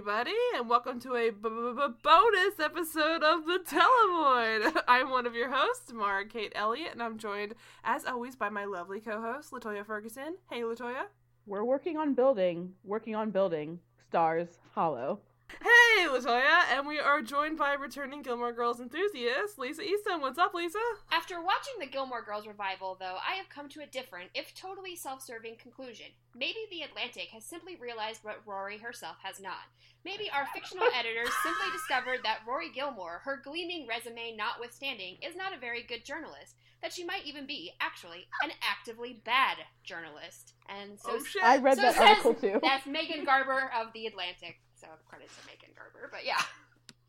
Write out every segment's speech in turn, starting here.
everybody, and welcome to a b- b- bonus episode of the Televoid. I'm one of your hosts, Mara Kate Elliott, and I'm joined, as always, by my lovely co-host, Latoya Ferguson. Hey, Latoya. We're working on building, working on building Stars Hollow. Hey, Latoya, and we are joined by returning Gilmore Girls enthusiast, Lisa Easton. What's up, Lisa? After watching the Gilmore Girls revival, though, I have come to a different, if totally self serving, conclusion. Maybe The Atlantic has simply realized what Rory herself has not. Maybe our fictional editors simply discovered that Rory Gilmore, her gleaming resume notwithstanding, is not a very good journalist. That she might even be, actually, an actively bad journalist. And so, Oh, shit. I read so that says- article too. that's Megan Garber of The Atlantic. So credits to Megan Garber, but yeah.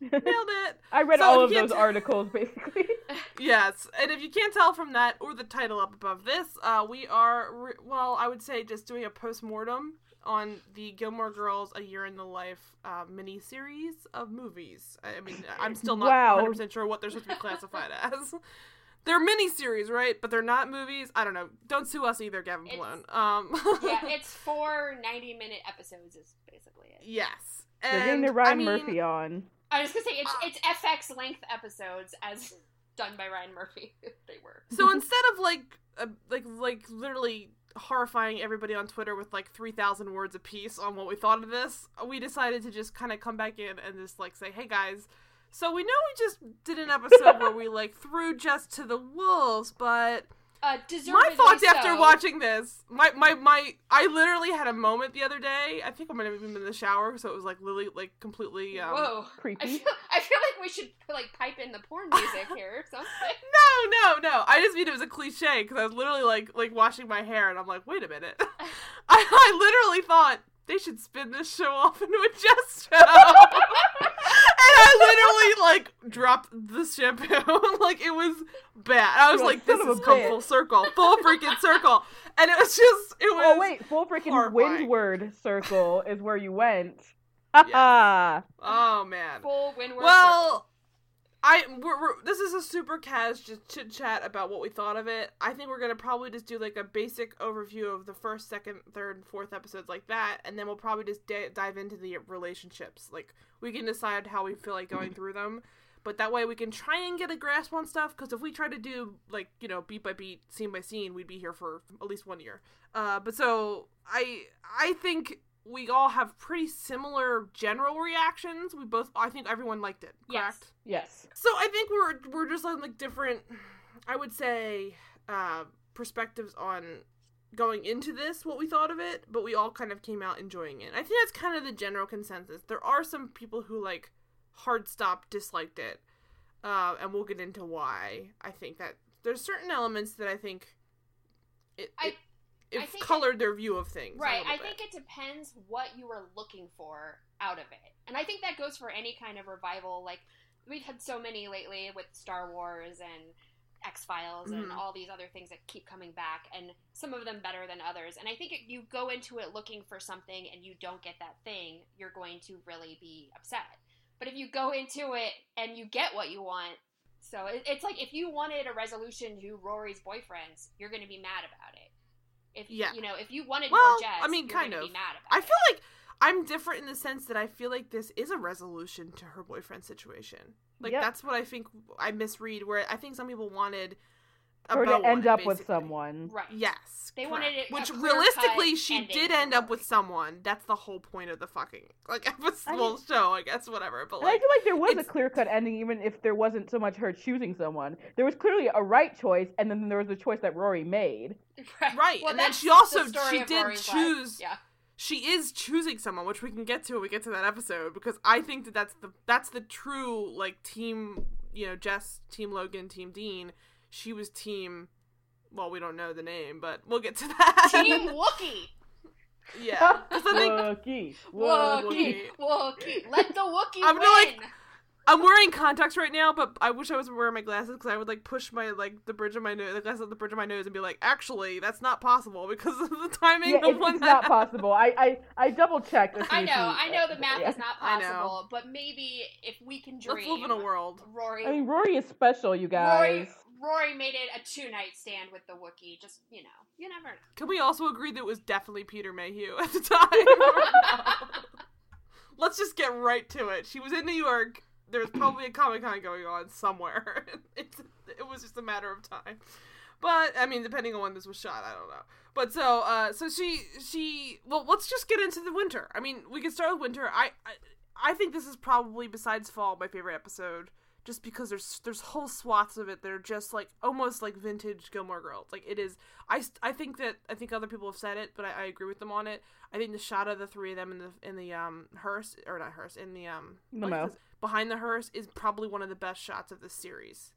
Nailed it. I read So all of those t- articles basically. Yes, and if you can't tell from that or the title up above this, uh, we are re- well, I would say just doing a post mortem on the Gilmore Girls: A Year in the Life uh, mini series of movies. I I mean, I'm still not Wow. 100 percent sure what they're supposed to be classified as. They're mini series, right? But they're not movies. I don't know. Don't sue us either, Gavin It's- Malone. Um, Yeah, it's four 90 minute episodes, is basically it. yes, They're getting and, their Ryan I mean, Murphy on. I was gonna say it's it's FX length episodes as done by Ryan Murphy. they were. So instead of like uh, like like literally horrifying everybody on Twitter with like 3000 words apiece on what we thought of this, we decided to just kind of come back in and just like say, "Hey guys, so we know we just did an episode where we like threw just to the wolves, but Uh, deservedly my thoughts after watching this, my my my I literally had a moment the other day. I think I might have even been in the shower, so it was like literally like completely um Whoa. I Creepy. feel, I feel like we should like pipe in the porn music here or something. No, no, no. I just mean it was a cliche because I was literally like like washing my hair and I'm like, wait a minute. I, I literally thought they should spin this show off into a Jess show. And I literally like dropped the shampoo. like it was bad. I was You're like, like, this "Son of has come full circle. Full freaking circle. And it was just it oh, was Oh wait, full freaking horrifying. windward circle is where you went. Yes. Oh man. Full windward. Well, I we're, we're this is a super cas just chit chat about what we thought of it. I think we're gonna probably just do like a basic overview of the first, second, third, and fourth episodes like that, and then we'll probably just da- dive into the relationships. Like we can decide how we feel like going through them, but that way we can try and get a grasp on stuff. Because if we try to do like you know beat by beat, scene by scene, we'd be here for at least one year. Uh, but so I I think we all have pretty similar general reactions. We both I think everyone liked it. Yes. Correct. yes. So I think we're we're just on like different I would say uh perspectives on going into this what we thought of it, but we all kind of came out enjoying it. I think that's kind of the general consensus. There are some people who like hard stop disliked it. Uh, and we'll get into why. I think that there's certain elements that I think it, I- it, it colored their view of things. Right. I bit. think it depends what you were looking for out of it. And I think that goes for any kind of revival. Like, we've had so many lately with Star Wars and X Files and Mhm. all these other things that keep coming back, and some of them better than others. And I think if you go into it looking for something and you don't get that thing, you're going to really be upset. But if you go into it and you get what you want, so it's like if you wanted a resolution to Rory's boyfriends, you're going to be mad about it. If you, Yeah. you know, if you wanted Well, more Jess, I mean, you're kind of. Be mad about I it. feel like I'm different in the sense that I feel like this is a resolution to her boyfriend situation. Like Yep. that's what I think I misread. Where I think some people wanted a Or bow to end on it, up with someone. right. Yes, They correct. wanted it- which realistically she ending did end up with someone. That's the whole point of the fucking like episode I well, mean- show, I guess, whatever. But And I like, feel like there was a clear cut ending, even if there wasn't so much her choosing someone. There was clearly a right choice, and then there was a choice that Rory made. Right. Right, Well, and then she also- the she did Rory's choose- Life. Yeah. she is choosing someone, which we can get to when we get to that episode, because I think that that's the that's the true like team. You know, Jess, Team Logan, Team Dean. She was Team. Well, we don't know the name, but we'll get to that. Team Wookie. yeah, 'Cause I think Wookie. Wookie. Wookie. Let the Wookie I'm win. gonna, like- I'm wearing contacts right now, but I wish I was wearing my glasses because I would like push my like the bridge of my nose, the glasses at the bridge of my nose, and be like, actually, that's not possible because of the timing Yeah, of it's, when it's not possible. I I, I double checked. to see I know. he- I know the math yeah. is not I know. possible, but maybe if we can dream. Let's live in a world. Rory. I mean, Rory is special, you guys. Rory made it a two night stand with the Wookiee. Just you know, you never know. Can we also agree that it was definitely Peter Mayhew at the time? let's just get right to it. She was in New York. There was probably a Comic Con going on somewhere. It's it was just a matter of time. But I mean, depending on when this was shot, I don't know. But so, uh, so she she well, let's just get into the winter. I mean, we can start with winter. I I, I think this is probably besides fall my favorite episode just because there's there's whole swaths of it that are just like almost like vintage Gilmore Girls. Like it is. I, I think that I think other people have said it, but I, I agree with them on it. I think the shot of the three of them in the in the um hearse or not hearse in the um The like mo. this- behind the hearse is probably one of the best shots of this series.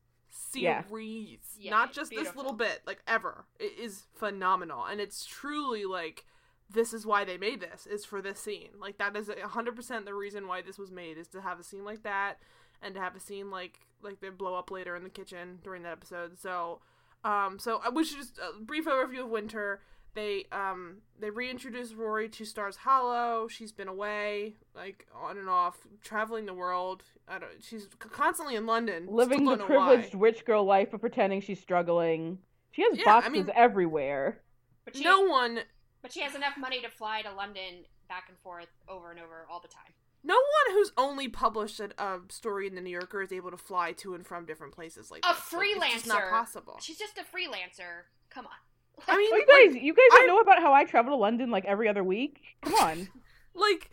Yeah. Series, Yeah, not just this little bit, like ever. It is phenomenal, and it's truly like this is why they made this is for this scene. Like that is hundred percent the reason why this was made is to have a scene like that and to have a scene like like they blow up later in the kitchen during that episode. So, um, so uh, we should just a brief overview of Winter. They um they reintroduce Rory to Stars Hollow. She's been away, like on and off, traveling the world. I don't. She's c- constantly in London, Living the don't why. privileged rich girl life of pretending she's struggling. She has Yeah, I boxes mean- everywhere. But she, No one, but she has enough money to fly to London back and forth over and over all the time. No one who's only published a, a story in the New Yorker is able to fly to and from different places like A this. Like, it's just freelancer. not possible. She's just a freelancer. Come on. I mean, Oh, you like, guys, you guys don't know about how I travel to London like every other week? Come on. like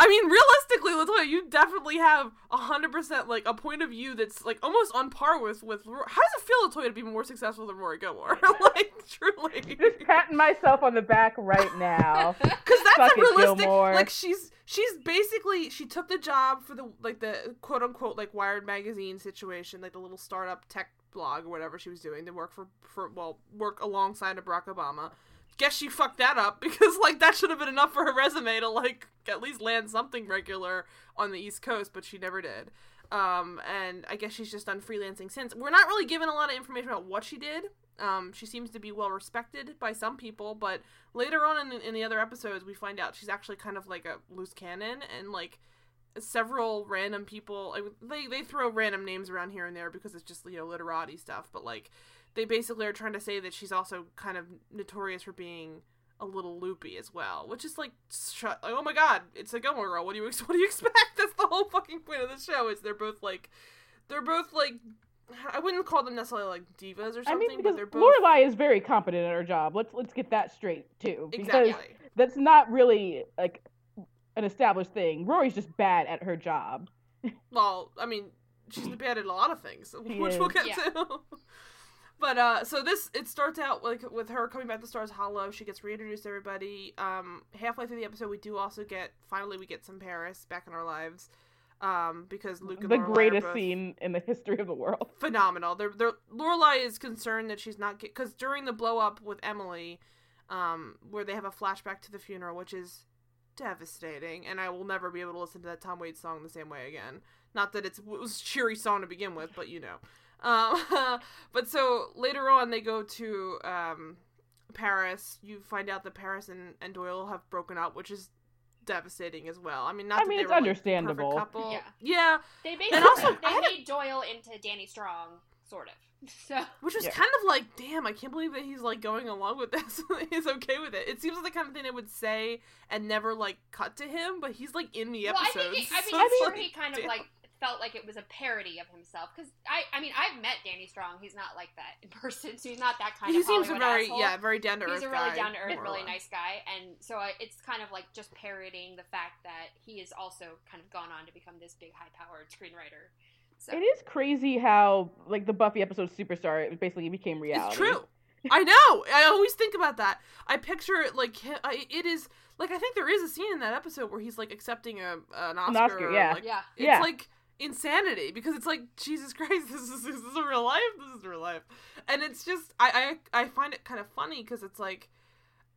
I mean, realistically, Latoya, you definitely have hundred percent like a point of view that's like almost on par with with. How does it feel, Latoya, to be more successful than Rory Gilmore? like truly, Just patting myself on the back right now. because that's Fuck a realistic. Gilmore. Like she's she's basically she took the job for the like the quote unquote like Wired magazine situation, like the little startup tech blog or whatever she was doing to work for for well work alongside of Barack Obama. Guess she fucked that up because like that should have been enough for her resume to like at least land something regular on the East Coast, but she never did. Um, and I guess she's just done freelancing since. We're not really given a lot of information about what she did. Um, she seems to be well respected by some people, but later on in in the other episodes, we find out she's actually kind of like a loose cannon, and like several random people, like, they they throw random names around here and there because it's just you know literati stuff, but like they basically are trying to say that she's also kind of notorious for being a little loopy as well, which is like, shut, like oh my god, it's a Gilmore Girl. What do you what do you expect? That's the whole fucking point of the show. Is they're both like, they're both like, I wouldn't call them necessarily like divas or something, I mean, but they're both Lorelai is very competent at her job. Let's let's get that straight too, because exactly. that's not really like an established thing. Rory's just bad at her job. Well, I mean, she's bad at a lot of things, She which we'll get Yeah. to. But uh, so this it starts out like with her coming back to Stars Hollow. She gets reintroduced to everybody. Um, halfway through the episode, we do also get finally we get some Paris back in our lives. Um, because Luke and the greatest scene in the history of the world. phenomenal. They're, they're Lorelai is concerned that she's not because during the blow up with Emily, um, where they have a flashback to the funeral, which is devastating, and I will never be able to listen to that Tom Waits song the same way again. Not that it's, it was a cheery song to begin with, but you know. Um, but so later on, they go to um, Paris. You find out that Paris and, and Doyle have broken up, which is devastating as well. I mean, not I that mean, they it's were, understandable. perfect couple. Yeah. yeah, They basically And also, they I had a- made Doyle into Danny Strong, sort of. So Which was Yeah. kind of like, damn, I can't believe that he's like going along with this. he's okay with it. It seems like the kind of thing they would say and never like cut to him, but he's like in the well, I episodes. think it, I mean, so I'm sure like, he kind of like felt like it was a parody of himself because I I mean I've met Danny Strong. He's not like that in person, so he's not that kind he of seems a Hollywood very asshole. yeah, very down to earth. He's a really down to earth, really nice guy, and so I, it's kind of like just parodying the fact that he has also kind of gone on to become this big, high-powered screenwriter. So It is crazy how like the Buffy episode Superstar it basically became reality. It's true. I know. I always think about that. I picture it like hi- it is like I think there is a scene in that episode where he's like accepting a an Oscar. Oscar, yeah. like, yeah, It's Yeah. like insanity because it's like Jesus Christ, this is this is real life. This is real life, and it's just I I, I find it kind of funny because it's like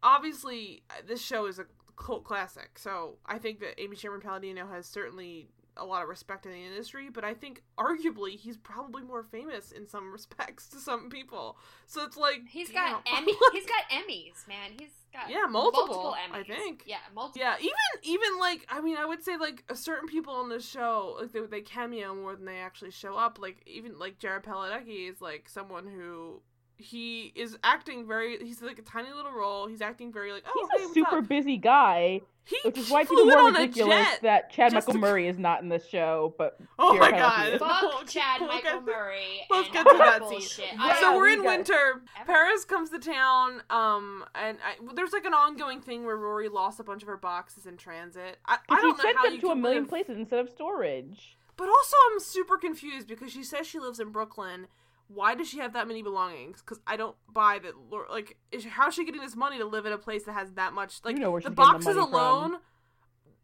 obviously uh, this show is a cult classic, so I think that Amy Sherman Palladino has certainly a lot of respect in the industry, but I think arguably he's probably more famous in some respects to some people. So it's like he's damn. got Emmy, he's got Emmys, man. He's got Yeah, multiple, multiple I think. Yeah, multiple. Yeah, even even like I mean, I would say like a certain people on the show like they they cameo more than they actually show up. Like even like Jared Padalecki is like someone who he is acting very. He's like a tiny little role. He's acting very like. Oh, He's hey, a what's super up? busy guy, He, which is he why it's flew even in more ridiculous that Chad Michael to- Murray is not in this show. But Oh Dear my god! Fuck We'll Chad we'll Michael get- Murray. Let's get to that bullshit. scene. Yeah, so we're we in winter. Ever. Paris comes to town, um, and I, there's like an ongoing thing where Rory lost a bunch of her boxes in transit. I, I don't know sent how them you to a million live- places instead of storage. But also, I'm super confused because she says she lives in Brooklyn. Why does she have that many belongings? Because I don't buy that. Lor- Like, is, how is she getting this money to live in a place that has that much? Like, You know where the she's getting the boxes money from. alone.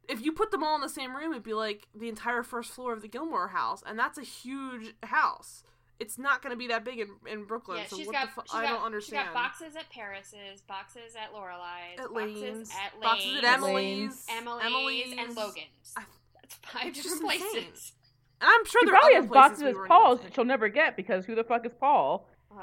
If you put them all in the same room, it'd be like the entire first floor of the Gilmore house, and that's a huge house. It's not going to be that big in, in Brooklyn. Yeah, so she's what got. the fu- she's I got, don't understand. She's got boxes at Paris's, boxes at Lorelai's, at boxes Lane's, at boxes at Emily's, Emily's, Emily's, and Logan's. I- That's five different just insane. Places. And I'm sure She there probably other has boxes we as Paul's that she'll never get because who the fuck is Paul? Oh.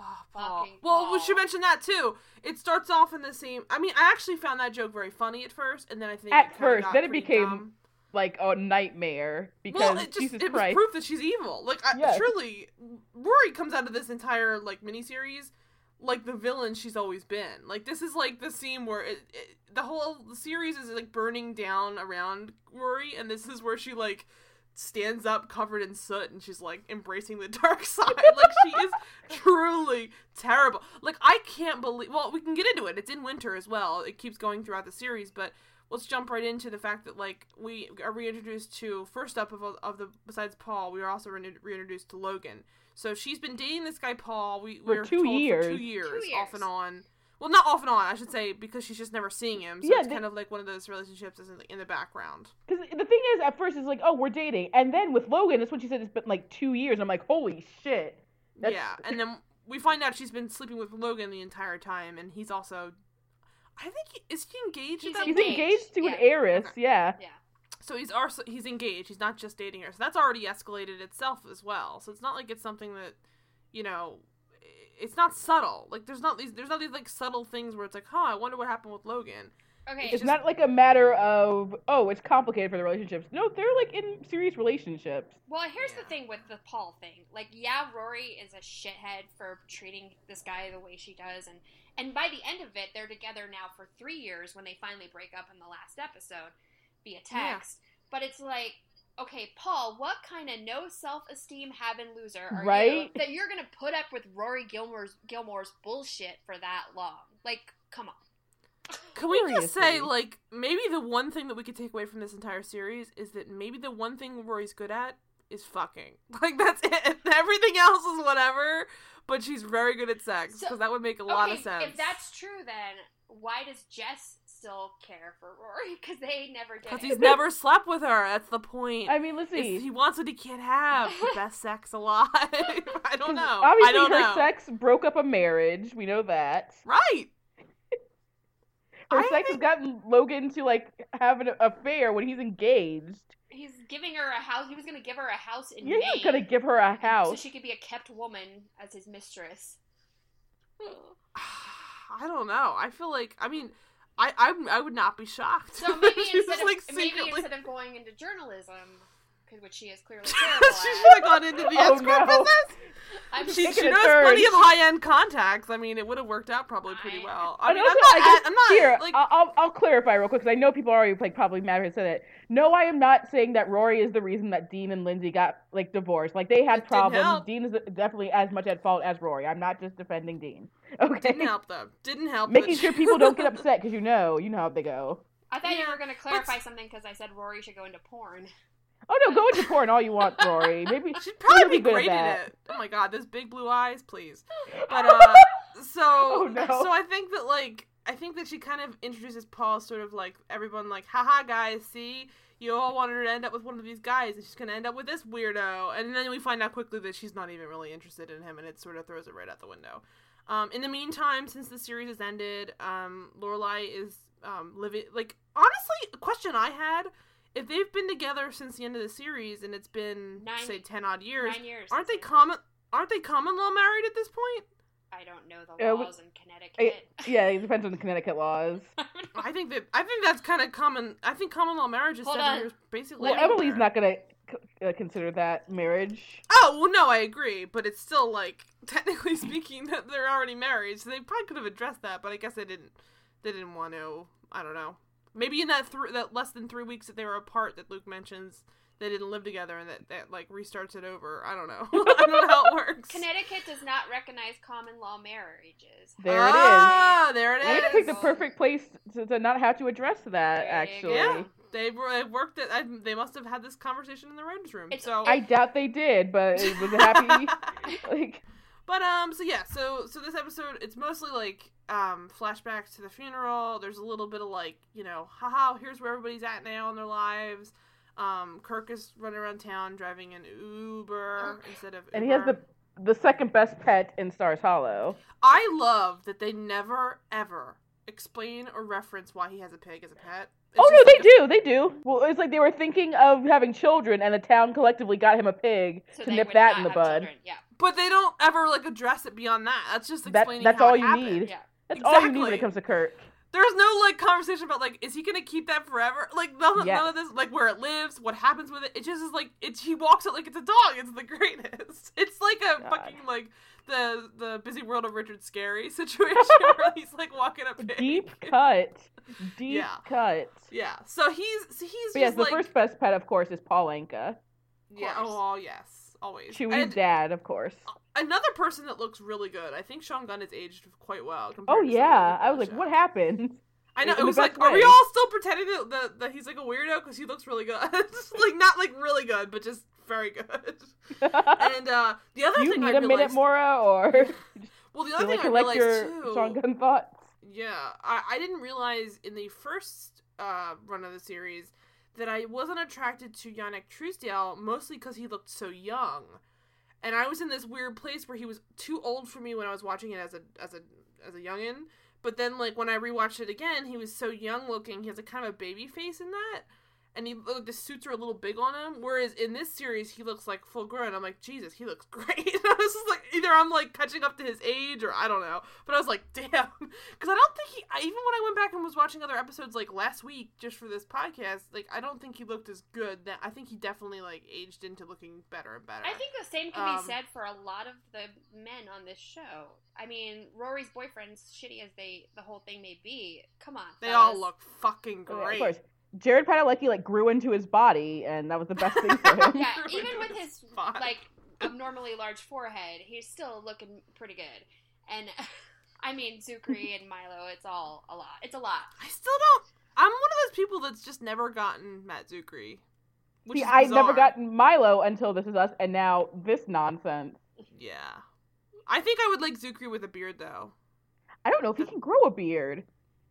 oh Paul. Well, we Paul. should mention that too. It starts off in the same. I mean, I actually found that joke very funny at first, and then I think At it first, got then it became dumb. Like a nightmare because well, it just Jesus it was Christ. proof that she's evil. Like, I, Yes. truly, Rory comes out of this entire like miniseries like the villain she's always been. Like, this is like the scene where it, it, the whole series is like burning down around Rory, and this is where she like stands up covered in soot and she's like embracing the dark side. like she is truly terrible. Like I can't believe well, we can get into it. It's in winter as well. It keeps going throughout the series, but let's jump right into the fact that like we are reintroduced to first up of, of the besides Paul, we are also re- reintroduced to Logan. So she's been dating this guy Paul. We For we're two told for years. two years, off and on. Well, not off and on, I should say, because she's just never seeing him. So Yeah, it's they- kind of like one of those relationships is in the, in the background. Because the thing is, at first it's like, oh, we're dating, and then with Logan, that's when she said it's been like two years. I'm like, holy shit. That's- Yeah, and then we find out she's been sleeping with Logan the entire time, and he's also. I think he, is he engaged? He's at He's engaged to an heiress, Okay. yeah. Yeah. So he's also he's engaged. He's not just dating her. So that's already escalated itself as well. So it's not like it's something that, you know, it's not subtle. Like there's not these there's not these like subtle things where it's like, huh, I wonder what happened with Logan. Okay. It's just- not like a matter of, oh, it's complicated for the relationships. No, they're like in serious relationships. Well, here's Yeah. the thing with the Paul thing. Like, yeah, Rory is a shithead for treating this guy the way she does, and and by the end of it, they're together now for three years when they finally break up in the last episode via Yeah. text. But it's like, okay, Paul, what kind of no self esteem having loser are you Right? that you're gonna put up with Rory Gilmore's Gilmore's bullshit for that long? Like, come on. Can we just say like maybe the one thing that we could take away from this entire series is that maybe the one thing Rory's good at is fucking. Like that's it. Everything else is whatever, but she's very good at sex So- because that would make a lot of sense. if that's true, then why does Jess still care for Rory? Because they never did. because he's never slept with her. That's the point. I mean, let's Is see. he wants what he can't have. The best sex alive. I don't 'Cause know. Obviously, I don't her know. sex broke up a marriage. We know that. Right. Her I sex has gotten Logan to like have an affair when he's engaged. He's giving her a house. He was going to give her a house in You're Maine, not gonna give her a house so house. she could be a kept woman as his mistress. I don't know. I feel like I mean, I I, I would not be shocked. So maybe instead of like maybe secretly. instead of going into journalism, which she is clearly she terrible at, should have gone into the Oh, escort no. business. I'm She, she knows turn. plenty of high end contacts. I mean, it would have worked out probably pretty I- well. I And mean, also, I'm not. I guess- I'm not Here, like. I'll, I'll I'll clarify real quick because I know people are already like probably mad at said it. No, I am not saying that Rory is the reason that Dean and Lindsay got like divorced. Like they had problems. Dean is definitely as much at fault as Rory. I'm not just defending Dean. Okay, didn't help though. Didn't help. making sure people don't get upset because you know you know how they go. I thought you were going to clarify something because I said Rory should go into porn. Oh no, go into porn all you want, Rory. Maybe She'd probably be be good at great at it. Oh my god, those big blue eyes, please. But uh, so Oh, no. so I think that like I think that she kind of introduces Paul sort of like everyone like, haha guys, see, you all wanted her to end up with one of these guys, and she's gonna end up with this weirdo. And then we find out quickly that she's not even really interested in him, and it sort of throws it right out the window. Um, in the meantime, since the series has ended, um, Lorelai is um, living like honestly, a question I had. If they've been together since the end of the series and it's been Nine- say ten odd years, Nine years. aren't they common? Aren't they common law married at this point? I don't know the Uh, we- laws in Connecticut. yeah, it depends on the Connecticut laws. I think that I think that's kind of common. I think common law marriage is Hold seven on. years basically. Well, everywhere. Emily's not gonna c- uh, consider that marriage. Oh well, no, I agree, but it's still like technically speaking that they're already married, so they probably could have addressed that, but I guess they didn't. They didn't want to. I don't know. Maybe in that th- that less than three weeks that they were apart, that Luke mentions they didn't live together, and that that like restarts it over. I don't know. I don't know how it works. Connecticut does not recognize common law marriages. There it is. ah, there it Way to is. pick the perfect place to, to not have to address that. There Actually, Yeah, they were they worked it. I, they must have had this conversation in the writers' room. It's- so I doubt they did, but it was a happy. like, But um, so yeah, so so this episode, it's mostly like um flashbacks to the funeral. There's a little bit of like you know, haha, here's where everybody's at now in their lives. Um, Kirk is running around town driving an Uber instead of. and he has the the second best pet in Stars Hollow. I love that they never ever explain or reference why he has a pig as a pet. It's oh just no, they a- do, they do. Well, it's like they were thinking of having children, and the town collectively got him a pig So to nip that in the bud. children. Yeah. But they don't ever like address it beyond that. That's just That- explaining. that's how all it you happened. need. Yeah. That's all you need when Exactly. it comes to Kirk. There's no like conversation about like is he gonna keep that forever? Like none, Yes. none of this like where it lives, what happens with it. It just is like it. He walks it like it's a dog. It's the greatest. It's like a God. fucking like the the busy world of Richard Scarry situation where he's like walking up. Deep cut, deep Yeah. cut. Yeah. So he's so he's But yes, the like first best pet, of course, is Paul Anka. yeah. Oh, yes, always. Chewie's And dad, of course. Uh, another person that looks really good. I think Sean Gunn has aged quite well. compared Oh to some of the yeah, I was like, what happened? I know it was like, are we all still pretending that, that, that he's like a weirdo because he looks really good? Just, like not like really good, but just very good. And uh, the other you thing need I a minute, realized, Mora, or well, the other thing like I realized your too, Sean Gunn thoughts? yeah, I, I didn't realize in the first uh, run of the series that I wasn't attracted to Yanic Truesdale mostly because he looked so young, and I was in this weird place where he was too old for me when I was watching it as a as a as a youngin. But then, like when I rewatched it again, he was so young looking. He has a kind of a baby face in that, and he like the suits are a little big on him. Whereas in this series, he looks like full grown. I'm like, Jesus, he looks great. I was just like, either I'm like catching up to his age, or I don't know. But I was like, damn, because I don't think he. I, even when I went back and was watching other episodes like last week, just for this podcast, like I don't think he looked as good. That I think he definitely like aged into looking better and better. I think the same can Um, be said for a lot of the men on this show. I mean, Rory's boyfriends, shitty as they the whole thing may be, come on, they fellas. all look fucking yeah, great. Of course. Jared Padalecki like grew into his body, and that was the best thing for him. Yeah, even with his his spot. like abnormally large forehead, he's still looking pretty good. And I mean, Czuchry and Milo, it's all a lot. It's a lot. I still don't. I'm one of those people that's just never gotten Matt Czuchry. Which See, I've never bizarre. gotten Milo until This Is Us, and now this nonsense. Yeah, I think I would like Czuchry with a beard though. I don't know if he can grow a beard.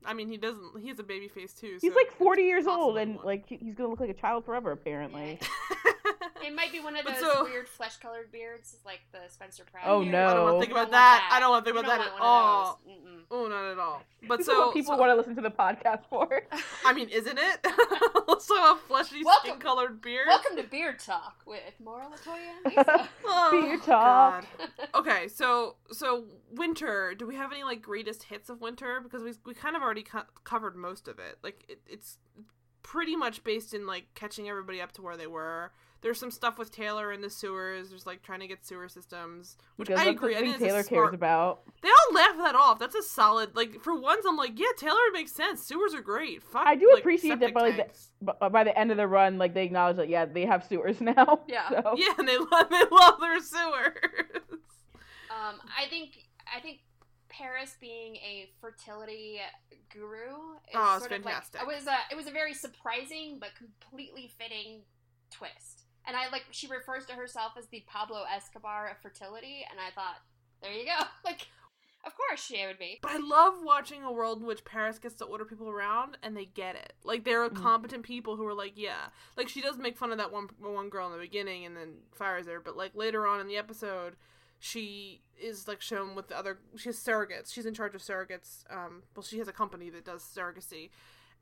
I mean, he doesn't. He has a baby face too. He's like 40 years old, and one. like he's gonna look like a child forever, apparently. It might be one of those so- weird flesh-colored beards, like the Spencer Pratt. Oh, beard. no. I don't want to think about want that. I don't want to think about that at all. Oh, not at all. But This is so what people so- want to listen to the podcast for. I mean, isn't it? also a fleshy skin colored beard. Welcome to Beard Talk with Maura Latoya Lisa. Oh, Beard talk. God. Okay, so so winter. Do we have any like greatest hits of winter? Because we we kind of already co- covered most of it. Like it, it's pretty much based in like catching everybody up to where they were. There's some stuff with Taylor in the sewers. There's like trying to get sewer systems, which Because I agree. I think Taylor smart- cares about. They all laugh that off. That's a solid. Like for once, I'm like, yeah, Taylor makes sense. Sewers are great. Fuck. I do like, appreciate that by, like, the- But by the end of the run, like they acknowledge that yeah, they have sewers now. Yeah. So. Yeah, and they love they love their sewers. Um, I think I think Paris being a fertility guru is Oh, it's sort of fantastic. like it was a it was a very surprising but completely fitting twist. And I like she refers to herself as the Pablo Escobar of fertility, and I thought, there you go. Like, of course she would be. But I love watching a world in which Paris gets to order people around and they get it. Like they're Mhm. competent people who are like, yeah. Like she does make fun of that one one girl in the beginning and then fires her, but like later on in the episode, she is like shown with the other. She has surrogates. She's in charge of surrogates. Um, well, she has a company that does surrogacy,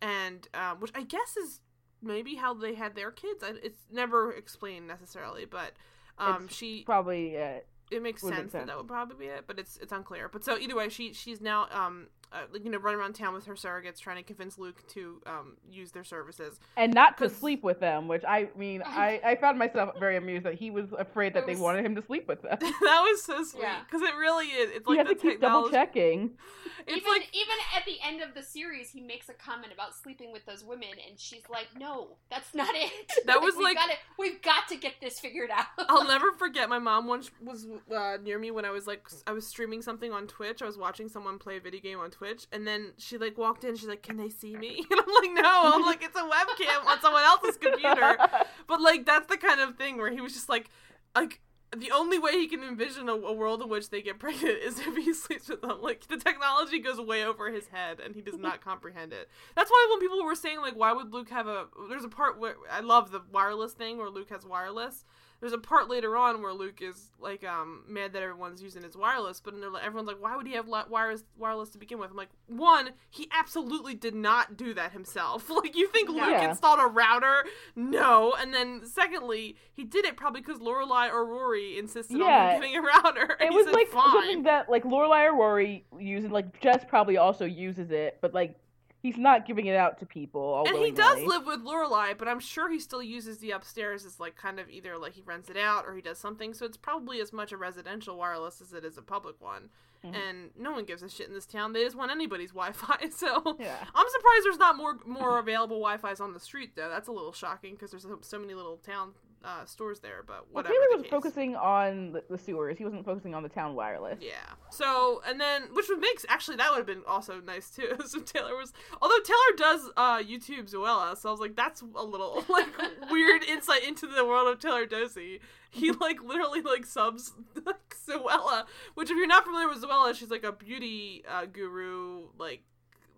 and um, which I guess is maybe how they had their kids. It's never explained necessarily, but um, It's she Probably uh, it makes sense, make that that would probably be it, but it's it's unclear. But so either way, she she's now um uh, you know, run around town with her surrogates, trying to convince Luke to um, use their services. and not to sleep with them, which I mean, I, I found myself very amused that he was afraid that It they wanted him to sleep with them. that was so sweet Yeah. because it really is. It's he like has the to keep double checking. It's even like even at the end of the series, he makes a comment about sleeping with those women, and she's like, "No, that's not it. That was we've like- gotta, we've got to get this figured out." I'll never forget. My mom once was uh, near me when I was like I was streaming something on Twitch. I was watching someone play a video game on Twitch, and then she like walked in. She's like, "Can they see me?" And I'm like, "No." I'm like, "It's a webcam on someone else's computer." But like that's the kind of thing where he was just like, like the only way he can envision a, a world in which they get pregnant is if he sleeps with them. Like the technology goes way over his head, and he does not comprehend it. That's why when people were saying like, why would Luke have a? There's a part where I love the wireless thing where Luke has wireless. There's a part later on where Luke is like um mad that everyone's using his wireless, but they're like, everyone's like, why would he have li- wireless wireless to begin with? I'm like, one, he absolutely did not do that himself. Like you think Luke installed a router? No. And then secondly, he did it probably because Lorelai or Rory insisted Yeah. on getting a router. It was said, like fine. something that like Lorelai or Rory uses, like Jess probably also uses it, but like he's not giving it out to people. And he does live with Lorelai, but I'm sure he still uses the upstairs as like kind of either like he rents it out or he does something. So it's probably as much a residential wireless as it is a public one. Mhm. And no one gives a shit in this town. They just want anybody's Wi-Fi. So Yeah. I'm surprised there's not more more available Wi-Fi's on the street though. That's a little shocking because there's so, so many little town uh, stores there. But Well. Taylor was case. focusing on the, the sewers. He wasn't focusing on the town wireless. Yeah. So and then which would make actually that would have been also nice too. so Taylor was although Taylor does uh YouTube Zoella, so I was like that's a little like weird insight into the world of Taylor Dosey. He like literally like subs like Zoella, which if you're not familiar with Zoella, she's like a beauty uh, guru like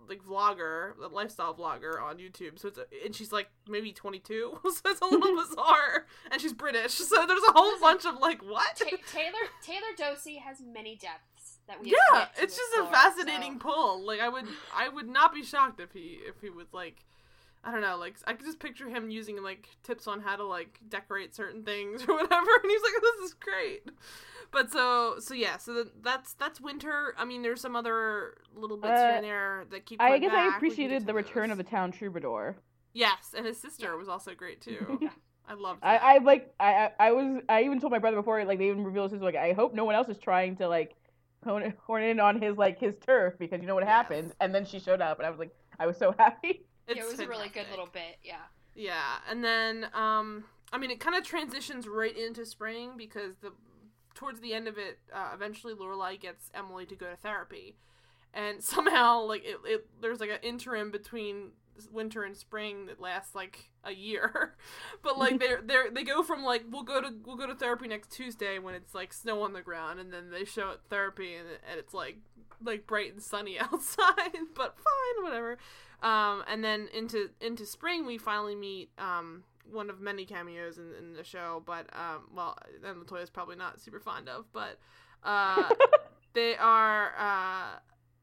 like vlogger, a lifestyle vlogger on YouTube. So it's a, and she's like maybe 22, so it's a little bizarre. And she's British, so there's a whole bunch of like what? Ta- Taylor Taylor Dosey has many depths that we. yeah it's just a fascinating so- pull like i would i would not be shocked if he if he was like i don't know like i could just picture him using like tips on how to like decorate certain things or whatever and he's like this is great but so so yeah so th- that's that's winter i mean there's some other little bits here Uh, and there that keep I guess back. I appreciated the return those. of the town troubadour. yes and his sister was also great too i loved I, that. I like I I I was I even told my brother before like they even revealed his like I hope no one else is trying to like hone, horn in on his like his turf because you know what Yes. happened and then she showed up and I was like I was so happy. Yeah, it It's was a really good little bit. Yeah. Yeah, and then um I mean it kind of transitions right into spring because the towards the end of it uh, eventually Lorelai gets Emily to go to therapy. And somehow like it, it there's like an interim between winter and spring that lasts like a year. but like they're they are they go from like we'll go to we'll go to therapy next Tuesday when it's like snow on the ground and then they show up therapy and, and it's like like bright and sunny outside, but fine, whatever. Um, and then into into spring, we finally meet um, one of many cameos in, in the show, but um, well, then Latoya's probably not super fond of, but uh, they are. Uh,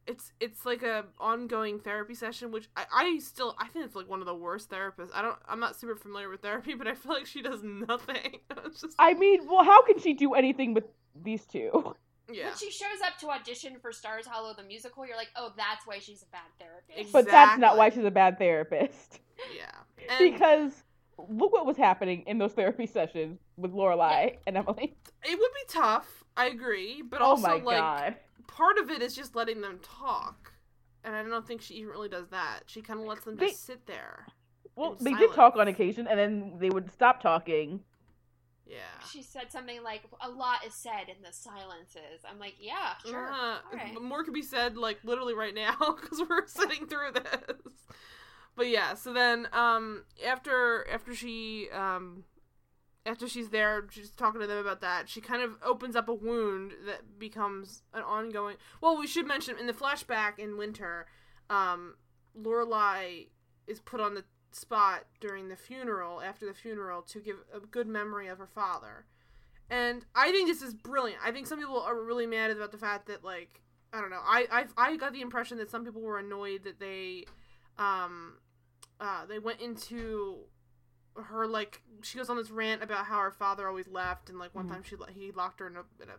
it's it's like a ongoing therapy session, which I, I still I think it's like one of the worst therapists. I don't I'm not super familiar with therapy, but I feel like she does nothing. just I mean, well, how can she do anything with these two? yeah. When she shows up to audition for Stars Hollow the musical, you're like, oh, that's why she's a bad therapist. But that's not why she's a bad therapist. Yeah. And because look what was happening in those therapy sessions with Lorelai and Emily. it would be tough. I agree, but oh also my like god. part of it is just letting them talk. And I don't think she even really does that. She kind of lets them They- just sit there. Well, in they did talk on occasion, and then they would stop talking. Yeah. She said something like, a lot is said in the silences. I'm like, yeah, sure. Uh, Alright. More could be said, like literally right now, because we're sitting through this. But yeah, so then um, after after she um, after she's there, she's talking to them about that. She kind of opens up a wound that becomes an ongoing. Well, we should mention in the flashback in Winter, um, Lorelai is put on the spot during the funeral after the funeral to give a good memory of her father. And I think this is brilliant. I think some people are really mad about the fact that like I don't know. I I I got the impression that some people were annoyed that they um uh they went into her like she goes on this rant about how her father always left and like one Mhm. time she he locked her in a in a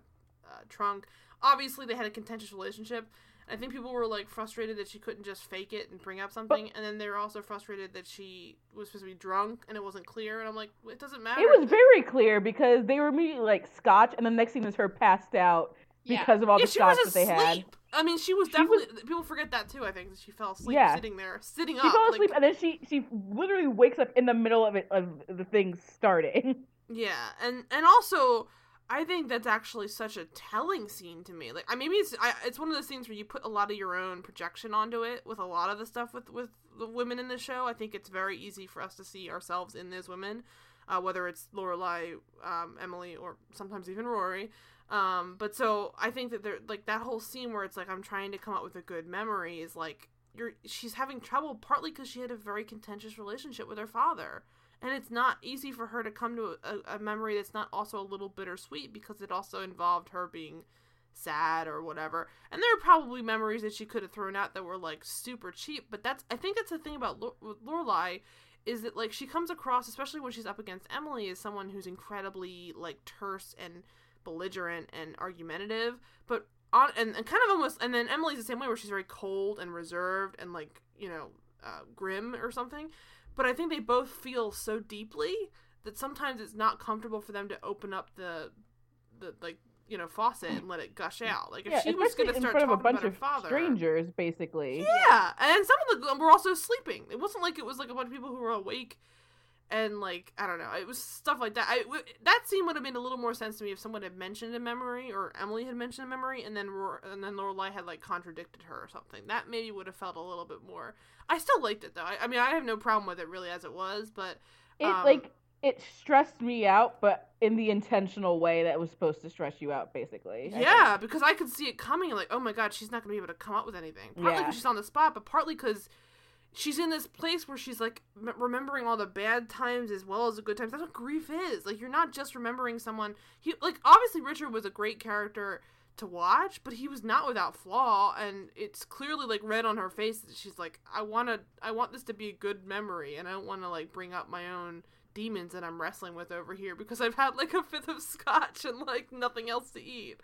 uh, trunk. Obviously they had a contentious relationship. I think people were like frustrated that she couldn't just fake it and bring up something, and then they were also frustrated that she was supposed to be drunk and it wasn't clear. And I'm like, it doesn't matter. It was very clear because they were immediately like scotch, and the next thing is her passed out Yeah. because of all yeah, the she was that they had. I mean, she was She was- definitely. People forget that too. I think that she fell asleep Yeah. sitting there, sitting She up. fell like- asleep, and then she she literally wakes up in the middle of it of the thing starting. Yeah, and and also, I think that's actually such a telling scene to me. Like, I maybe it's I, it's one of those things where you put a lot of your own projection onto it with a lot of the stuff with with the women in the show. I think it's very easy for us to see ourselves in those women, uh, whether it's Lorelai, um, Emily, or sometimes even Rory. Um, but so I think that there like that whole scene where it's like I'm trying to come up with a good memory is like you're she's having trouble partly because she had a very contentious relationship with her father. And it's not easy for her to come to a, a memory that's not also a little bittersweet because it also involved her being sad or whatever. And there are probably memories that she could have thrown out that were like super cheap but that's i think that's the thing about with lorelai is that like she comes across especially when she's up against emily as someone who's incredibly like terse and belligerent and argumentative but on and, and kind of almost and then emily's the same way where she's very cold and reserved and like you know uh, grim or something but I think they both feel so deeply that sometimes it's not comfortable for them to open up the the like you know faucet and let it gush out. Like if yeah, she was going to in start front of a talking bunch about her of father, strangers, basically. yeah, and some of them were also sleeping. It wasn't like it was like a bunch of people who were awake. And like I don't know, it was stuff like that. I w- that scene would have made a little more sense to me if someone had mentioned a memory or Emily had mentioned a memory, and then Ro- and then Lorelai had like contradicted her or something. That maybe would have felt a little bit more. I still liked it though. I, I mean, I have no problem with it really as it was, but It Um, like it stressed me out, but in the intentional way that was supposed to stress you out, basically. I Yeah, because I could see it coming. Like, oh my god, she's not gonna be able to come up with anything. Partly Yeah. because she's on the spot, but partly because she's in this place where she's like m- remembering all the bad times as well as the good times. That's what grief is. Like, you're not just remembering someone. He like obviously Richard was a great character to watch, but he was not without flaw, and it's clearly like read on her face that she's like, I want to, I want this to be a good memory, and I don't want to like bring up my own demons that I'm wrestling with over here because I've had like a fifth of scotch and like nothing else to eat.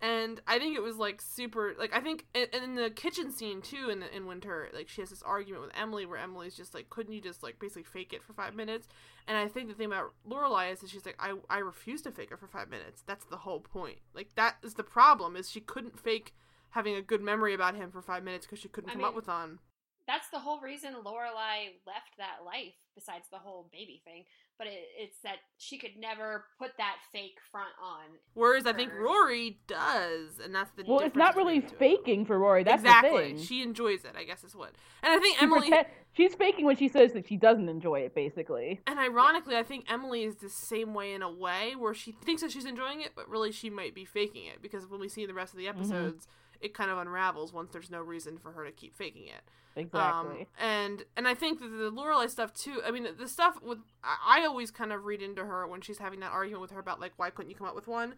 And I think it was like super like I think and in the kitchen scene too in the, in Winter like she has this argument with Emily where Emily's just like couldn't you just like basically fake it for five minutes? And I think the thing about Lorelai is that she's like I I refuse to fake it for five minutes. That's the whole point. Like that is the problem is she couldn't fake having a good memory about him for five minutes because she couldn't I come mean, up with on That's the whole reason Lorelai left that life, besides the whole baby thing. But it, it's that she could never put that fake front on. whereas I think Rory does and that's the Well, it's not really between the two of them. faking for Rory. That's exactly the thing. she enjoys it I guess is what and I think She Emily pretend- she's faking when she says that she doesn't enjoy it, basically. And ironically, I think Emily is the same way in a way where she thinks that she's enjoying it, but really she might be faking it because when we see the rest of the Mm-hmm. It kind of unravels once there's no reason for her to keep faking it. Exactly. Um, and and I think that the Lorelai stuff too. I mean, the, the stuff with I, I always kind of read into her when she's having that argument with her about like why couldn't you come up with one,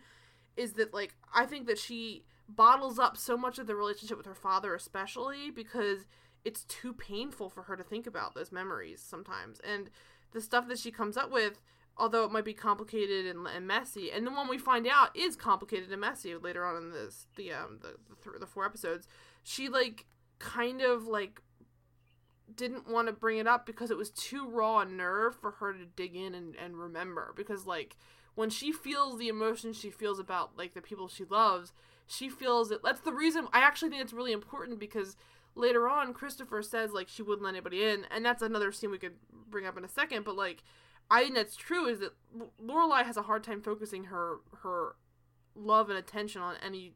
is that like I think that she bottles up so much of the relationship with her father, especially because it's too painful for her to think about those memories sometimes, and the stuff that she comes up with. Although it might be complicated and, and messy, and the one we find out is complicated and messy later on in this the um the the, th- the four episodes, she like kind of like didn't want to bring it up because it was too raw a nerve for her to dig in and, and remember. Because like when she feels the emotions she feels about like the people she loves she feels it. That's the reason i actually think it's really important because later on christopher says like she wouldn't let anybody in. And that's another scene we could bring up in a second but like i think that's true is that lorelai has a hard time focusing her her love and attention on any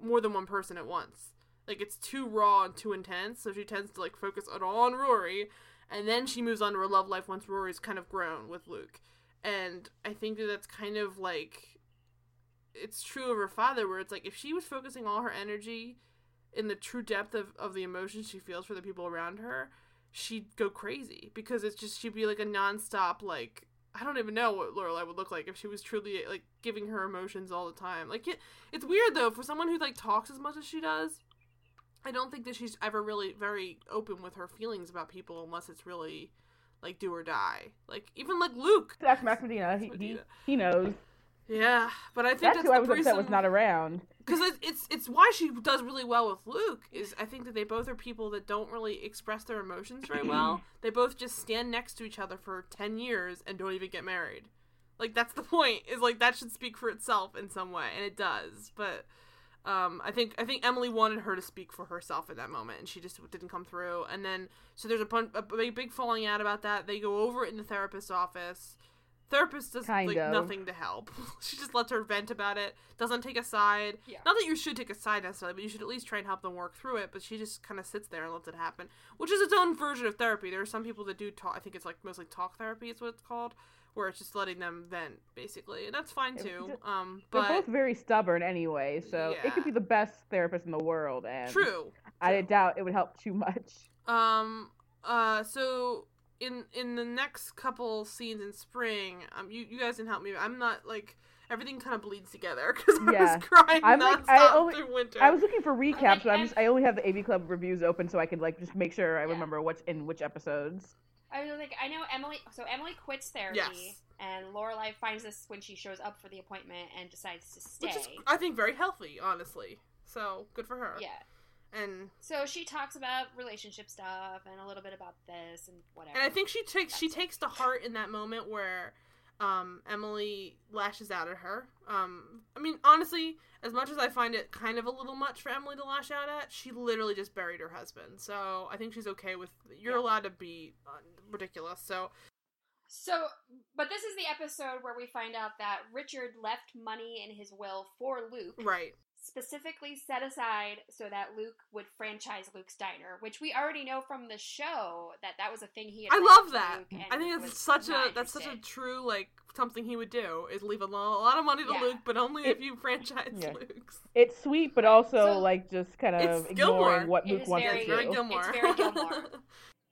more than one person at once like it's too raw and too intense, so she tends to like focus all on Rory, and then she moves on to her love life once Rory's kind of grown with Luke. And I think that that's kind of like it's true of her father, where it's like if she was focusing all her energy in the true depth of, of the emotions she feels for the people around her, she'd go crazy because it's just she'd be like a nonstop like I don't even know what Lorelai would look like if she was truly like giving her emotions all the time. Like it, it's weird though for someone who like talks as much as she does. I don't think that she's ever really very open with her feelings about people unless it's really like do or die. Like even like Luke. That's Max Medina. He, he, he knows. Yeah, but I think That's that's, who I was upset was not around. Because it's, it's it's why she does really well with Luke is I think that they both are people that don't really express their emotions very well. they both just stand next to each other for ten years and don't even get married. Like that's the point. Is like that should speak for itself in some way, and it does. But um, I think I think Emily wanted her to speak for herself in that moment, and she just didn't come through. And then so there's a, a big big falling out about that. They go over it in the therapist's office. Therapist does Kind like of. nothing to help. she just lets her vent about it. Doesn't take a side. Yeah. Not that you should take a side necessarily, but you should at least try and help them work through it. But she just kind of sits there and lets it happen, which is its own version of therapy. There are some people that do talk. I think it's like mostly talk therapy is what it's called, where it's just letting them vent basically, and that's fine too. it- Um, They're both very stubborn anyway, so it could be the best therapist in the world, and true. I doubt it would help too much. Um. Uh. So in in the next couple scenes in spring, um, you you guys didn't help me. I'm not like everything kind of bleeds together because I was crying I'm, nonstop like, I only- through winter. I was looking for recaps, but I'm I'm- just I only have the AV Club reviews open so I could like just make sure I Yeah. remember what's in which episodes. I was like, I know Emily. So Emily quits therapy, Yes. and Lorelai finds this when she shows up for the appointment and decides to stay. which is I think very healthy, honestly. So good for her. yeah. And So she talks about relationship stuff and a little bit about this and whatever. and I think she takes she takes to heart in that moment where um, Emily lashes out at her. Um, I mean, honestly, as much as I find it kind of a little much for Emily to lash out at, she literally just buried her husband. So I think she's okay with. You're Yeah. allowed to be uh, ridiculous. So So, but this is the episode where we find out that Richard left money in his will for Luke, right, specifically set aside so that Luke would franchise Luke's Diner, which we already know from the show that that was a thing he. Had I love that. Luke I think was that's such a that's such a true like something he would do is leave a, lo- a lot of money to Yeah. Luke, but only It- if you franchise Yeah. Luke's. It's sweet, but also So- like just kind of ignoring Gilmore. what Luke is wants Yeah, very- it's to very. Gilmore. It's very Gilmore.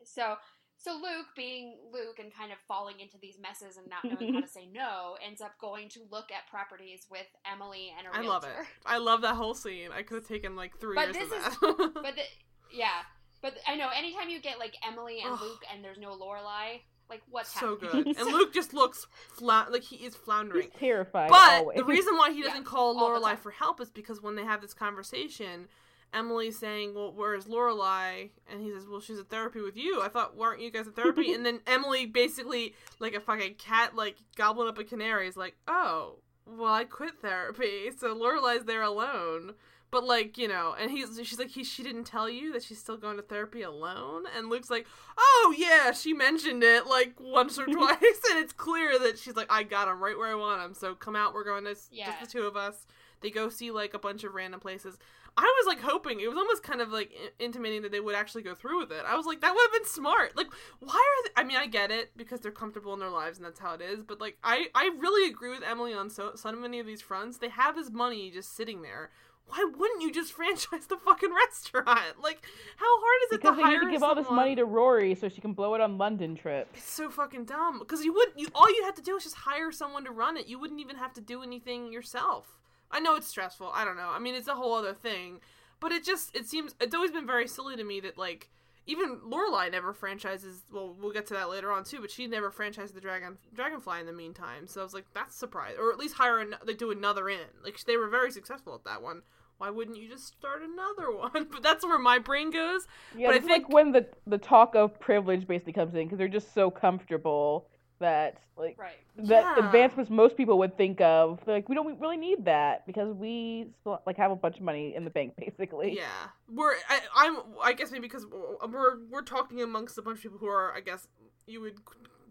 So, so Luke, being Luke and kind of falling into these messes and not knowing how to mm-hmm. say no, ends up going to look at properties with Emily and a I realtor. love it. I love that whole scene. I could have taken like three But years of this is- that. But the, yeah, but I know anytime you get like Emily and Luke and there's no Lorelai, like what's so happening? good. And Luke just looks fla- like he is floundering. He's terrified. But always. the reason why he doesn't call all Lorelai for help is because when they have this conversation, Emily's saying, "Well, where's Lorelai?" And he says, "Well, she's at therapy with you. I thought weren't you guys at therapy?" and then Emily basically, like a fucking cat, like gobbling up a canary, is like, "Oh, well, I quit therapy, so Lorelai's there alone." But like you know, and he's she's like he she didn't tell you that she's still going to therapy alone, and Luke's like, oh yeah, she mentioned it like once or twice, and it's clear that she's like, I got him right where I want him. So come out, we're going to Yeah. just the two of us. They go see like a bunch of random places. I was like hoping it was almost kind of like intimating that they would actually go through with it. I was like, that would have been smart. Like, why are they? I mean, I get it because they're comfortable in their lives and that's how it is. But like, I I really agree with Emily on so so many of these fronts. They have his money just sitting there. Why wouldn't you just franchise the fucking restaurant? Like, how hard is it because to they hire need to give all this money to Rory so she can blow it on London trips. It's so fucking dumb because you would you all you'd have to do is just hire someone to run it. You wouldn't even have to do anything yourself. I know it's stressful. I don't know. I mean, it's a whole other thing, but it just it seems it's always been very silly to me that like even Lorelai never franchises. Well, we'll get to that later on too, but she never franchised the Dragon Dragonfly in the meantime. So I was like, that's surprise, or at least hire an, they do another in. Like they were very successful at that one. Why wouldn't you just start another one? But that's where my brain goes. Yeah, But I think- like when the the talk of privilege basically comes in because they're just so comfortable that like right. that Yeah. advancements most people would think of. They're like we don't really need that because we still, like have a bunch of money in the bank basically. Yeah, we're I, I'm I guess maybe because we're we're talking amongst a bunch of people who are I guess you would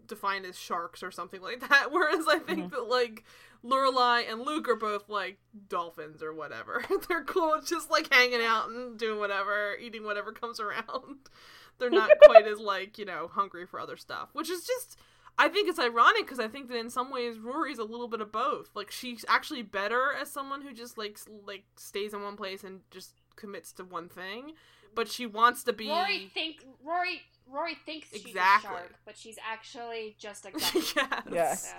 define as sharks or something like that. Whereas I think mm-hmm. that like Lorelai and Luke are both like dolphins or whatever. They're cool, just like hanging out and doing whatever, eating whatever comes around. They're not quite as like you know hungry for other stuff, which is just. I think it's ironic because I think that in some ways Rory's a little bit of both. Like she's actually better as someone who just like like stays in one place and just commits to one thing, but she wants to be. Rory think Rory Rory thinks she's Exactly. a shark, but she's actually just a guppy. yes. Yeah. So,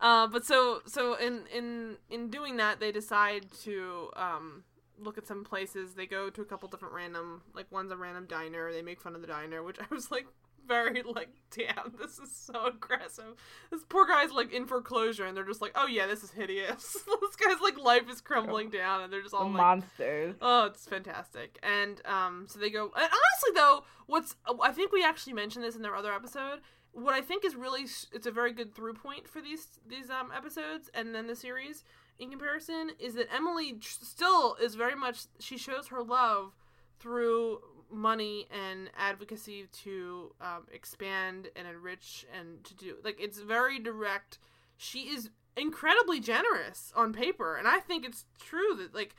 Uh, but so so in in in doing that, they decide to um look at some places. They go to a couple different random like one's a random diner. They make fun of the diner, which I was like very like, damn, this is so aggressive. This poor guy's like in foreclosure, and they're just like, oh yeah, this is hideous. this guy's like life is crumbling down, and they're just all like, monsters. Oh, it's fantastic. And um, so they go. And honestly, though, what's I think we actually mentioned this in their other episode. What I think is really it's a very good through point for these these um episodes and then the series in comparison is that Emily still is very much she shows her love through money and advocacy to um, expand and enrich and to do like it's very direct. She is incredibly generous on paper, and I think it's true that like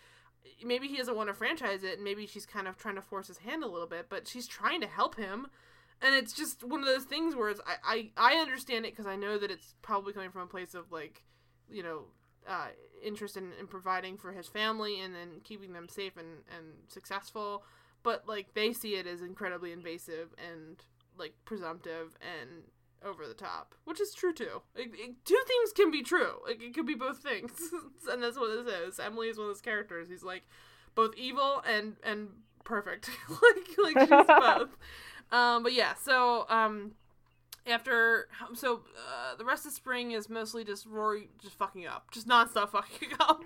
maybe he doesn't want to franchise it and maybe she's kind of trying to force his hand a little bit but she's trying to help him and it's just one of those things where it's i i, I understand it because i know that it's probably coming from a place of like you know uh, interest in, in providing for his family and then keeping them safe and, and successful but like they see it as incredibly invasive and like presumptive and over the top, which is true too. It, it- two things can be true. Like it could be both things, and that's what this is. Emily is one of those characters. He's like both evil and and perfect. like like she's both. Um, but yeah, so um, after so uh, the rest of spring is mostly just Rory just fucking up, just nonstop fucking up.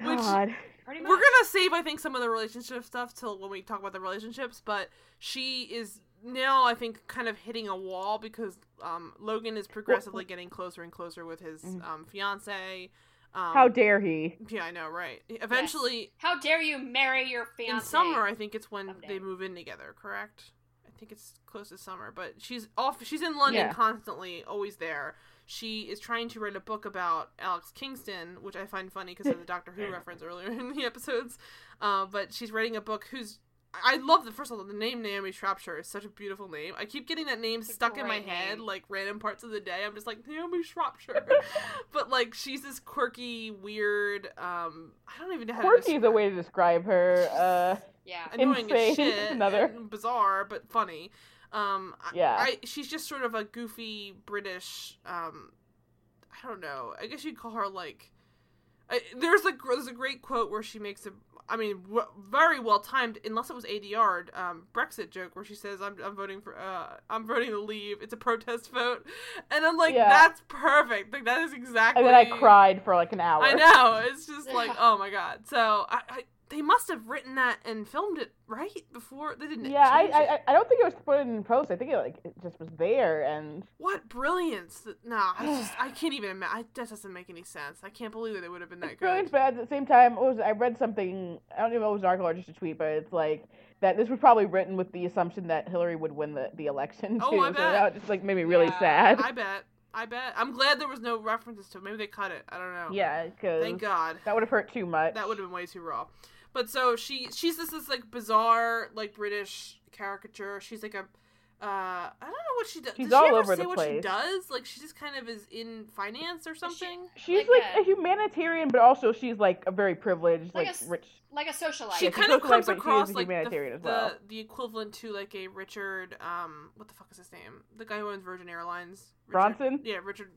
Which God. Pretty much. we're gonna save, I think, some of the relationship stuff till when we talk about the relationships. But she is now, I think, kind of hitting a wall because um, Logan is progressively getting closer and closer with his Mm. um, fiance. Um, How dare he? Yeah, I know, right? Eventually, How dare you marry your fiance? in summer, I think it's when Someday. they move in together. Correct? I think it's close to summer, but she's off. She's in London Yeah. constantly, always there. She is trying to write a book about Alex Kingston, which I find funny because of the Doctor Who reference earlier in the episodes. Uh, but she's writing a book whose I love the first of all the name Naomi Shropshire is such a beautiful name. I keep getting that name It's stuck in my great head like random parts of the day. I'm just like Naomi Shropshire, but like she's this quirky, weird. Um, I don't even know how to Quirky is a way to describe her. Uh, Yeah. annoying Insane. as shit, Another. and bizarre but funny. Um, Yeah. I, she's just sort of a goofy British. Um, I don't know. I guess you'd call her like. I, there's a there's a great quote where she makes a. I mean, w- very well timed, unless it was ADR, um, Brexit joke where she says, "I'm I'm voting for uh I'm voting to leave. It's a protest vote," and I'm like, Yeah. "That's perfect. Like that is exactly." and then I cried for like an hour. I know. It's just like, oh my god. So I, I they must have written that and filmed it right before they didn't. Yeah, I, I. I- I don't think it was put in post. I think it like it just was there, and What brilliance! Nah, I just I can't even imagine. That doesn't make any sense. I can't believe that they would have been that it's brilliant. But at the same time, was I read something? I don't even know if it was an article or just a tweet, but it's like that this was probably written with the assumption that Hillary would win the, the election too. Oh, too. I so bet. that just like made me really Yeah. sad. I bet. I bet. I'm glad there was no references to it. Maybe they cut it. I don't know. yeah, because Thank God. that would have hurt too much. That would have been way too raw. But so she she's this this like bizarre like British caricature. She's like a uh I don't know what she does. She's does she all ever over say the what she place. does? Like she just kind of is in finance or something. She's like like, a- a, humanitarian, but also she's like a very privileged, Like like, a s- rich. Like a socialite. she kind of socialite, comes but she is across a like the, as well. the equivalent to like a Richard um what the fuck is his name? The guy who owns Virgin Airlines. Richard- Bronson? Yeah, Richard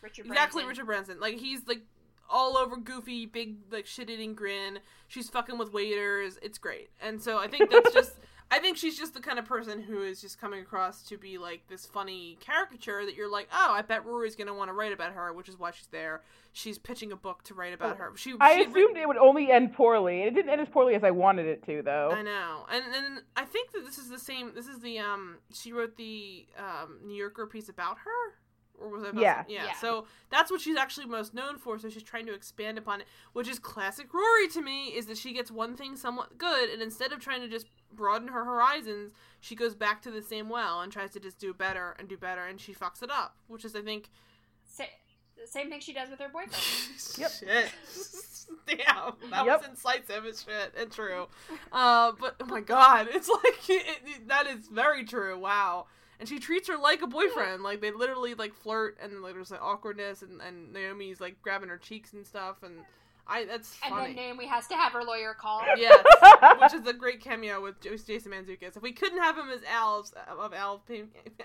Richard exactly Richard Branson. Like he's like all over goofy, big like shit eating grin. She's fucking with waiters. It's great. And so I think that's just I think she's just the kind of person who is just coming across to be like this funny caricature that you're like, oh, I bet Rory's gonna want to write about her, which is why she's there. She's pitching a book to write about her. She, I she assumed it would only end poorly. It didn't end as poorly as I wanted it to, though. I know, and and I think that this is the same. This is the um. She wrote the um New Yorker piece about her, or was it? About Yeah. yeah. Yeah. So that's what she's actually most known for. So she's trying to expand upon it, which is classic Rory to me. Is that she gets one thing somewhat good, and instead of trying to just broaden her horizons, she goes back to the same well and tries to just do better and do better, and she fucks it up, which is I think. Sa- same thing she does with her boyfriend. Yep. Shit. Damn, that Yep. was incisive as shit and true. Uh, but oh my god, it's like it, it- that is very true. Wow. And she treats her like a boyfriend. Like they literally like flirt, and like, there's like awkwardness, and, and Naomi's like grabbing her cheeks and stuff, and I that's And funny. then Naomi has to have her lawyer call. Yes, which is a great cameo with Jason Mantzoukas. If we couldn't have him as Al's of Al's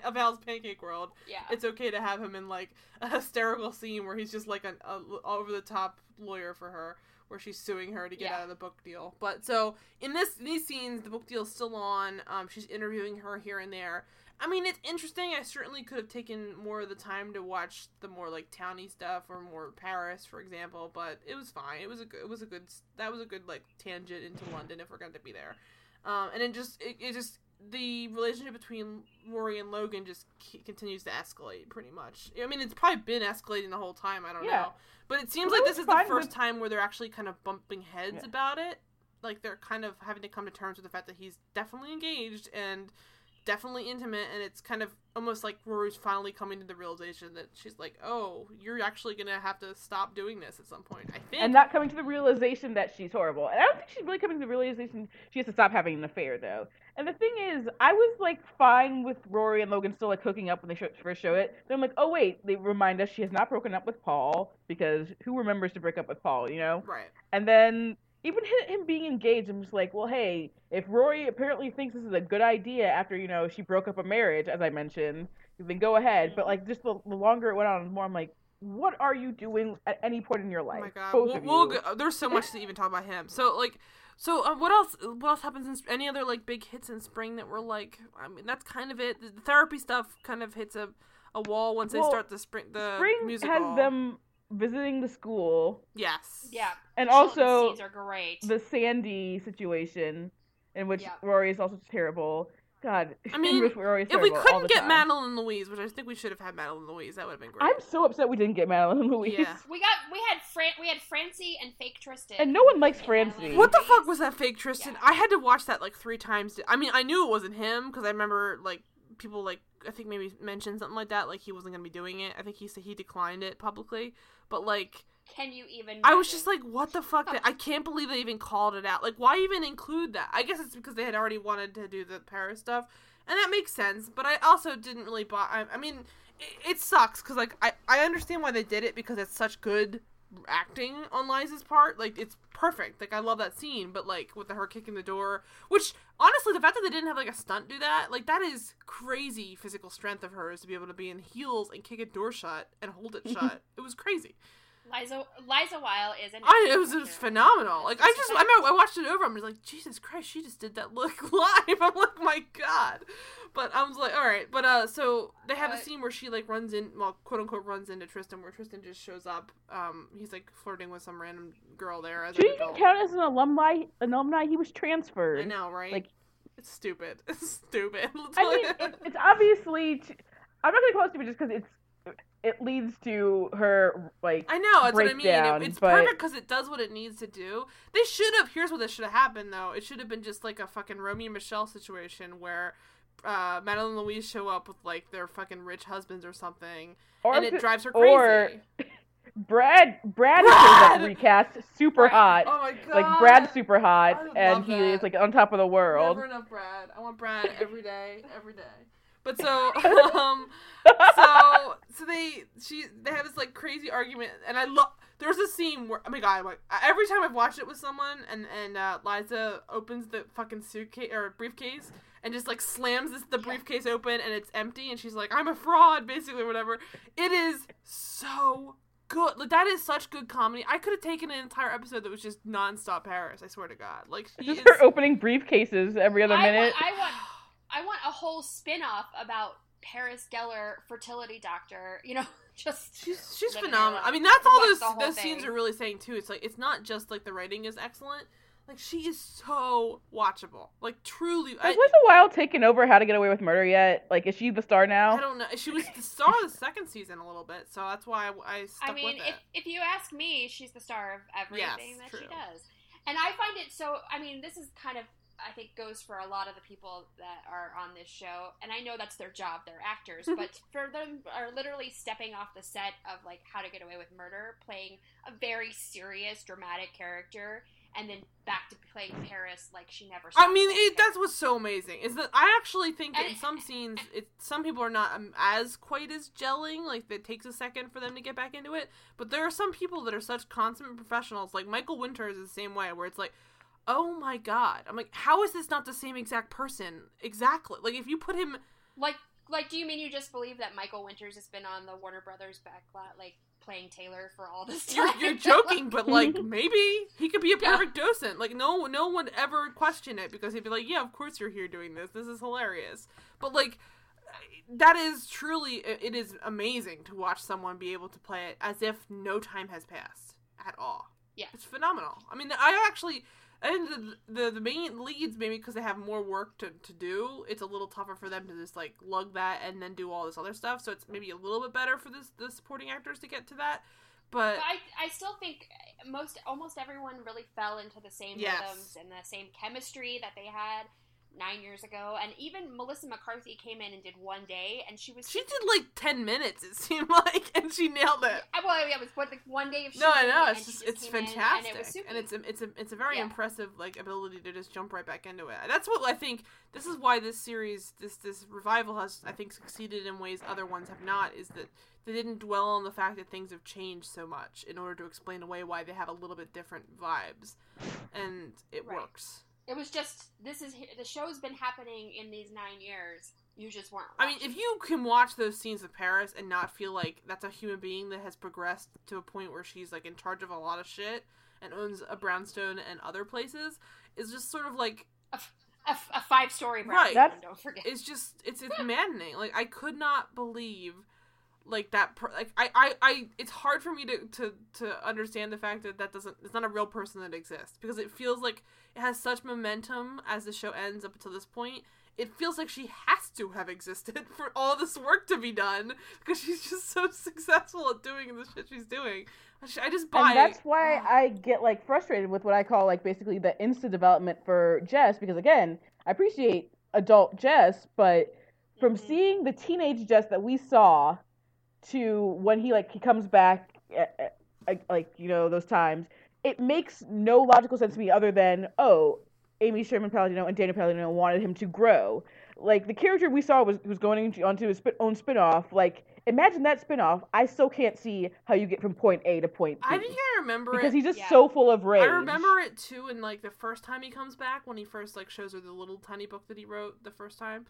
of Al's Pancake World, Yeah. it's okay to have him in like a hysterical scene where he's just like an a, over the top lawyer for her, where she's suing her to get Yeah. out of the book deal. But so in this these scenes, the book deal's still on. Um, she's interviewing her here and there. I mean, it's interesting. I certainly could have taken more of the time to watch the more like towny stuff or more Paris, for example. But it was fine. It was a good, it was a good that was a good like tangent into London if we're going to be there. Um, and it just it, it just the relationship between Rory and Logan just c- continues to escalate pretty much. I mean, it's probably been escalating the whole time. I don't Yeah. know, but it seems Well, like this is the first with- time where they're actually kind of bumping heads Yeah. about it. Like they're kind of having to come to terms with the fact that he's definitely engaged and definitely intimate, and it's kind of almost like Rory's finally coming to the realization that she's like, "Oh, you're actually gonna have to stop doing this at some point." I think. and not coming to the realization that she's horrible. And I don't think she's really coming to the realization she has to stop having an affair though. And the thing is, I was like fine with Rory and Logan still like hooking up when they first show it. Then I'm like, oh wait, they remind us she has not broken up with Paul because who remembers to break up with Paul, you know? right. And then even him being engaged, I'm just like, well, hey, if Rory apparently thinks this is a good idea after you know she broke up a marriage, as I mentioned, then go ahead. But like, just the, the longer it went on, the more I'm like, what are you doing at any point in your life? Oh my god, Both we'll, we'll go, there's so much to even talk about him. So like, so uh, what else? What else happens in sp- any other like big hits in spring that were like? I mean, that's kind of it. The, the therapy stuff kind of hits a, a wall once they start the spring the Spring musical. has them visiting the school, Yes. Yeah. and Children's also scenes are great. the Sandy situation, in which Yeah. Rory is also terrible. God, I mean, Rory is If we couldn't get time. Madeline Louise, which I think we should have had Madeline Louise, that would have been great. I'm so upset we didn't get Madeline Louise. Yeah. we got we had Fran we had Francie and fake Tristan. And no one likes Francie. What the fuck was that fake Tristan? Yeah. I had to watch that like three times. I mean, I knew it wasn't him because I remember like people like I think maybe mentioned something like that, like he wasn't gonna be doing it. I think he said he declined it publicly, but like Can you even? I was just like, what the fuck? I can't believe they even called it out. Like, why even include that? I guess it's because they had already wanted to do the Paris stuff, and that makes sense. But I also didn't really buy. I, I mean, it, it sucks because like I I understand why they did it because it's such good acting on Liza's part. Like, it's perfect. Like, I love that scene. But like with the, her kicking the door, which honestly, the fact that they didn't have like a stunt do that, like that is crazy physical strength of hers to be able to be in heels and kick a door shut and hold it shut. it was crazy. Liza Liza Weil is an. I it was, it was actor. phenomenal. Like I just just I remember I watched it over. I'm just like Jesus Christ, she just did that look live. I'm like my God, but I was like all right. But uh, so they have a scene where she like runs in, well, quote unquote, runs into Tristan, where Tristan just shows up. Um, he's like flirting with some random girl there as Should an he even count as an alumni? An alumni? He was transferred. I know, right? Like- it's stupid. It's stupid. I mean, it, it's obviously. T- I'm not gonna call it stupid just because it's. It leads to her like. I know that's what I mean. It, it's but- perfect because it does what it needs to do. They should have. Here's what this should have happened though. It should have been just like a fucking Romy and Michele situation where uh, Madeline and Louise show up with like their fucking rich husbands or something, or and it it- drives her crazy. or Brad. Brad, is Brad! that recast super Brad. hot. oh my god! like Brad's super hot, and he that. is like on top of the world. Never enough Brad. I want Brad every day, every day. But so, um, so so they she they have this like crazy argument, and I love. There's a scene where oh my god, like every time I've watched it with someone, and and uh, Liza opens the fucking suitcase or briefcase and just like slams this, the briefcase open, and it's empty, and she's like, "I'm a fraud," basically, whatever. It is so good. Like that is such good comedy. I could have taken an entire episode that was just nonstop Paris. I swear to God, like he Just is. her opening briefcases every other I minute. Want, I want I want a whole spin off about Paris Geller, fertility doctor. You know, just She's she's living her phenomenal. I mean, that's all those those thing. scenes are really saying too. It's like it's not just like the writing is excellent. Like she is so watchable. Like truly, I, Has a while taken over How to Get Away with Murder yet? Like, is she the star now? I don't know. She was the star of the second season a little bit, so that's why I, I stuck I mean, with if, it. if you ask me, she's the star of everything Yes, that she does. And I find it so, I mean, this is kind of, I think, goes for a lot of the people that are on this show. And I know that's their job, they're actors, but for them are literally stepping off the set of, like, How to Get Away with Murder, playing a very serious, dramatic character, and then back to playing Paris like she never I mean, it, that's what's so amazing is that I actually think that in some scenes, it, some people are not um, as quite as gelling. Like it takes a second for them to get back into it. But there are some people that are such consummate professionals. Like Michael Winters is the same way, where it's like, oh my god, I'm like, how is this not the same exact person exactly? Like if you put him, like Like, do you mean you just believe that Michael Winters has been on the Warner Brothers backlot, like playing Taylor for all this You're, time? you're joking, but like maybe he could be a perfect docent. Like no, no one ever question it because he'd be like, "Yeah, of course you're here doing this. This is hilarious." But like, that is truly, it is amazing to watch someone be able to play it as if no time has passed at all. Yeah. it's phenomenal. I mean, I actually. Think the, the the main leads maybe because they have more work to, to do. It's a little tougher for them to just like lug that and then do all this other stuff. So it's maybe a little bit better for this the supporting actors to get to that. But But I, I still think most almost everyone really fell into the same Yes. rhythms and the same chemistry that they had nine years ago. And even Melissa McCarthy came in and did one day, and she was She did like ten minutes. It seemed like, and she nailed it. Uh, Well, yeah, it was what like one day of shooting. No, I know it's she just it's fantastic, and it and it's a, it's a it's a very Yeah. impressive like ability to just jump right back into it. That's what I think. This is why this series, this this revival has I think succeeded in ways other ones have not. Is that they didn't dwell on the fact that things have changed so much in order to explain away why they have a little bit different vibes, and it Right. works. It was just this is the show's been happening in these nine years. You just weren't. I mean, if you can watch those scenes of Paris and not feel like that's a human being that has progressed to a point where she's like in charge of a lot of shit and owns a brownstone and other places, is just sort of like a, a five story Right. That's- Don't forget. it's just it's it's maddening. Like I could not believe like that per- like I, I I it's hard for me to to to understand the fact that that doesn't it's not a real person that exists because it feels like it has such momentum as the show ends up until this point. It feels like she has to have existed for all this work to be done because she's just so successful at doing the shit she's doing. I just buy And that's why I get like frustrated with what I call like basically the insta development for Jess because again, I appreciate adult Jess, but from Mhm. seeing the teenage Jess that we saw to when he like he comes back uh, uh, like you know those times, it makes no logical sense to me other than oh, Amy Sherman Palladino and Dana Palladino wanted him to grow. Like the character we saw was was going into, onto his own spin-off. Like imagine that spin-off. I still can't see how you get from point A to point B I think I remember because it he's just Yeah. so full of rage. I remember it too in like the first time he comes back when he first like shows her the little tiny book that he wrote the first time.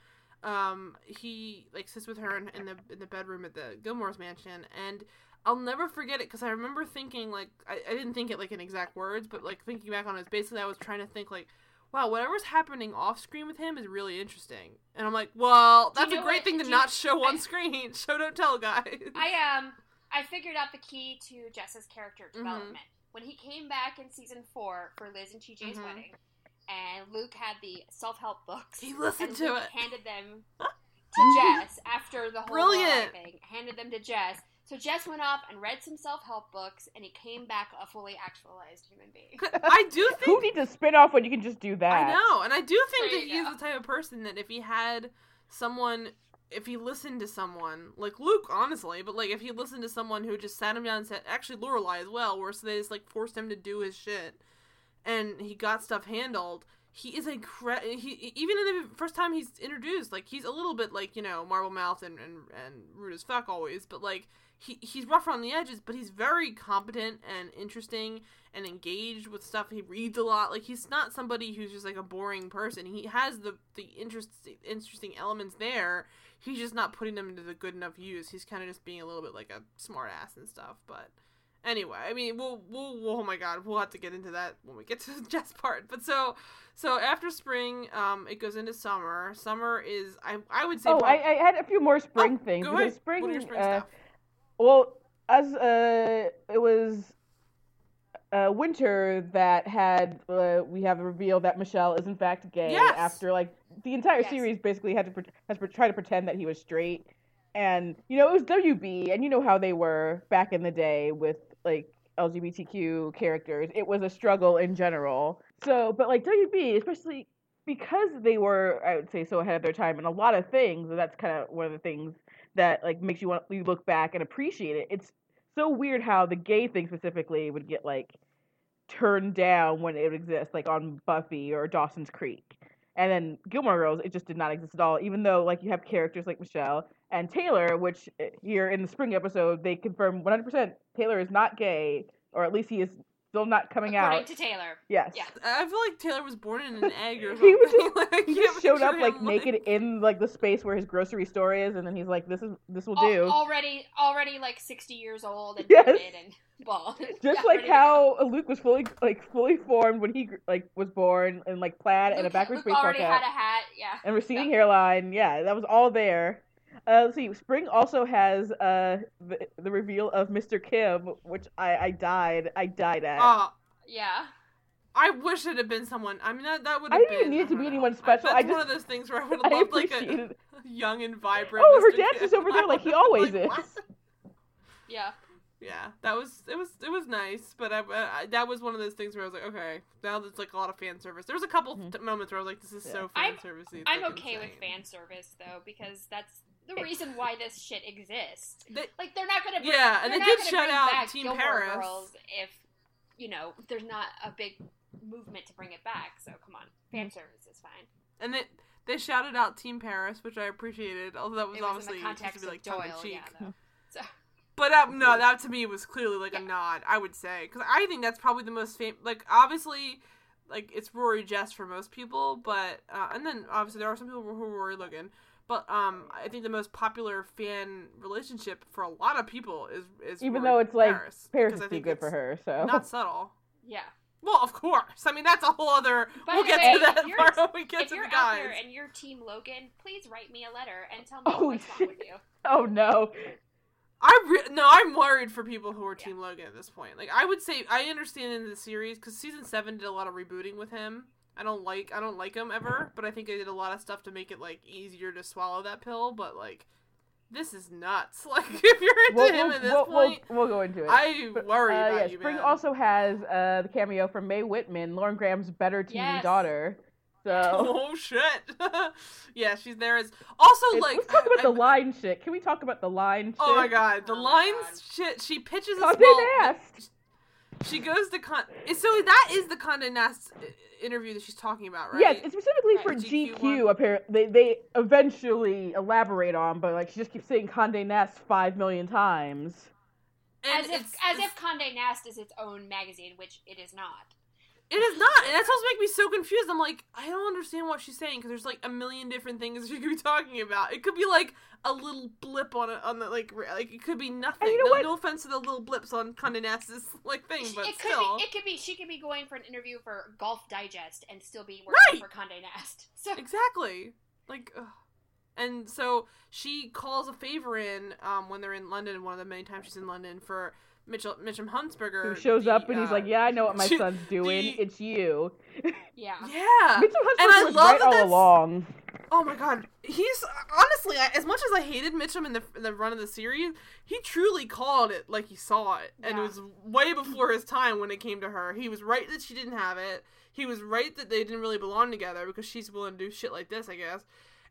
Um, he like sits with her in, in the in the bedroom at the Gilmore's mansion, and I'll never forget it because I remember thinking like I, I didn't think it like in exact words, but like thinking back on it, basically I was trying to think like. Wow, whatever's happening off screen with him is really interesting, and I'm like, well, you that's a great what- thing to not you- show on I- screen. Show don't tell, guys. I um I figured out the key to Jess's character Mhm. development when he came back in season four for Liz and TJ's Mhm. wedding, and Luke had the self help books. He listened and to Luke it. handed them to Jess after the whole Brilliant. Thing. Handed them to Jess. So Jess went off and read some self help books, and he came back a fully actualized human being. I do think Who needs a spin-off when you can just do that? I know, and I do think There that you he's go. the type of person that if he had someone, if he listened to someone like Luke, honestly, but like if he listened to someone who just sat him down and said, actually Lorelai as well, where so they just like forced him to do his shit, and he got stuff handled. He is a cre- he even in the first time he's introduced, like he's a little bit like you know marble mouthed and, and and rude as fuck always, but like he he's rough around the edges, but he's very competent and interesting and engaged with stuff. He reads a lot. Like he's not somebody who's just like a boring person. He has the the interesting interesting elements there. He's just not putting them into the good enough use. He's kind of just being a little bit like a smart ass and stuff. But anyway, I mean, we'll we'll, oh my god, we'll have to get into that when we get to the Jess part. But so so after spring, um, it goes into summer. Summer is I I would say Oh, prob- I, I had a few more spring Oh, things because ahead. spring. Spring uh, stuff? Well, as uh, it was uh, winter that had uh, we have a reveal that Michelle is in fact gay Yes. after like the entire Yes. series basically had to pre- has to try to pretend that he was straight, and you know it was WB, and you know how they were back in the day with like LGBTQ characters. It was a struggle in general. So, but like WB, especially because they were, I would say, so ahead of their time in a lot of things. That's kind of one of the things that like makes you want you look back and appreciate it. It's so weird how the gay thing specifically would get like turned down when it exists, like on Buffy or Dawson's Creek. And then Gilmore Girls, it just did not exist at all. Even though like you have characters like Michelle and Taylor, which uh, here in the spring episode they confirm 100% Taylor is not gay, or at least he is still not coming According out. to Taylor. yes. Yeah. I feel like Taylor was born in an egg or something. He was just- Like, He just showed up like him, naked in like the space where his grocery store is, and then he's like, "This is this will do." Already, already like sixty years old and Yes. and bald. Just Yeah, like how Luke was fully like fully formed when he like was born and like plaid go. and a backwards Luke baseball already cap had a hat. Yeah. and receding Yeah. hairline. Yeah, that was all there. Uh, let's see. Spring also has uh the, the reveal of Mr. Kim, which I I died I died at. Oh, Yeah. I wish it had been someone. I mean, that, that would I have didn't been. even need it to be don't anyone know. special. That's I one of those things where I would I have loved like appreciated. a young and vibrant. Oh, her Mr. dad's Kim. just over there like he always like, is. what? Yeah. Yeah, that was it was it was nice, but I, I that was one of those things where I was like, okay, now there's like a lot of fan service. There was a couple Mhm. t- moments where I was like, this is Yeah. so I'm- fan servicey. I'm okay with fan service though because that's the reason why this shit exists. They- Like they're not gonna bring, Yeah, and they're they not did gonna shut out Team Gilmore Paris. Girls if you know there's not a big movement to bring it back. So come on, fan service is fine. And they they shouted out Team Paris, which I appreciated, although that was, was obviously in the supposed to be like of Doyle, tongue in cheek. yeah. So But no, that to me was clearly like a nod. I would say because I think that's probably the most fam- like obviously like it's Rory Jess for most people, but uh, and then obviously there are some people who are Rory Logan. But um, I think the most popular fan relationship for a lot of people is is Even though it's like Paris, Paris because is I too think good for her, so Not subtle. yeah. Well, of course. I mean, that's a whole other. By we'll get way, to that if you're- part when we get if to you're the out there and you're Team Logan, please write me a letter and tell me Oh, what's wrong with you. oh no. I re- no, I'm worried for people who are Yeah. Team Logan at this point. Like, I would say I understand in the series because season seven did a lot of rebooting with him. I don't like I don't like him ever, but I think I did a lot of stuff to make it like easier to swallow that pill. But like, this is nuts. Like, if you're into We'll, him we'll, at this we'll, we'll, point, we'll go into it. I worry uh, about yeah, you, Spring man. also has uh, the cameo from Mae Whitman, Lauren Graham's better TV Yes. daughter. So Oh shit! yeah, she's there as also It's- like. let's talk about I- the line shit. Can we talk about the line shit? Oh my god, the Oh lines God. shit. She pitches a Condé small. Nast. She goes to con. So that is the Condé Nast uh, interview that she's talking about, right? Yes, it's specifically Right, for GQ GQ. Apparently, they they eventually elaborate on, but like she just keeps saying Condé Nast five million times. and As if as if Condé Nast is its own magazine, which it is not. It is not, and that's supposed to make me so confused. I'm like, I don't understand what she's saying because there's like a million different things she could be talking about. It could be like a little blip on it on the like like it could be nothing. you know no, no offense to the little blips on Condé Nast's like thing, but it could still, be. It could be. She could be going for an interview for Golf Digest and still be working Right. for Condé Nast. So exactly like. Ugh. And so she calls a favor in um, when they're in London. One of the many times she's in London for Mitchell Mitchum Huntsberger, Who shows the, up and he's uh, like, "Yeah, I know what my son's doing. the- it's you." yeah. Yeah. Mitchell and I Huntsberger was love right that all along. Oh my god, he's honestly I- as much as I hated Mitchum in the in the run of the series, he truly called it like he saw it, and it was way before his time when it came to her. He was right that she didn't have it. He was right that they didn't really belong together because she's willing to do shit like this, I guess.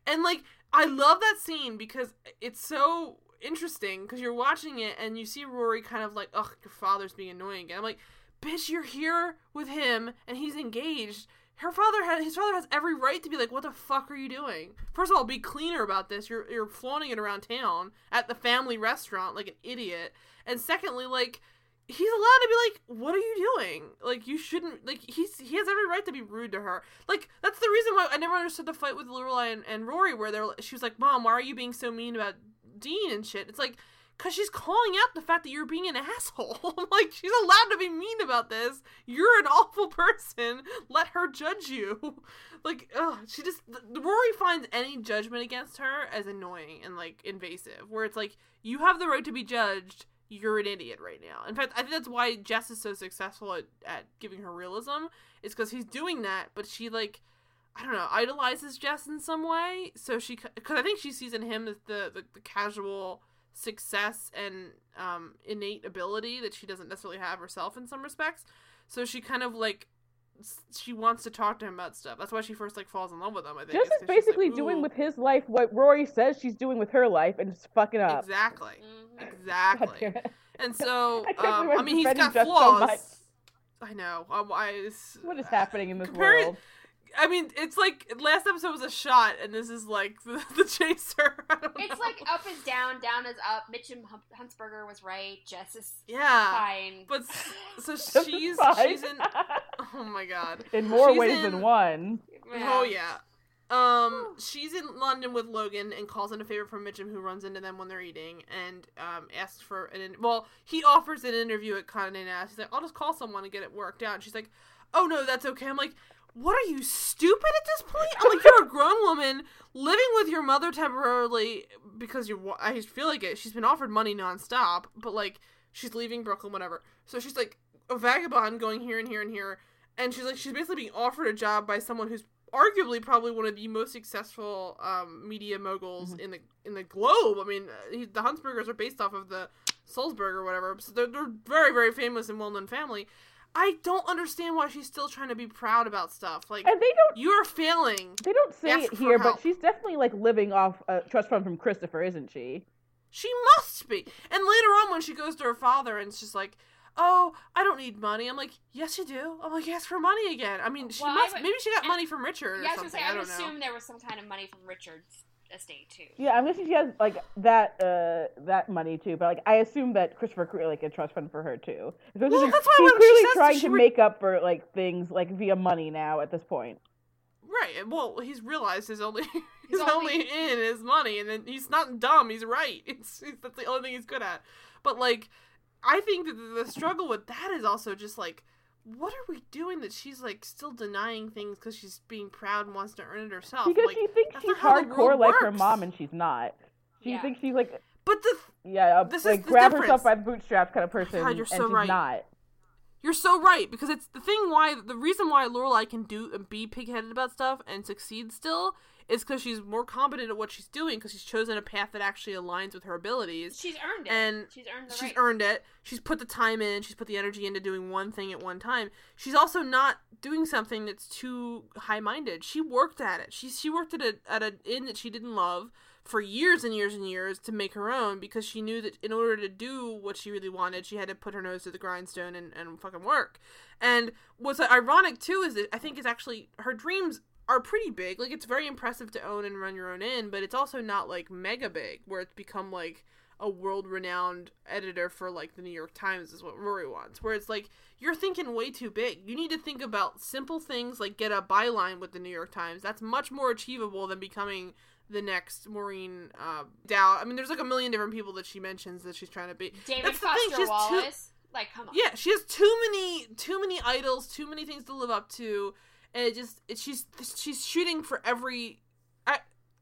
And like I love that scene because it's so interesting because you're watching it and you see Rory kind of like, ugh, your father's being annoying again. I'm like, bitch, you're here with him and he's engaged. Her father has his father has every right to be like, what the fuck are you doing? First of all, be cleaner about this. You're you're flaunting it around town at the family restaurant like an idiot. And secondly, like he's allowed to be like, what are you doing? Like you shouldn't like he's he has every right to be rude to her. Like that's the reason why I never understood the fight with Lorelai and, and Rory where they're she was like, Mom, why are you being so mean about Dean and shit? It's like Cause she's calling out the fact that you're being an asshole. like she's allowed to be mean about this. You're an awful person. Let her judge you. like, ugh, she just Rory finds any judgment against her as annoying and like invasive. Where it's like you have the right to be judged. You're an idiot right now. In fact, I think that's why Jess is so successful at, at giving her realism. Is because he's doing that, but she like I don't know idolizes Jess in some way. So she because I think she sees in him as the the, the casual success and um, innate ability that she doesn't necessarily have herself in some respects. So she kind of like she wants to talk to him about stuff. That's why she first like falls in love with him. I think Just is is 'cause she's like, basically doing with his life what Rory says she's doing with her life and just fucking up. exactly, Mhm. Exactly. And so I um, I mean, he's got Jess so flaws. much. I know. Um, I, What is happening in this Comparing- world? I mean, it's like last episode was a shot, and this is like the, the chaser. It's know. like up is down, down is up. Mitchum Hun- Huntsberger was right. Jess is yeah, fine. but so she's she's in. Oh my god. in more she's ways in- than one. Oh yeah. Um, she's in London with Logan and calls in a favor from Mitchum, who runs into them when they're eating, and um, asks for an. In- well, he offers an interview at Condé Nast. He's like, "I'll just call someone and get it worked out." And she's like, "Oh no, that's okay." I'm like, "What are you stupid at this point?" I'm like, "You're a grown woman living with your mother temporarily because you're." I feel like it. She's been offered money nonstop, but like she's leaving Brooklyn, whatever. So she's like a vagabond going here and here and here, and she's like she's basically being offered a job by someone who's arguably probably one of the most successful um, media moguls in the in the globe. I mean, he, the Huntsbergers are based off of the Sulzberger or whatever, so they're, they're very very famous and well known family. I don't understand why she's still trying to be proud about stuff. Like And they don't you're failing. they don't say Ask it here, but she's definitely like living off a trust fund from Christopher, isn't she? She must be. And later on, when she goes to her father and it's just like, "Oh, I don't need money," I'm like, "Yes, you do." I'm like, "Ask for money again." I mean, she Well, must. would- maybe she got money from Richard or Yeah, I was gonna something. say. I I would don't know. assume there was some kind of money from Richard's estate too. Yeah, I'm guessing she has like that uh that money too, but like I assume that Christopher created like a trust fund for her too. Especially Well, since that's why he's when she clearly trying to re- make up for like things like via money now at this point. Right. Well, he's realized his only his His only, only- in is money, and then he's not dumb. He's right. It's, it's that's the only thing he's good at. But like, I think that the, the struggle with that is also just like, what are we doing that she's like still denying things because she's being proud and wants to earn it herself? Because like, she thinks that's she's not how the hardcore like her mom, and she's not. She Yeah. thinks she's like but the yeah, a, This is like the grab difference. herself by the bootstraps kind of oh person, God, you're and so she's right. not. You're so right because it's the thing why the reason why Lorelai can do and be pigheaded about stuff and succeed still is because she's more competent at what she's doing because she's chosen a path that actually aligns with her abilities. She's earned it. And she's earned the She's right. earned it. She's put the time in. She's put the energy into doing one thing at one time. She's also not doing something that's too high minded. She worked at it. She she worked at a at an inn that she didn't love for years and years and years to make her own because she knew that in order to do what she really wanted, she had to put her nose to the grindstone and, and fucking work. And what's ironic too is that I think is actually her dreams are pretty big. Like it's very impressive to own and run your own inn, but it's also not like mega big where it's become like a world renowned editor for like the New York Times is what Rory wants. Where it's like you're thinking way too big. You need to think about simple things like get a byline with the New York Times. That's much more achievable than becoming the next Maureen uh, Dowd. I mean, there's like a million different people that she mentions that she's trying to be. David That's the thing, Foster she's too- Like, come on. Yeah, she has too many too many idols, too many things to live up to, and it just it, she's she's shooting for every. I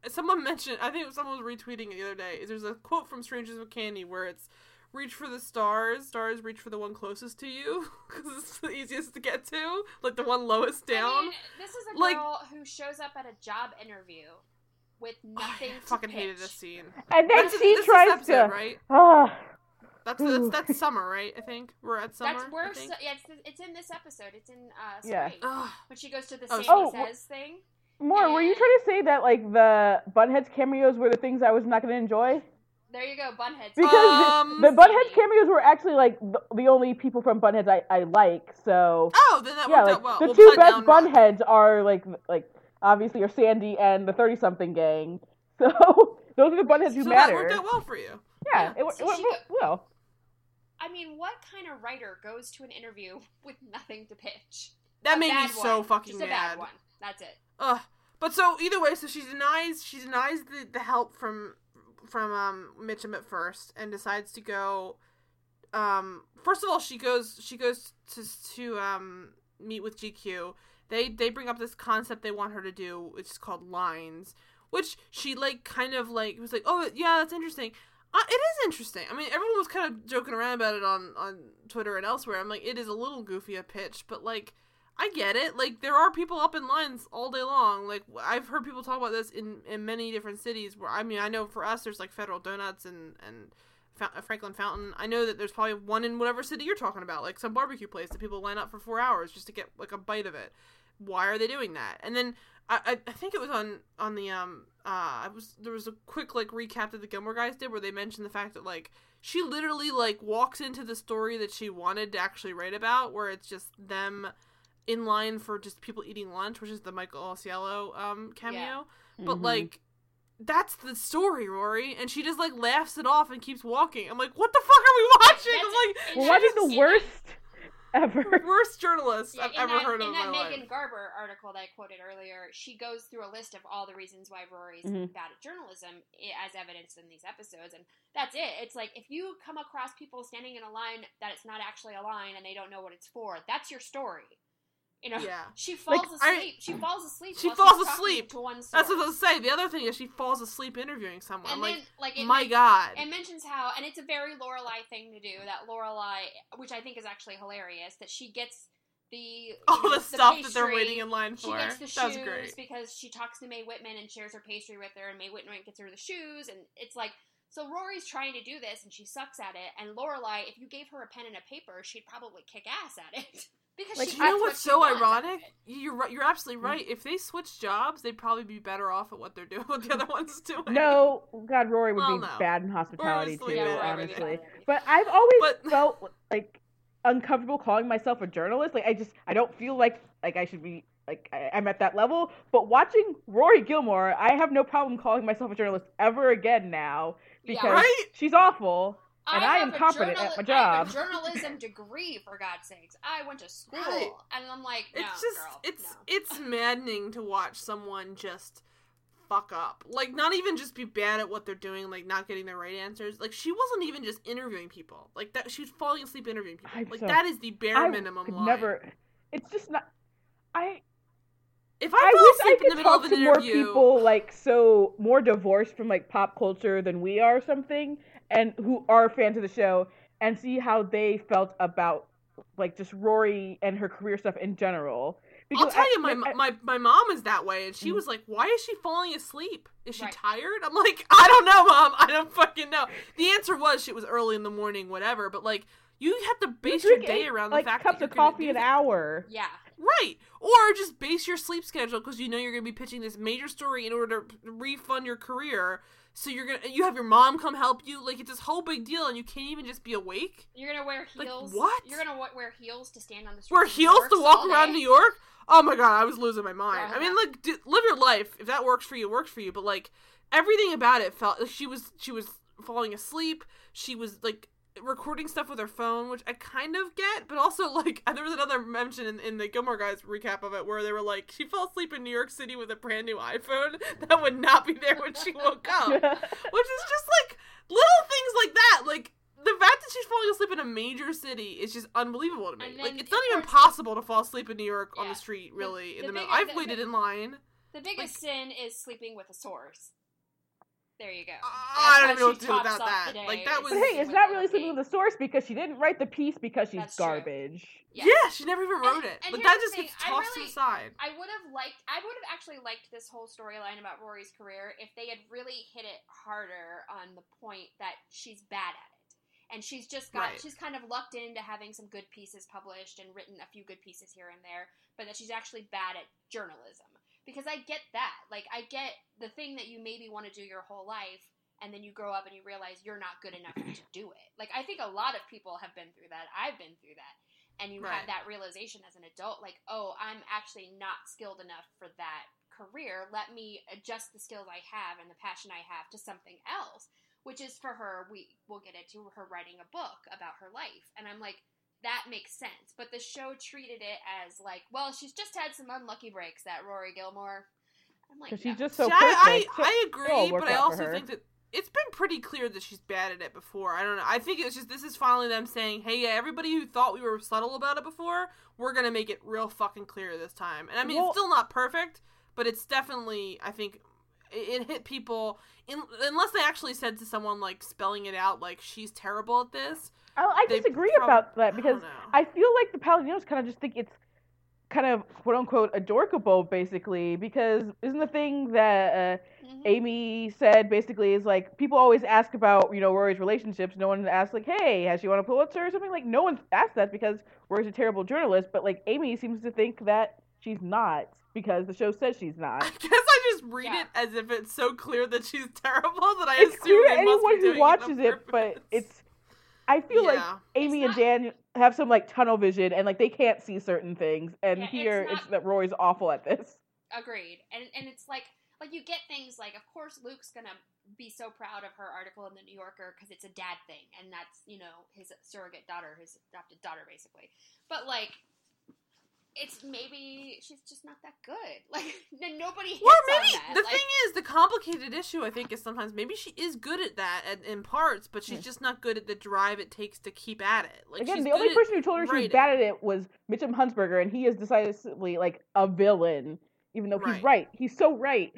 someone mentioned I think someone was retweeting it the other day. There's a quote from Strangers with Candy where it's reach for the stars, stars reach for the one closest to you because it's the easiest to get to, like the one lowest down. I mean, this is a Like- girl who shows up at a job interview with Oh, nothing. I to fucking pitch. hated this scene. And then That's- she this is tries episode, to. right? Ah, That's that's, that's summer, right? I think we're at summer. That's where I yeah, it's, it's in this episode. It's in uh, Yeah. spring Ugh. when she goes to the Oh, Sandy oh, Says thing. More, were you trying to say that like the Bunheads cameos were the things I was not going to enjoy? There you go, Bunheads. Because Um, the, the Bunheads cameos were actually like the, the only people from Bunheads I, I like. So Oh, then that yeah, worked like out well. the Well, two best Down rocked. Bunheads are like like obviously are Sandy and the thirty something gang. So those are the Bunheads who So matter. that worked out well for you. Yeah, Yeah. it, So it went go- well. I mean, what kind of writer goes to an interview with nothing to pitch? That A made me so one. fucking Just a mad. bad one. That's it. Ugh. But so either way, so she denies she denies the, the help from from um Mitchum at first and decides to go um first of all she goes she goes to to um meet with GQ. They they bring up this concept they want her to do, which is called lines, which she like kind of like was like, "Oh, yeah, that's interesting." Uh, it is interesting. I mean, everyone was kind of joking around about it on on Twitter and elsewhere. I'm like, it is a little goofy a pitch, but like I get it. Like there are people up in lines all day long. Like I've heard people talk about this in in many different cities. Where I mean, I know for us, there's like Federal Donuts and and Fa- Franklin Fountain. I know that there's probably one in whatever city you're talking about, like some barbecue place that people line up for four hours just to get like a bite of it. Why are they doing that? And then I I, I think it was on on the um uh I was there was a quick like recap that the Gilmore guys did where they mentioned the fact that like she literally like walks into the story that she wanted to actually write about, where it's just them in line for just people eating lunch, which is the Michael Ausiello um cameo. Yeah. But Mhm. like that's the story, Rory, and she just like laughs it off and keeps walking. I'm like, what the fuck are we watching? That's- I'm like, and we're watching the in worst ever. worst journalist Yeah, I've in ever that, heard of in in that my Megan life. Garber article that I quoted earlier, she goes through a list of all the reasons why Rory's Mhm. bad at journalism, as evidenced in these episodes, and that's it. It's like if you come across people standing in a line that it's not actually a line and they don't know what it's for, that's your story. You know, Yeah. she falls I- asleep. she falls asleep. She falls asleep. to one That's what I was saying. The other thing is she falls asleep interviewing someone. And I'm then, like, like, my god. It mentions how, and it's a very Lorelai thing to do. That Lorelai, which I think is actually hilarious, that she gets the All know, the stuff that they're waiting in line for. She gets the shoes great. because she talks to Mae Whitman and shares her pastry with her, and Mae Whitman gets her the shoes, and it's like so Rory's trying to do this and she sucks at it, and Lorelai, if you gave her a pen and a paper, she'd probably kick ass at it because Like, she you know what's so wants ironic? You're. You're absolutely mm-hmm. right. If they switch jobs, they'd probably be better off at what they're doing. What the other one's doing. No, God, Rory would Well, be no. bad in hospitality too, Yeah, bad at Rory was honestly. bad at it. But I've always But- felt like uncomfortable calling myself a journalist. Like I just I don't feel like like I should be like I, I'm at that level. But watching Rory Gilmore, I have no problem calling myself a journalist ever again now Yeah. because Right? she's awful. And I am have a competent at my journali- I have job. a journalism degree, for God's sakes. I went to school, Right. and I'm like, no, It's just girl, it's no. it's maddening to watch someone just fuck up. Like not even just be bad at what they're doing, like not getting the right answers. Like she wasn't even just interviewing people. Like that she was falling asleep interviewing people. I'm like so- that is the bare I minimum could line. never. It's just not. I If I, I wish asleep I in the could middle talk of to an more people like so more divorced from like pop culture than we are or something, and who are fans of the show, and see how they felt about like just Rory and her career stuff in general. I'll tell I- you, my, I- my my mom is that way, and she Mhm. was like, "Why is she falling asleep? Is she Right. tired?" I'm like, "I don't know, mom. I don't fucking know." The answer was she was early in the morning, whatever. But like, you have to you base your day eight, around like the fact cups that of you're gonna coffee an hour. yeah. right? Or just base your sleep schedule because you know you're gonna be pitching this major story in order to refund your career. So you're gonna you have your mom come help you. Like it's this whole big deal, and you can't even just be awake. You're gonna wear Like, heels. what? You're gonna wear heels to stand on the street. Wear heels to walk around New York. Oh my god, I was losing my mind. Girl, I mean, yeah. like, d- live your life. If that works for you, it works for you. But like, everything about it felt like she was she was falling asleep. She was like recording stuff with her phone, which I kind of get, but also like there was another mention in, in the Gilmore Guys recap of it where they were like, she fell asleep in New York City with a brand new iPhone that would not be there when she woke up, which is just like little things like that, like. The fact that she's falling asleep in a major city is just unbelievable to me. Like it's not even possible to fall asleep in New York on the street, The- really. in the the middle, big- I've waited the- in line. The biggest sin is sleeping with a source. There you go. I don't That's know what to do tops about that. the Like that was. But hey, sleeping it's not really sleeping lady. with the source because she didn't write the piece because she's That's garbage. Yeah. yeah. she never even wrote And- it. and But that just thing, gets tossed to really- the side. I would have liked. I would have actually liked this whole storyline about Rory's career if they had really hit it harder on the point that she's bad at it, and she's just got. Right. She's kind of lucked into having some good pieces published and written a few good pieces here and there, but that she's actually bad at journalism. Because I get that. Like I get the thing that you maybe want to do your whole life. And then you grow up and you realize you're not good enough to do it. Like I think a lot of people have been through that. I've been through that and you Right. have that realization as an adult like oh i'm actually not skilled enough for that career let me adjust the skills i have and the passion i have to something else which is for her we will get into her writing a book about her life and i'm like that makes sense but the show treated it as like well she's just had some unlucky breaks that rory gilmore i'm like Because no. she's just so See, I, perfect. I, I agree, but I also think that it's been pretty clear that she's bad at it before. I don't know. I think it's just this is finally them saying, "Hey, yeah, everybody who thought we were subtle about it before, we're gonna make it real fucking clear this time." And I mean, Well- it's still not perfect, but it's definitely, I think, it, it hit people. In, unless they actually said to someone like spelling it out, like she's terrible at this. I, I disagree prob- about that because don't. I feel like the Palladinos kind of just think it's kind of quote unquote adorkable, basically, because isn't the thing that uh, Mhm. Amy said basically is like people always ask about you know Rory's relationships. No one asks like, hey, has she won a Pulitzer or something? Like no one asked that because Rory's a terrible journalist. But like Amy seems to think that she's not because the show says she's not. I guess I just read Yeah. it as if it's so clear that she's terrible that I It's assume clear to they must be anyone doing who watches it, it, but it's I feel like. Amy It's and Dan have some like tunnel vision and like they can't see certain things. And Yeah, here it's, not- that Rory's awful at this. Agreed. And and it's like like you get things like of course Luke's gonna be so proud of her article in the New Yorker because it's a dad thing and that's you know his surrogate daughter, his adopted daughter basically. But like. It's maybe she's just not that good. Like nobody hits Well, on maybe that. the Like, thing is the complicated issue. I think is sometimes maybe she is good at that at, in parts, but she's Yeah. just not good at the drive it takes to keep at it. Like Again, she's the only person who told her she was bad at it was Mitchum Huntsberger, and he is decisively like a villain, even though he's Right. right. He's so right.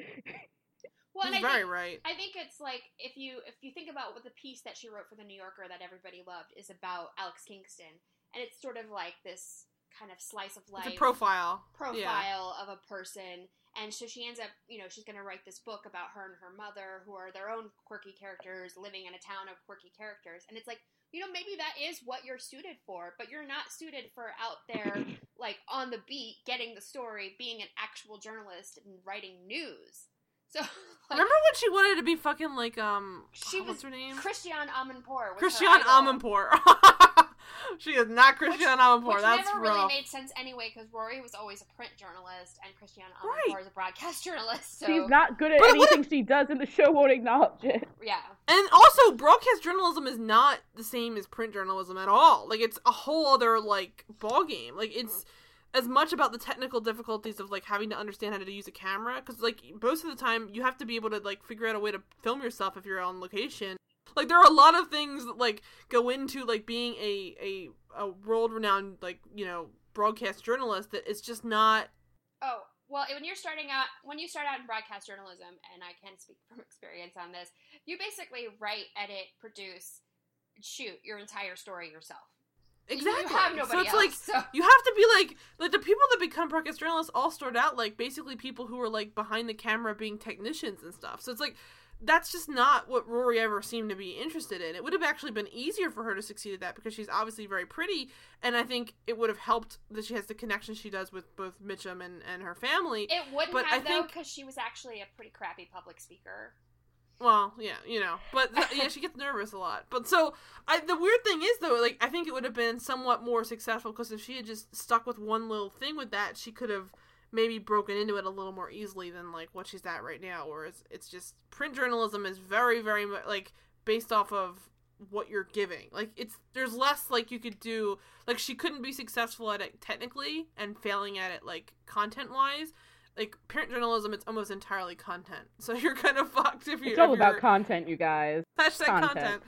well, He's I very think, right. I think it's like if you if you think about what the piece that she wrote for the New Yorker that everybody loved is about Alex Kingston, and it's sort of like this kind of slice of life It's a profile. profile of a person and so she ends up you know she's going to write this book about her and her mother who are their own quirky characters living in a town of quirky characters and it's like you know maybe that is what you're suited for but you're not suited for out there like on the beat getting the story being an actual journalist and writing news so like, Remember when she wanted to be fucking like um She what's was her name? christiane amanpour was her Christiane Amanpour. she is not which- Christiane Amanpour. Which That's never rough. really made sense anyway, because Rory was always a print journalist and Christiane Amanpour Right. is a broadcast journalist. So She's not good at But what anything she does, and the show won't acknowledge it. yeah, And also, broadcast journalism is not the same as print journalism at all. Like, it's a whole other like ball game. Like, it's as much about the technical difficulties of like having to understand how to use a camera because like most of the time you have to be able to like figure out a way to film yourself if you're on location. Like, there are a lot of things that like go into like being a a a world renowned like you know broadcast journalist that it's just not Oh, well, when you're starting out, when you start out in broadcast journalism, and I can speak from experience on this, you basically write, edit, produce, shoot your entire story yourself. Exactly. You have nobody so it's else. like so. you have to be like like the people that become broadcast journalists all start out like basically people who are like behind the camera being technicians and stuff. So it's like that's just not what Rory ever seemed to be interested in. It would have actually been easier for her to succeed at that because she's obviously very pretty, and I think it would have helped that she has the connection she does with both Mitchum and, and her family. It wouldn't but have I though, because she was actually a pretty crappy public speaker. Well, yeah, you know, but th- yeah, she gets nervous a lot. But so, I the weird thing is though, like I think it would have been somewhat more successful because if she had just stuck with one little thing with that, she could have maybe broken into it a little more easily than like what she's at right now. Whereas it's just print journalism is very, very mu- like based off of what you're giving. Like it's there's less like you could do. Like she couldn't be successful at it technically and failing at it like content wise. Like print journalism, it's almost entirely content. So you're kind of fucked if you. It's all about content, you guys. hashtag content. content.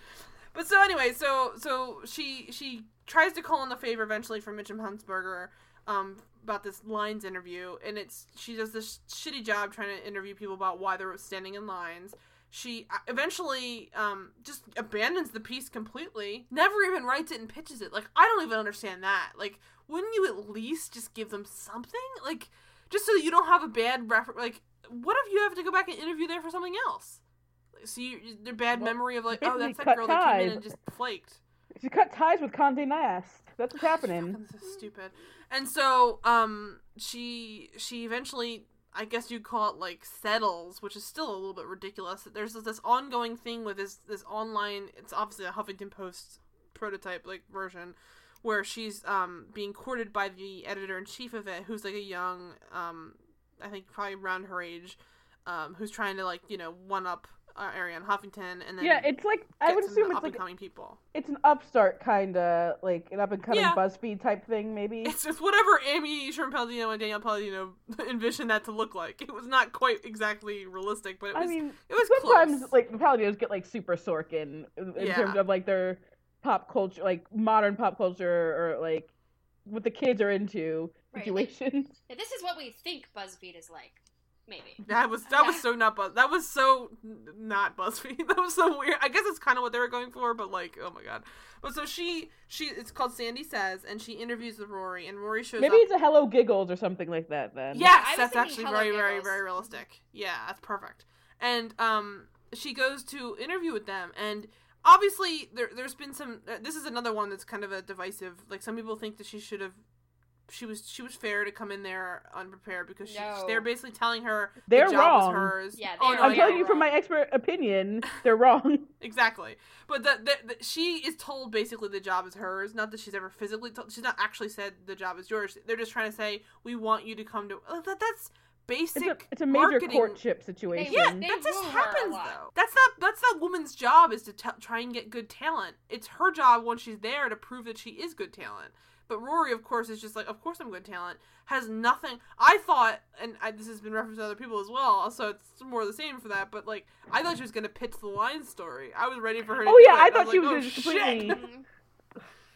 But so anyway, so so she she tries to call in the favor eventually from Mitchum Huntsberger um about this lines interview, and it's she does this shitty job trying to interview people about why they're standing in lines. She uh, eventually um just abandons the piece completely, never even writes it and pitches it. Like I don't even understand that. Like wouldn't you at least just give them something? Like just so you don't have a bad refer like what if you have to go back and interview there for something else? So you, their bad Well, memory of like, oh, that's that girl that came in and just flaked. She cut ties with Conde Nast. That's what's happening. Fucking so stupid. And so, um, she she eventually, I guess you'd call it like settles, which is still a little bit ridiculous. There's this, ongoing thing with this this online. It's obviously a Huffington Post prototype like version where she's um being courted by the editor in chief of it, who's like a young um I think probably around her age, um who's trying to like you know one up uh, Arianna Huffington and then Yeah, it's like I would assume it's like coming people. it's an upstart kind of like an up and coming Yeah. BuzzFeed type thing, maybe. It's just whatever Amy Sherman Palladino and Daniel Palladino envisioned that to look like. It was not quite exactly realistic, but it was. I mean, it was sometimes close. like the Palladinos get like super Sorkin in, in Yeah. terms of like their pop culture, like modern pop culture, or like what the kids are into Right, situations. Yeah, this is what we think BuzzFeed is like. Maybe. that was that was so not buzz. That was so not BuzzFeed. That was so weird. I guess it's kind of what they were going for, but like, oh my god. But so she she it's called Sandee Says, and she interviews with Rory, and Rory shows Maybe up. it's a Hello Giggles or something like that. Then Yes, I was that's actually Hello very, very, very realistic. Yeah, that's perfect. And um, she goes to interview with them, and obviously there, there's been some. Uh, this is another one that's kind of a divisive. Like some people think that she should have she was she was fair to come in there unprepared because she, No. they're basically telling her They're the job was wrong. hers. Yeah, oh, no, I'm I telling know. you from my expert opinion, they're wrong. Exactly. But the, the, the, she is told basically the job is hers. Not that she's ever physically told. She's not actually said the job is yours. They're just trying to say we want you to come to. uh, That, that's basic. It's a it's a major marketing. courtship situation. Yeah, They that just woo her a happens though. That's not that's that woman's job is to t- try and get good talent. It's her job once she's there to prove that she is good talent. But Rory, of course, is just like, of course I'm good talent. Has nothing. I thought, and I, this has been referenced to other people as well, so it's more the same for that. But like, I thought she was gonna pitch the line story. I was ready for her. to Oh, do yeah. I thought was she like, was oh, completely-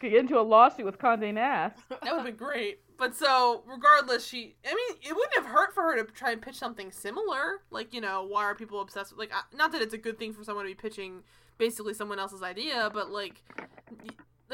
get into a lawsuit with Condé Nast. That would have been great. But so, regardless, she. I mean, it wouldn't have hurt for her to try and pitch something similar. Like, you know, why are people obsessed with. Like, not that it's a good thing for someone to be pitching basically someone else's idea, but, like.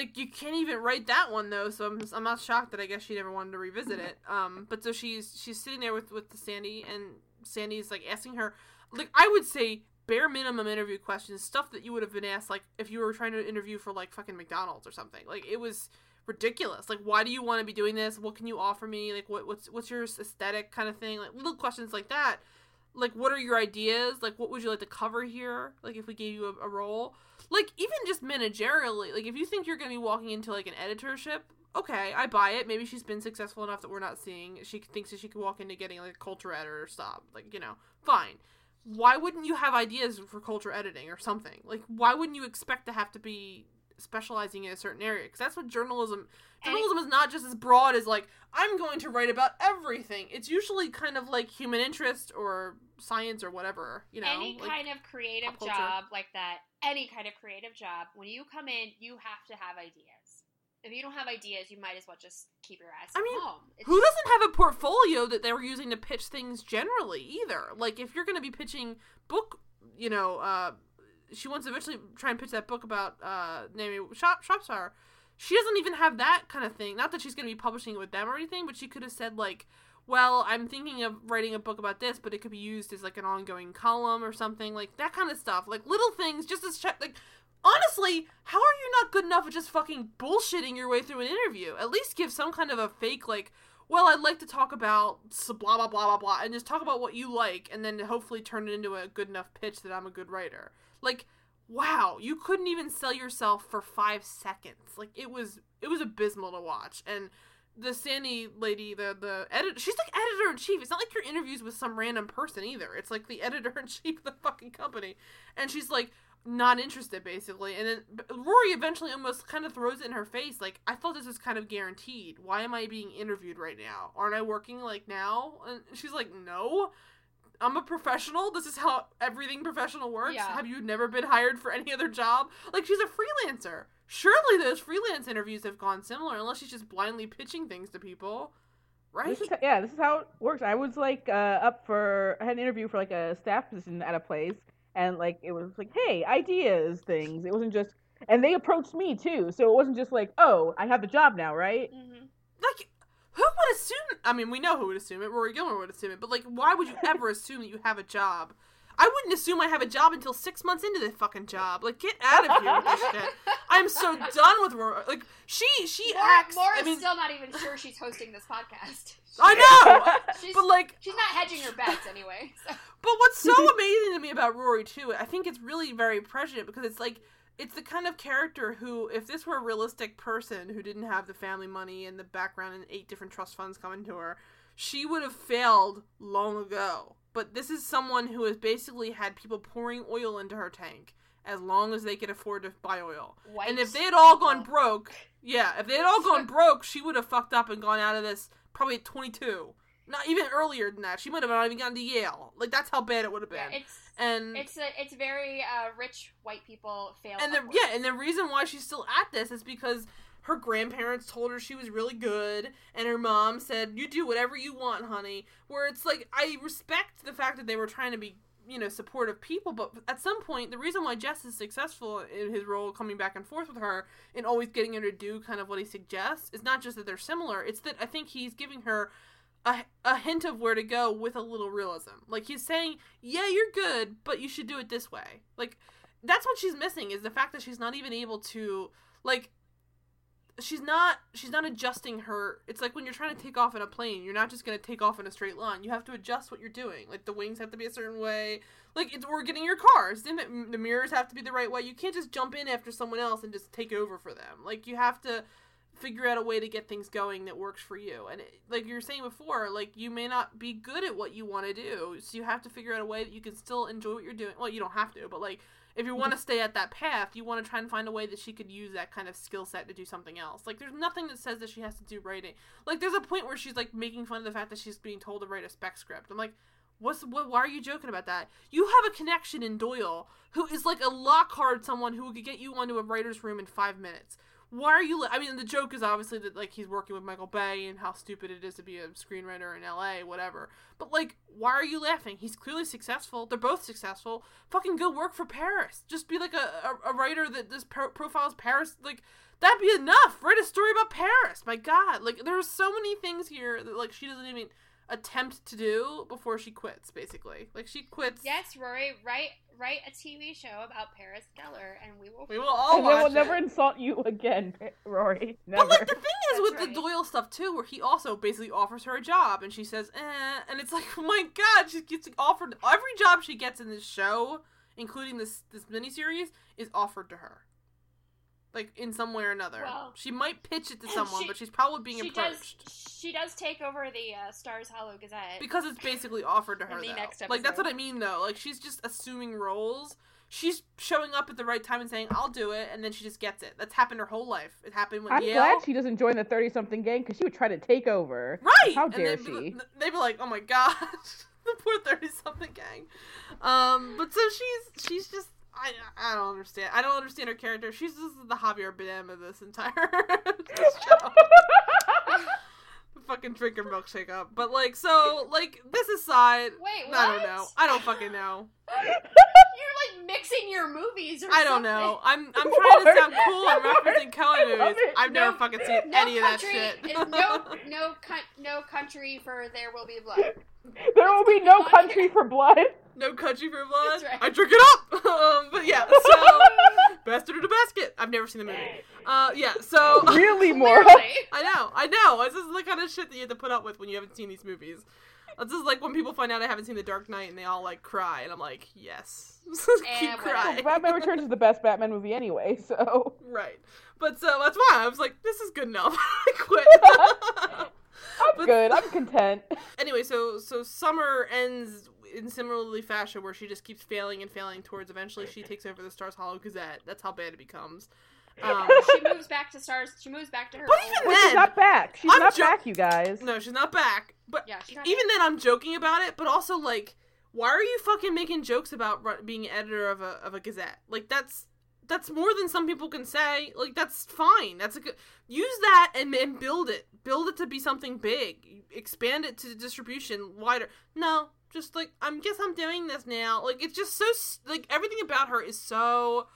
Like you can't even write that one though, so I'm, I'm not shocked that I guess she never wanted to revisit it. Um, but so she's she's sitting there with with the Sandy, and Sandy's like asking her, like I would say bare minimum interview questions, stuff that you would have been asked like if you were trying to interview for like fucking McDonald's or something. Like it was ridiculous. Like, why do you want to be doing this? What can you offer me? Like, what what's what's your aesthetic kind of thing? Like little questions like that. Like, what are your ideas? Like, what would you like to cover here? Like, if we gave you a, a role, like even just managerially, like if you think you're gonna be walking into like an editorship. Okay, I buy it. Maybe she's been successful enough that we're not seeing. She thinks that she could walk into getting like a culture editor or stop. Like, you know, fine why wouldn't you have ideas for culture editing or something? Like, why wouldn't you expect to have to be specializing in a certain area? Because that's what journalism. And- Journalism is not just as broad as like I'm going to write about everything. It's usually kind of like human interest or science or whatever. You know, any like- kind of creative job like that, any kind of creative job, when you come in, you have to have ideas. If you don't have ideas, you might as well just keep your ass I mean, home. It's Who just- doesn't have a portfolio that they were using to pitch things generally either? Like if you're going to be pitching book, you know, uh, she wants to eventually try and pitch that book about uh, Naomi Shop Shropshire. She doesn't even have that kind of thing. Not that she's going to be publishing it with them or anything, but she could have said like, "Well, I'm thinking of writing a book about this, but it could be used as like an ongoing column or something like that kind of stuff. Like little things, just as check like." Honestly, how are you not good enough at just fucking bullshitting your way through an interview? At least give some kind of a fake, like, well, I'd like to talk about blah, blah, blah, blah, blah, and just talk about what you like, and then hopefully turn it into a good enough pitch that I'm a good writer. Like, wow, you couldn't even sell yourself for five seconds. Like, it was, it was abysmal to watch. And the Sandy lady, the, the editor, she's like editor in chief. It's not like your interviews with some random person either. It's like the editor in chief of the fucking company. And she's like, not interested basically and then rory eventually almost kind of throws it in her face like i thought this was kind of guaranteed why am i being interviewed right now aren't i working like now and she's like no i'm a professional this is how everything professional works Yeah. have you never been hired for any other job like she's a freelancer surely those freelance interviews have gone similar unless she's just blindly pitching things to people right This is yeah, this is how it works. I was like uh, up for I had an interview for like a staff position at a place, and like it was like, hey, ideas, things. It wasn't just, and they approached me too, so it wasn't just like, oh, I have the job now, right? Mhm. like who would assume i mean we know who would assume it rory gilmore would assume it but like why would you ever assume that you have a job i wouldn't assume i have a job until six months into the fucking job like get out of here with this shit i'm so done with rory like she she Laura, acts Laura's i mean still not even sure she's hosting this podcast. i know She's, but like she's not hedging her bets anyway. So. But what's so amazing to me about Rory too, I think it's really very prescient because it's like it's the kind of character who, if this were a realistic person who didn't have the family money and the background and eight different trust funds coming to her, she would have failed long ago. But this is someone who has basically had people pouring oil into her tank as long as they could afford to buy oil. White and if they had all people. gone broke, yeah, if they had all gone broke, she would have fucked up and gone out of this probably at 22. Not even earlier than that. She might have not even gotten to Yale. Like that's how bad it would have been. Yeah, it's and it's a, it's very uh, rich white people fail. and the yeah, and the reason why she's still at this is because her grandparents told her she was really good, and her mom said, "You do whatever you want, honey." Where it's like I respect the fact that they were trying to be you know supportive people, but at some point, the reason why Jess is successful in his role, coming back and forth with her, and always getting her to do kind of what he suggests, is not just that they're similar. It's that I think he's giving her. A, a hint of where to go with a little realism. Like he's saying, yeah, you're good, but you should do it this way. Like that's what she's missing is the fact that she's not even able to like she's not she's not adjusting her it's like when you're trying to take off in a plane you're not just going to take off in a straight line. You have to adjust what you're doing. Like the wings have to be a certain way. Like it's or getting your cars. The mirrors have to be the right way. You can't just jump in after someone else and just take over for them. Like you have to figure out a way to get things going that works for you and it, like you were saying before like you may not be good at what you want to do so you have to figure out a way that you can still enjoy what you're doing well you don't have to but like if you want to mm-hmm. stay at that path, you want to try and find a way that she could use that kind of skill set to do something else. Like, there's nothing that says that she has to do writing. Like, there's a point where she's like making fun of the fact that she's being told to write a spec script. I'm like, what's what? Why are you joking about that? You have a connection in Doyle who is like a Lockhart, someone who could get you onto a writer's room in five minutes why are you? Li- I mean, the joke is obviously that like he's working with Michael Bay and how stupid it is to be a screenwriter in L.A. Whatever. But like, why are you laughing? He's clearly successful. They're both successful. Fucking go work for Paris. Just be like a a, a writer that this pro- profiles Paris. Like that'd be enough. Write a story about Paris. My God, like there's so many things here that like she doesn't even attempt to do before she quits. Basically, like she quits. Yes, Rory, write write a TV show about Paris Geller, and we will. We will all and watch we'll it. never insult you again, Rory. Never. But like the thing is That's with right. the Doyle stuff too, where he also basically offers her a job, and she says, "eh," and it's like, oh my god, she gets offered every job she gets in this show, including this this miniseries, is offered to her, like in some way or another. Well, she might pitch it to someone, she- but she's probably being she approached does. She does take over the uh, Stars Hollow Gazette. because it's basically offered to her. In the though. next Like that's what. I mean, though. Like she's just assuming roles. She's showing up at the right time and saying, "I'll do it," and then she just gets it. That's happened her whole life. It happened with I'm Yale. glad she doesn't join the 30 something gang because she would try to take over. Right. How And dare they'd she? Be, they'd be like, "Oh my god, the poor thirty something gang." Um, but so she's she's just I I don't understand. I don't understand her character. She's just the Javier Bardem of this entire show. fucking drink her milkshake up. But like, so like this aside, Wait, I don't know. I don't fucking know. You're like mixing your movies or I don't something. know. I'm I'm trying to sound cool and Lord. referencing Coen movies. I've never fucking seen No any of that country, shit. no, no, no country for There Will Be Blood. there will be no country for blood. No country for blood. That's right. I drink it up. um, but yeah, so bastard in a basket. I've never seen the movie. Uh, yeah, so really, more. I know, I know. This is the kind of shit that you have to put up with when you haven't seen these movies. This is like when people find out I haven't seen The Dark Knight and they all like cry, and I'm like, yes, keep And crying. Batman Returns is the best Batman movie anyway, so. Right, but so that's why I was like, this is good enough. I quit. I'm But- good. I'm content. anyway, so so summer ends in similarly fashion where she just keeps failing and failing towards eventually she takes over the Stars Hollow Gazette. That's how bad it becomes. Um, she moves back to Stars. She moves back to her. But old- even But then- she's not back. She's I'm not jo- back, you guys. no, she's not back. But Yeah, she's not even then, I'm joking about it. But also, like, why are you fucking making jokes about ru- being editor of a of a Gazette? Like, that's that's more than some people can say. Like, that's fine. That's a good use that and and build it. Build it to be something big. Expand it to distribution wider. No, just like I'm guess I'm doing this now. Like, it's just so like everything about her is so.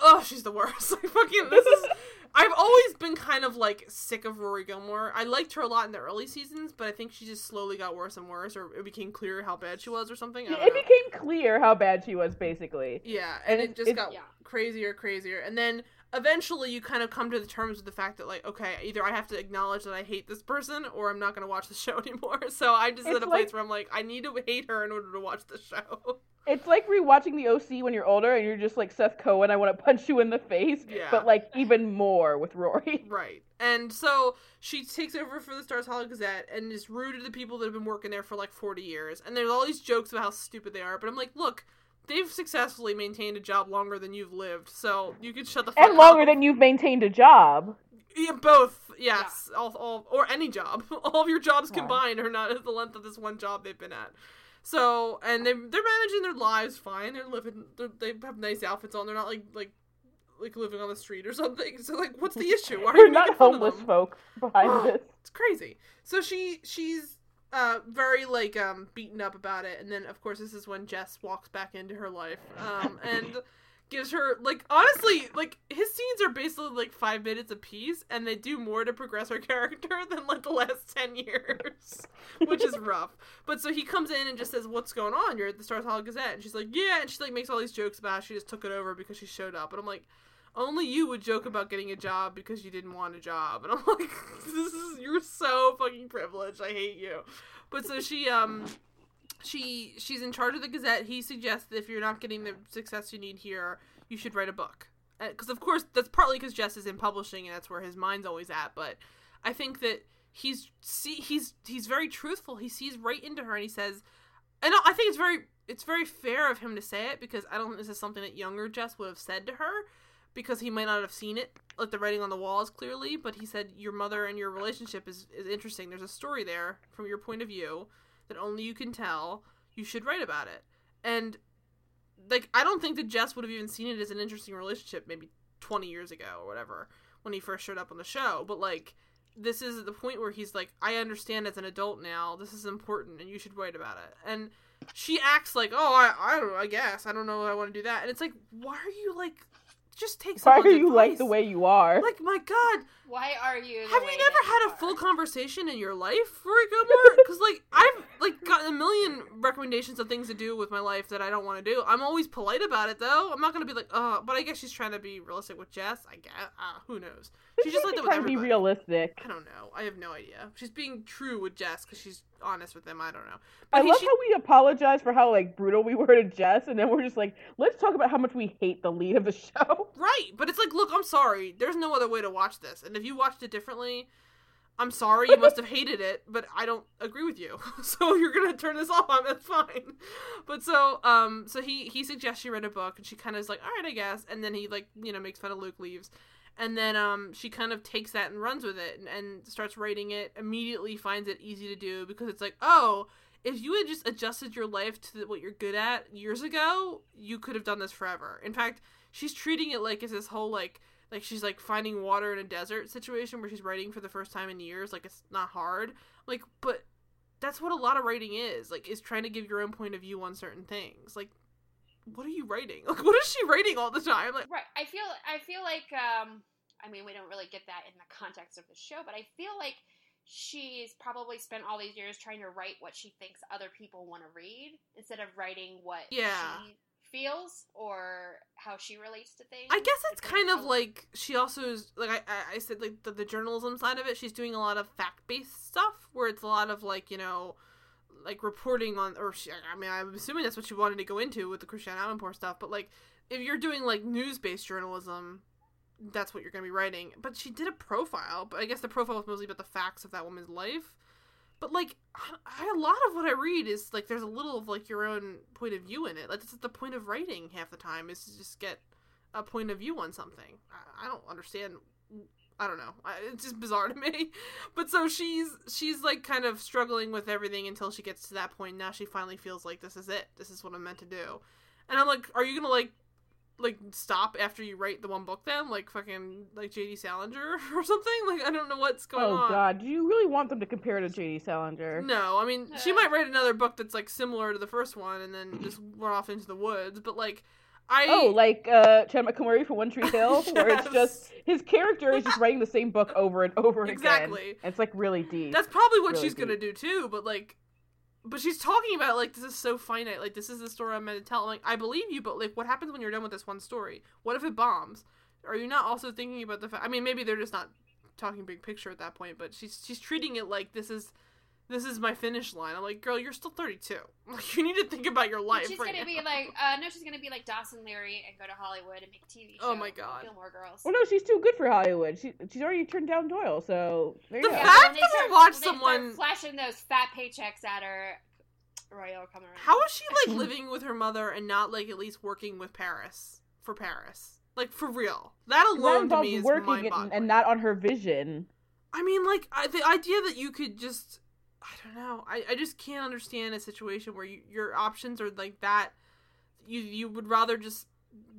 Oh, she's the worst. Like fucking this is I've always been kind of like sick of Rory Gilmore. I liked her a lot in the early seasons, but I think she just slowly got worse and worse, or it became clear how bad she was, or something. I don't It know. became clear how bad she was, basically. Yeah, and And it just it- got Yeah. crazier, crazier, and then eventually you kind of come to the terms with the fact that like, okay, either I have to acknowledge that I hate this person, or I'm not going to watch the show anymore. So I'm just It's at a like- place where I'm like, I need to hate her in order to watch the show. It's like rewatching the OC when you're older and you're just like Seth Cohen. I want to punch you in the face, Yeah. but like even more with Rory. Right. And so she takes over for the Stars Hollow Gazette and is rude to the people that have been working there for like 40 years. And there's all these jokes about how stupid they are. But I'm like, look, they've successfully maintained a job longer than you've lived. So you can shut the fuck And longer up. than you've maintained a job. Yeah, both. Yes. All, all, or any job. all of your jobs Yeah. combined are not at the length of this one job they've been at. So, and they they're managing their lives fine. They're living. They're, they have nice outfits on. They're not like like like living on the street or something. So like, what's the issue? Why are We're you not making fun of homeless them? folk behind this. It's crazy. So she she's uh very like um beaten up about it. And then of course this is when Jess walks back into her life um and gives her like honestly like his scenes are basically like 5 minutes apiece and they do more to progress her character than like the last 10 years which is rough. But so he comes in and just says what's going on? You're at the Stars Hollow Gazette. And she's like yeah and she like makes all these jokes about how she just took it over because she showed up. And I'm like only you would joke about getting a job because you didn't want a job. And I'm like, this is you're so fucking privileged. I hate you. But so she um she she's in charge of the Gazette. He suggests that if you're not getting the success you need here, you should write a book. Because of course that's partly because Jess is in publishing and that's where his mind's always at. But I think that he's see he's he's very truthful. He sees right into her and he says, and I think it's very it's very fair of him to say it because I don't think this is something that younger Jess would have said to her because he might not have seen it like the writing on the walls clearly. But he said your mother and your relationship is is interesting. There's a story there from your point of view that only you can tell. You should write about it. And like I don't think that Jess would have even seen it as an interesting relationship maybe 20 years ago or whatever when he first showed up on the show. But like this is the point where he's like, I understand as an adult now, this is important and you should write about it. And she acts like, oh, I, I don't I guess. I don't know I want to do that. And it's like, why are you like, just take Why are you like the way you are? Like, my God, Why are you? have you never had a full conversation in your life, Rory Gilmore? Because like I've like gotten a million recommendations of things to do with my life that I don't want to do. I'm always polite about it though. I'm not gonna be like, oh, but I guess she's trying to be realistic with Jess. I guess. Uh, who knows? She's just like that with trying to be realistic. I don't know. I have no idea. She's being true with Jess because she's honest with him. I don't know. I he- love she- how we apologize for how like brutal we were to Jess, and then we're just like, let's talk about how much we hate the lead of the show. Right, but it's like, look, I'm sorry. There's no other way to watch this, and if you watched it differently, I'm sorry. You must have hated it, but I don't agree with you. so you're gonna turn this off. That's fine. But so, um, so he he suggests she read a book, and she kind of is like, all right, I guess. And then he like, you know, makes fun of Luke, leaves, and then um, she kind of takes that and runs with it, and, and starts writing it. Immediately finds it easy to do because it's like, oh. If you had just adjusted your life to what you're good at years ago, you could have done this forever. In fact, she's treating it like it's this whole like like she's like finding water in a desert situation where she's writing for the first time in years like it's not hard like but that's what a lot of writing is like is trying to give your own point of view on certain things like what are you writing like what is she writing all the time like Right. I feel. I feel like. Um. I mean, we don't really get that in the context of the show, but I feel like she's probably spent all these years trying to write what she thinks other people want to read instead of writing what Yeah. she feels or how she relates to things. I guess it's It's kind of like she also is like I I, said like the, the journalism side of it. She's doing a lot of fact based stuff where it's a lot of like you know like reporting on or she, I mean I'm assuming that's what she wanted to go into with the Christiane Amanpour stuff. But like if you're doing like news based journalism, that's what you're gonna be writing. But she did a profile, but I guess the profile was mostly about the facts of that woman's life. But like, I, a lot of what I read is like there's a little of like your own point of view in it. Like that's the point of writing half the time is to just get a point of view on something. I, I don't understand. I don't know. I, it's just bizarre to me. But so she's she's like kind of struggling with everything until she gets to that point. Now she finally feels like this is it. This is what I'm meant to do. And I'm like, are you gonna like like stop after you write the one book then like fucking like jd salinger or something like i don't know what's going Oh on oh God, do you really want them to compare to J.D. Salinger? no i mean she Uh. might write another book that's like similar to the first one and then just run off into the woods but like i Oh, like uh, Chad McCormick from One Tree Hill, where it's just his character is just writing the same book over and over Exactly. again. It's like really deep. that's probably what really she's gonna do too but like but she's talking about like this is so finite like this is the story i'm meant to tell. I'm like i believe you but like what happens when you're done with this one story? What if it bombs? Are you not also thinking about the fact i mean maybe they're just not talking big picture at that point but she's she's treating it like this is this is my finish line i'm like girl you're still 32 like you need to think about your life she's right gonna now. be like, uh, no, she's gonna be like Dawson Leery and go to Hollywood and make a TV show. Oh my God. Gilmore Girls. well, no, she's too good for Hollywood. She she's already turned down Doyle, so there you The go. fact when they that we watch when they start someone- flashing those fat paychecks at her, Royal will come around. how is she like living with her mother and not like at least working with paris for paris like for real that that alone to me is working mind-boggling. and, and not on her vision. I mean, like I, the idea that you could just, I don't know, I, I just can't understand a situation where you, your options are like that. You you would rather just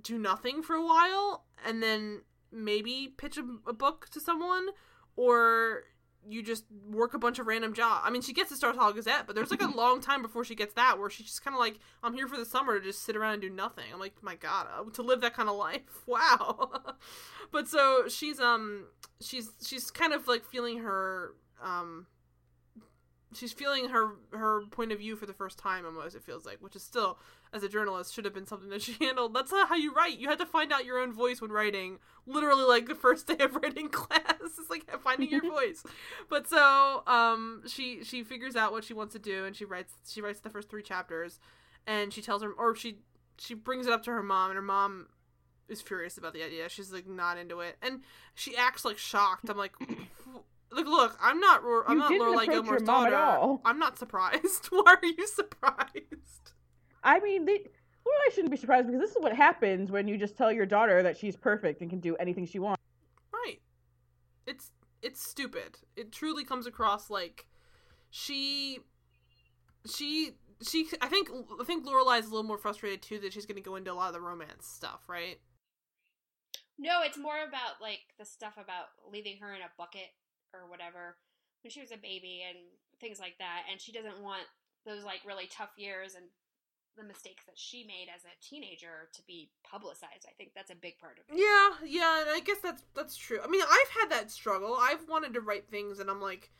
do nothing for a while and then maybe pitch a, a book to someone, or you just work a bunch of random jobs. I mean, she gets the Star Hall Gazette, but there's like a long time before she gets that where she's just kind of like, I'm here for the summer to just sit around and do nothing. I'm like, my God, uh, to live that kind of life, wow. but so she's um she's she's kind of like feeling her um she's feeling her her point of view for the first time almost it feels like which is still as a journalist should have been something that she handled. That's not how you write. You had to find out your own voice when writing literally like the first day of writing class. It's like finding your voice. But so um she she figures out what she wants to do and she writes she writes the first three chapters and she tells her or she she brings it up to her mom and her mom is furious about the idea. She's like not into it. And she acts like shocked. I'm like like look i'm not Ro- i'm You not lorelai gilmore's your mom at daughter all. i'm not surprised why are you surprised I mean, they, well, I shouldn't be surprised because this is what happens when you just tell your daughter that she's perfect and can do anything she wants. Right. It's it's stupid. It truly comes across like she she she I think I think Lorelai's a little more frustrated too that she's going to go into a lot of the romance stuff, right? No, it's more about like the stuff about leaving her in a bucket or whatever when she was a baby and things like that, and she doesn't want those like really tough years and the mistakes that she made as a teenager to be publicized. I think that's a big part of it. Yeah, yeah, and I guess that's that's true. I mean, I've had that struggle. I've wanted to write things and I'm like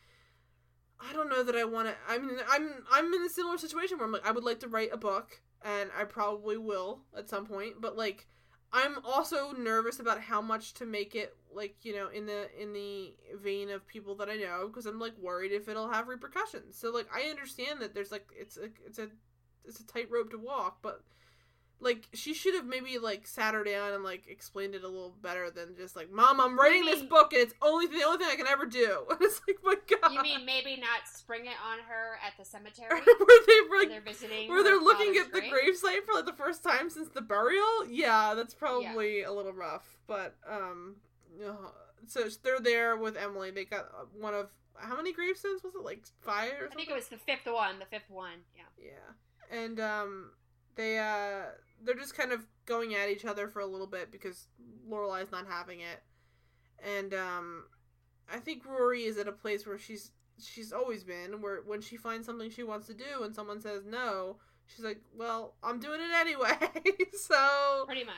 I don't know that I want to I mean, I'm I'm in a similar situation where I'm like I would like to write a book and I probably will at some point, but like I'm also nervous about how much to make it like, you know, in the in the vein of people that I know because I'm like worried if it'll have repercussions. So like I understand that there's like it's a it's a it's a tightrope to walk, but like she should have maybe like sat her down and like explained it a little better than just like, "Mom, I'm writing this book and it's only the only thing I can ever do." And it's like, my God, You mean maybe not spring it on her at the cemetery where they were like, they're visiting? where they're looking at the grave? gravesite for like the first time since the burial? Yeah, that's probably a little rough, but um, uh, so they're there with Emily. They got uh, one of how many gravestones was it? Like five or I think it was the fifth one. The fifth one. Yeah. Yeah. And um they uh they're just kind of going at each other for a little bit because Lorelai's not having it. And um I think Rory is at a place where she's she's always been where when she finds something she wants to do and someone says no, she's like, "Well, I'm doing it anyway." so Pretty much.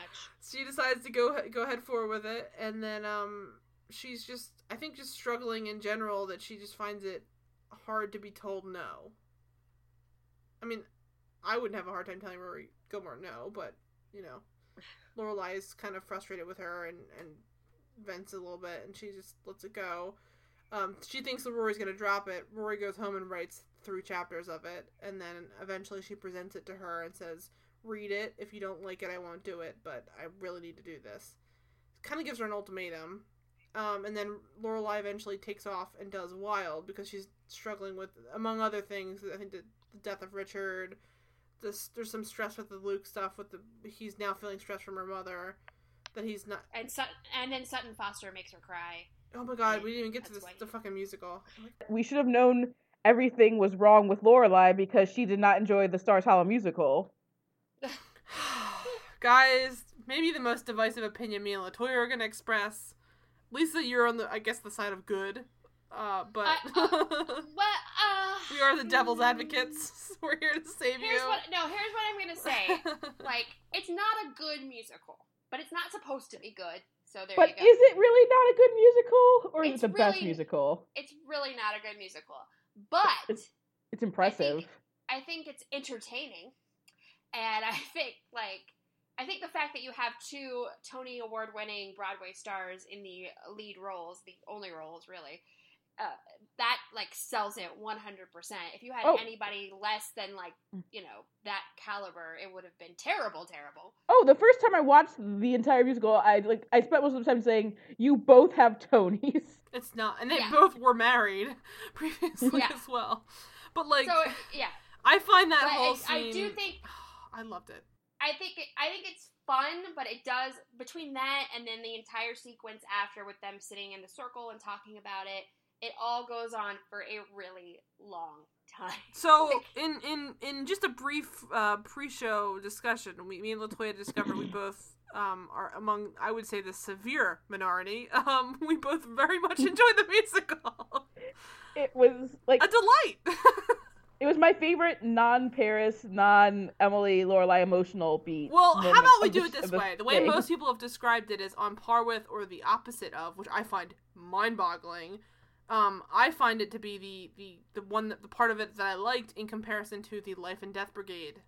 she decides to go go head forward with it and then um she's just I think just struggling in general that she just finds it hard to be told no. I mean, I wouldn't have a hard time telling Rory Gilmore no, but you know, Lorelai is kind of frustrated with her and and vents a little bit, and she just lets it go. Um, she thinks that Rory's gonna drop it. Rory goes home and writes three chapters of it, and then eventually she presents it to her and says, "Read it. If you don't like it, I won't do it. But I really need to do this." Kind of gives her an ultimatum. Um, and then Lorelai eventually takes off and does Wild because she's struggling with, among other things, I think the, the death of Richard. This, there's some stress with the Luke stuff. With the he's now feeling stress from her mother that he's not. And Sut- and then Sutton Foster makes her cry. Oh my god, we didn't even get to this, the fucking musical. We should have known everything was wrong with Lorelai because she did not enjoy the Stars Hollow musical. Guys, maybe the most divisive opinion me and Latoya are gonna express. Lisa, you're on the, I guess, the side of good. Uh, but I- What? Uh, we are the devil's mm, advocates. We're here to save Here's you. what. No, here's what I'm gonna say. like, it's not a good musical, but it's not supposed to be good. So there you go. But is it really not a good musical, or is It's it the best musical? It's really not a good musical, but It's- It's impressive. I think it's entertaining, and I think like I think the fact that you have two Tony Award winning Broadway stars in the lead roles, the only roles really, uh, that like sells it one hundred percent. If you had Oh. anybody less than like you know that caliber, it would have been terrible, terrible. Oh, the first time I watched the entire musical, I like I spent most of the time saying, "You both have Tonys." It's not, and they Yeah. both were married previously Yeah. as well. But like, so yeah, I find that but whole I, scene. I do think I loved it. I think it, I think it's fun, but it does between that and then the entire sequence after with them sitting in the circle and talking about it. It all goes on for a really long time. So Like- in in in just a brief uh, pre-show discussion, we, me and Latoya discovered we both um, are among I would say the severe minority. Um, we both very much enjoyed the musical. It was like a delight. it was my favorite non-Paris, non-Emily Lorelai emotional beat. well, how about we do it this way? The way thing. most people have described it is on par with or the opposite of, which I find mind-boggling. Um, I find it to be the the the one that, the part of it that I liked in comparison to the Life and Death Brigade.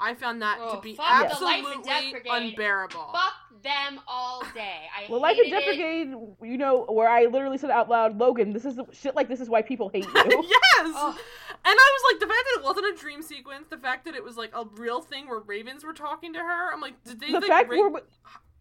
I found that Oh, to be fuck the Life absolutely and Death Brigade. unbearable. Fuck them all day. I Well, Life and Death it. Brigade, you know, where I literally said out loud, Logan, this is shit like this is why people hate you. yes. Ugh. And I was like, the fact that it wasn't a dream sequence, the fact that it was like a real thing where ravens were talking to her. I'm like, did they the like? fact ra- where,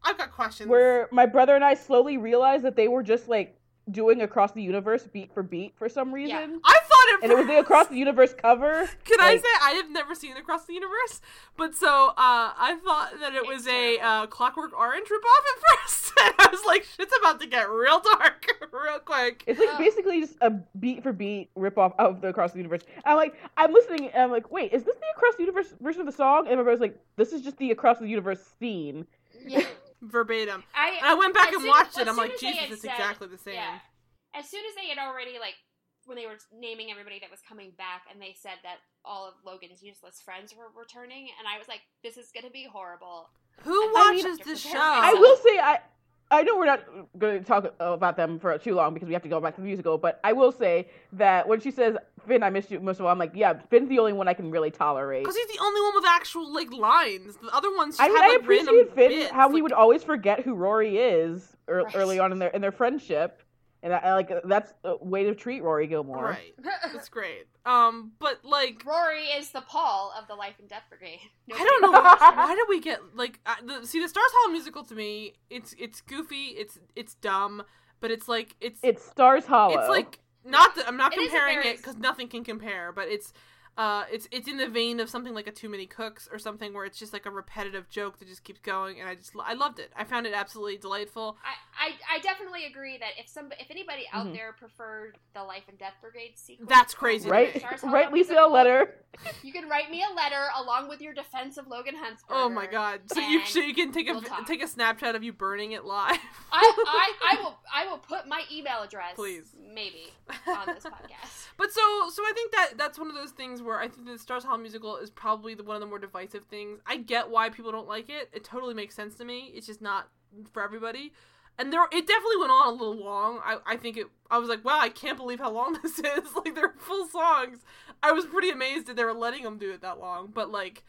I've got questions. where my brother and I slowly realized that they were just like doing across the universe beat for beat for some reason. I thought it. And it was the across the universe cover. Can I say I have never seen Across the Universe, but so uh, I thought that it was It's a uh, Clockwork Orange ripoff at first, and I was like, "Shit's about to get real dark, real quick." It's like Ugh. basically just a beat for beat ripoff of the Across the Universe. I'm like, I'm listening, and I'm like, wait, is this the Across the Universe version of the song? And my brother's like, this is just the Across the Universe scene. Yeah. Verbatim. I, I went back and soon- watched as it. I'm like, Jesus, it's said- exactly the same. Yeah. As soon as they had already like when they were naming everybody that was coming back, and they said that all of Logan's useless friends were returning, and I was like, "This is gonna be horrible." Who I watches the this prepare show? I will say, I I know we're not going to talk about them for too long because we have to go back to the musical, but I will say that when she says, Finn, I missed you most of all, I'm like, yeah, Finn's the only one I can really tolerate. Because he's the only one with actual like lines. The other ones just I mean, have, I like, appreciate Finn bits, how he would always forget who Rory is er, Right. early on in their in their friendship, and I, I like that's a way to treat Rory Gilmore. Right. that's great. Um, but like, Rory is the Paul of the Life and Death Brigade. I don't know why did we get like uh, the, see the Stars Hollow musical to me. It's it's goofy. It's it's dumb, but it's like it's It's Stars Hollow. it's like not that I'm not It is a comparing it because nothing can compare, but it's uh it's it's in the vein of something like a Too Many Cooks or something where it's just like a repetitive joke that just keeps going, and I just I loved it. I found it absolutely delightful. I, I, I definitely agree that if some if anybody out Mhm. there preferred the Life and Death Brigade sequence, That's crazy to right, me. Right, Lisa, a letter. You can write me a letter along with your defense of Logan Huntsberger. Oh my god! So you so you can take a we'll talk. take a Snapchat of you burning it live. I, I, I will I will put my email address Please. maybe on this podcast. But so so I think that that's one of those things where I think the Stars Hollow musical is probably the, one of the more divisive things. I get why people don't like it. It totally makes sense to me. It's just not for everybody. And there it definitely went on a little long. I, I think it I was like, wow, I can't believe how long this is. Like they're full songs. I was pretty amazed that they were letting them do it that long. But like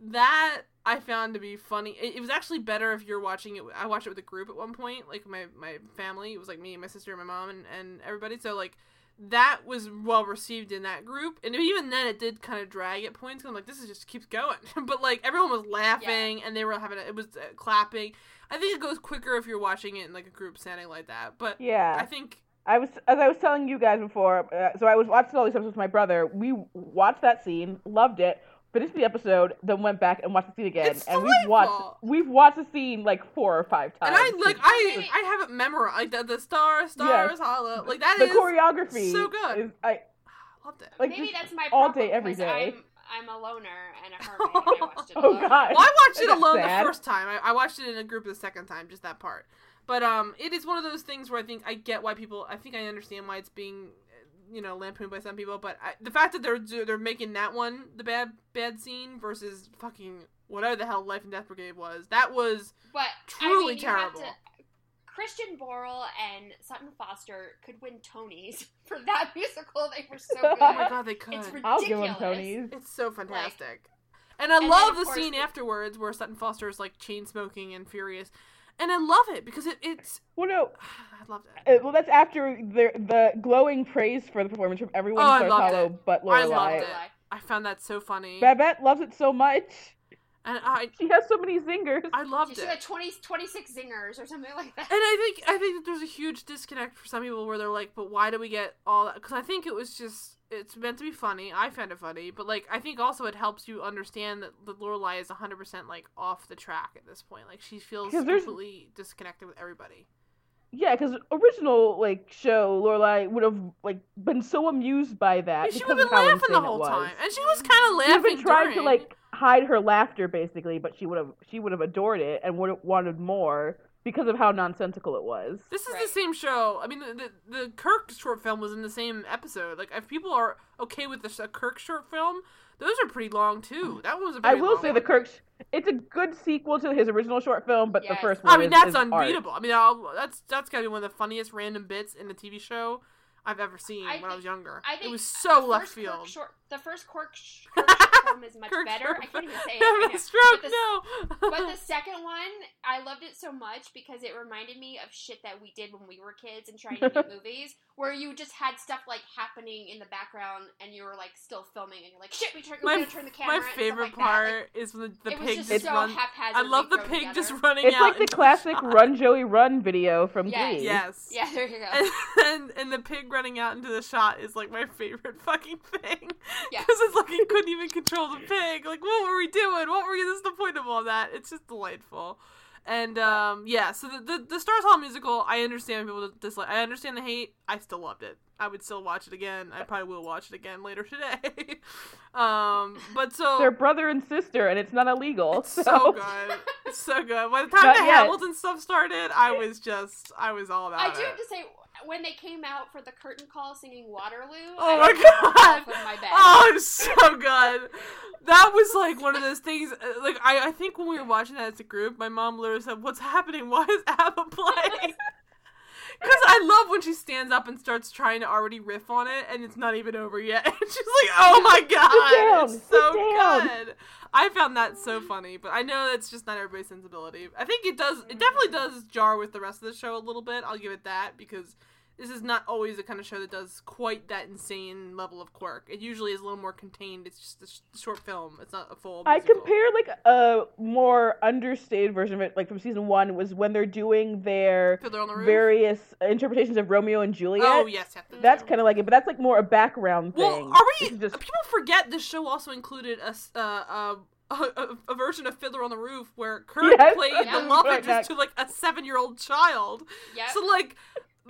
that I found to be funny. It, it was actually better if you're watching it. I watched it with a group at one point, like my my family. It was like me and my sister and my mom and, and everybody. So like that was well received in that group, and even then it did kind of drag at points. I'm like, this is just keeps going, but like everyone was laughing and they were having a, it was uh, clapping. I think it goes quicker if you're watching it in like a group setting like that. But Yeah. I think I was, as I was telling you guys before, uh, so I was watching all these episodes with my brother. We watched that scene, loved it, finished the episode, then went back and watched the scene again. It's and we've watched, delightful. we've watched the scene like four or five times. and I like I I have it memorized like the, the star stars hollow like that the is choreography so good. Is, I loved it. like Maybe that's my all problem, day, every 'cause day. I'm I'm a loner and a hermit. And I watched it Oh, alone. God. Well, I watched it alone sad. the first time. I, I watched it in a group the second time, just that part. But um, it is one of those things where I think I get why people. I think I understand why it's being, you know, lampooned by some people. But I, the fact that they're they're making that one the bad bad scene versus fucking whatever the hell Life and Death Brigade was, that was But Truly I mean, terrible. to- Christian Borle and Sutton Foster could win Tonys for that musical. They were so oh my god they could. It's It's, ridiculous. I'll give them Tonys. It's so fantastic. and I And love the course, scene afterwards where Sutton Foster is like chain smoking and furious, and I love it because it, it's Well, no, I loved it. uh, well that's after the the glowing praise for the performance from everyone Oh, I loved Hollow it. but I loved it. I found that so funny, Babette loves it so much. And I She has so many zingers. I loved She it. She had 20, 26 zingers or something like that. And I think I think that there's a huge disconnect for some people where they're like, but why do we get all that? Because I think it was just it's meant to be funny. I found it funny, but like I think also it helps you understand that the Lorelai is 100 percent like off the track at this point. Like she feels there's- completely disconnected with everybody. Yeah, because original like show Lorelai would have like been so amused by I that mean, she would have been laughing the whole time, and she was kind of She laughing. would been trying to like hide her laughter basically, but she would have she would have adored it and would have wanted more because of how nonsensical it was. This is Right. the same show. I mean, the, the the Kirk short film was in the same episode. Like, if people are okay with the a Kirk short film, those are pretty long too. That was a I pretty will long say one. the Kirk. It's a good sequel to his original short film, but the first one. I mean, is- that's is art. unbeatable. I mean, I'll, that's that's gotta be one of the funniest random bits in the TV show. I've ever seen I when I was younger. I think it was so the left first Kirk field. short, the first Cork sh- Kirk is much better. I can't even say it. Having right now. stroke, But the- no. But the second one, I loved it so much because it reminded me of shit that we did when we were kids and trying to make movies, where you just had stuff like happening in the background and you were like still filming and you're like, shit, we turn, we my gotta turn the camera. my favorite like that. part is when the, the it pig was just just so run. haphazardly I love the pig together. just running It's out. like the classic shot. Run Joey Run video from Yes. Glee. Yes. Yeah, there you go. And, and and the pig running out into the shot is like my favorite fucking thing. Yeah. Because it's like he couldn't even control the pig. Like, what were we doing? What were we? This is the point of all that. It's just delightful. And um, yeah, so the, the the Stars Hollow musical, I understand people dislike. I understand the hate. I still loved it. I would still watch it again. I probably will watch it again later today. um, but so They're brother and sister, and it's not illegal. it's so, so good, It's so good. By the time Not the yet. Hamilton stuff started, I was just, I was all about I it. do have to say, when they came out for the curtain call singing Waterloo, Oh my God. my. Oh, was so good. That was like one of those things. uh, Like I, I think when we were watching that as a group, my mom literally said, "What's happening? Why is ABBA playing?" Because I love when she stands up and starts trying to already riff on it, and it's not even over yet. And she's like, "Oh my god, it's so good." I found that so funny, but I know that's just not everybody's sensibility. I think it does. It definitely does jar with the rest of the show a little bit. I'll give it that because this is not always the kind of show that does quite that insane level of quirk. It usually is a little more contained. It's just a sh- short film. It's not a full. I musical. compare like a more understated version of it, like from season one, was when they're doing their the various interpretations of Romeo and Juliet. oh yes, yes. yes. That's kind of like it, but that's like more a background thing. Well, are we? Just People forget this show also included a s- uh, uh, a, a, a version of Fiddler on the Roof where Kirk Yes. played Yeah. the love Right interest to like a seven-year-old child. Yep. So like,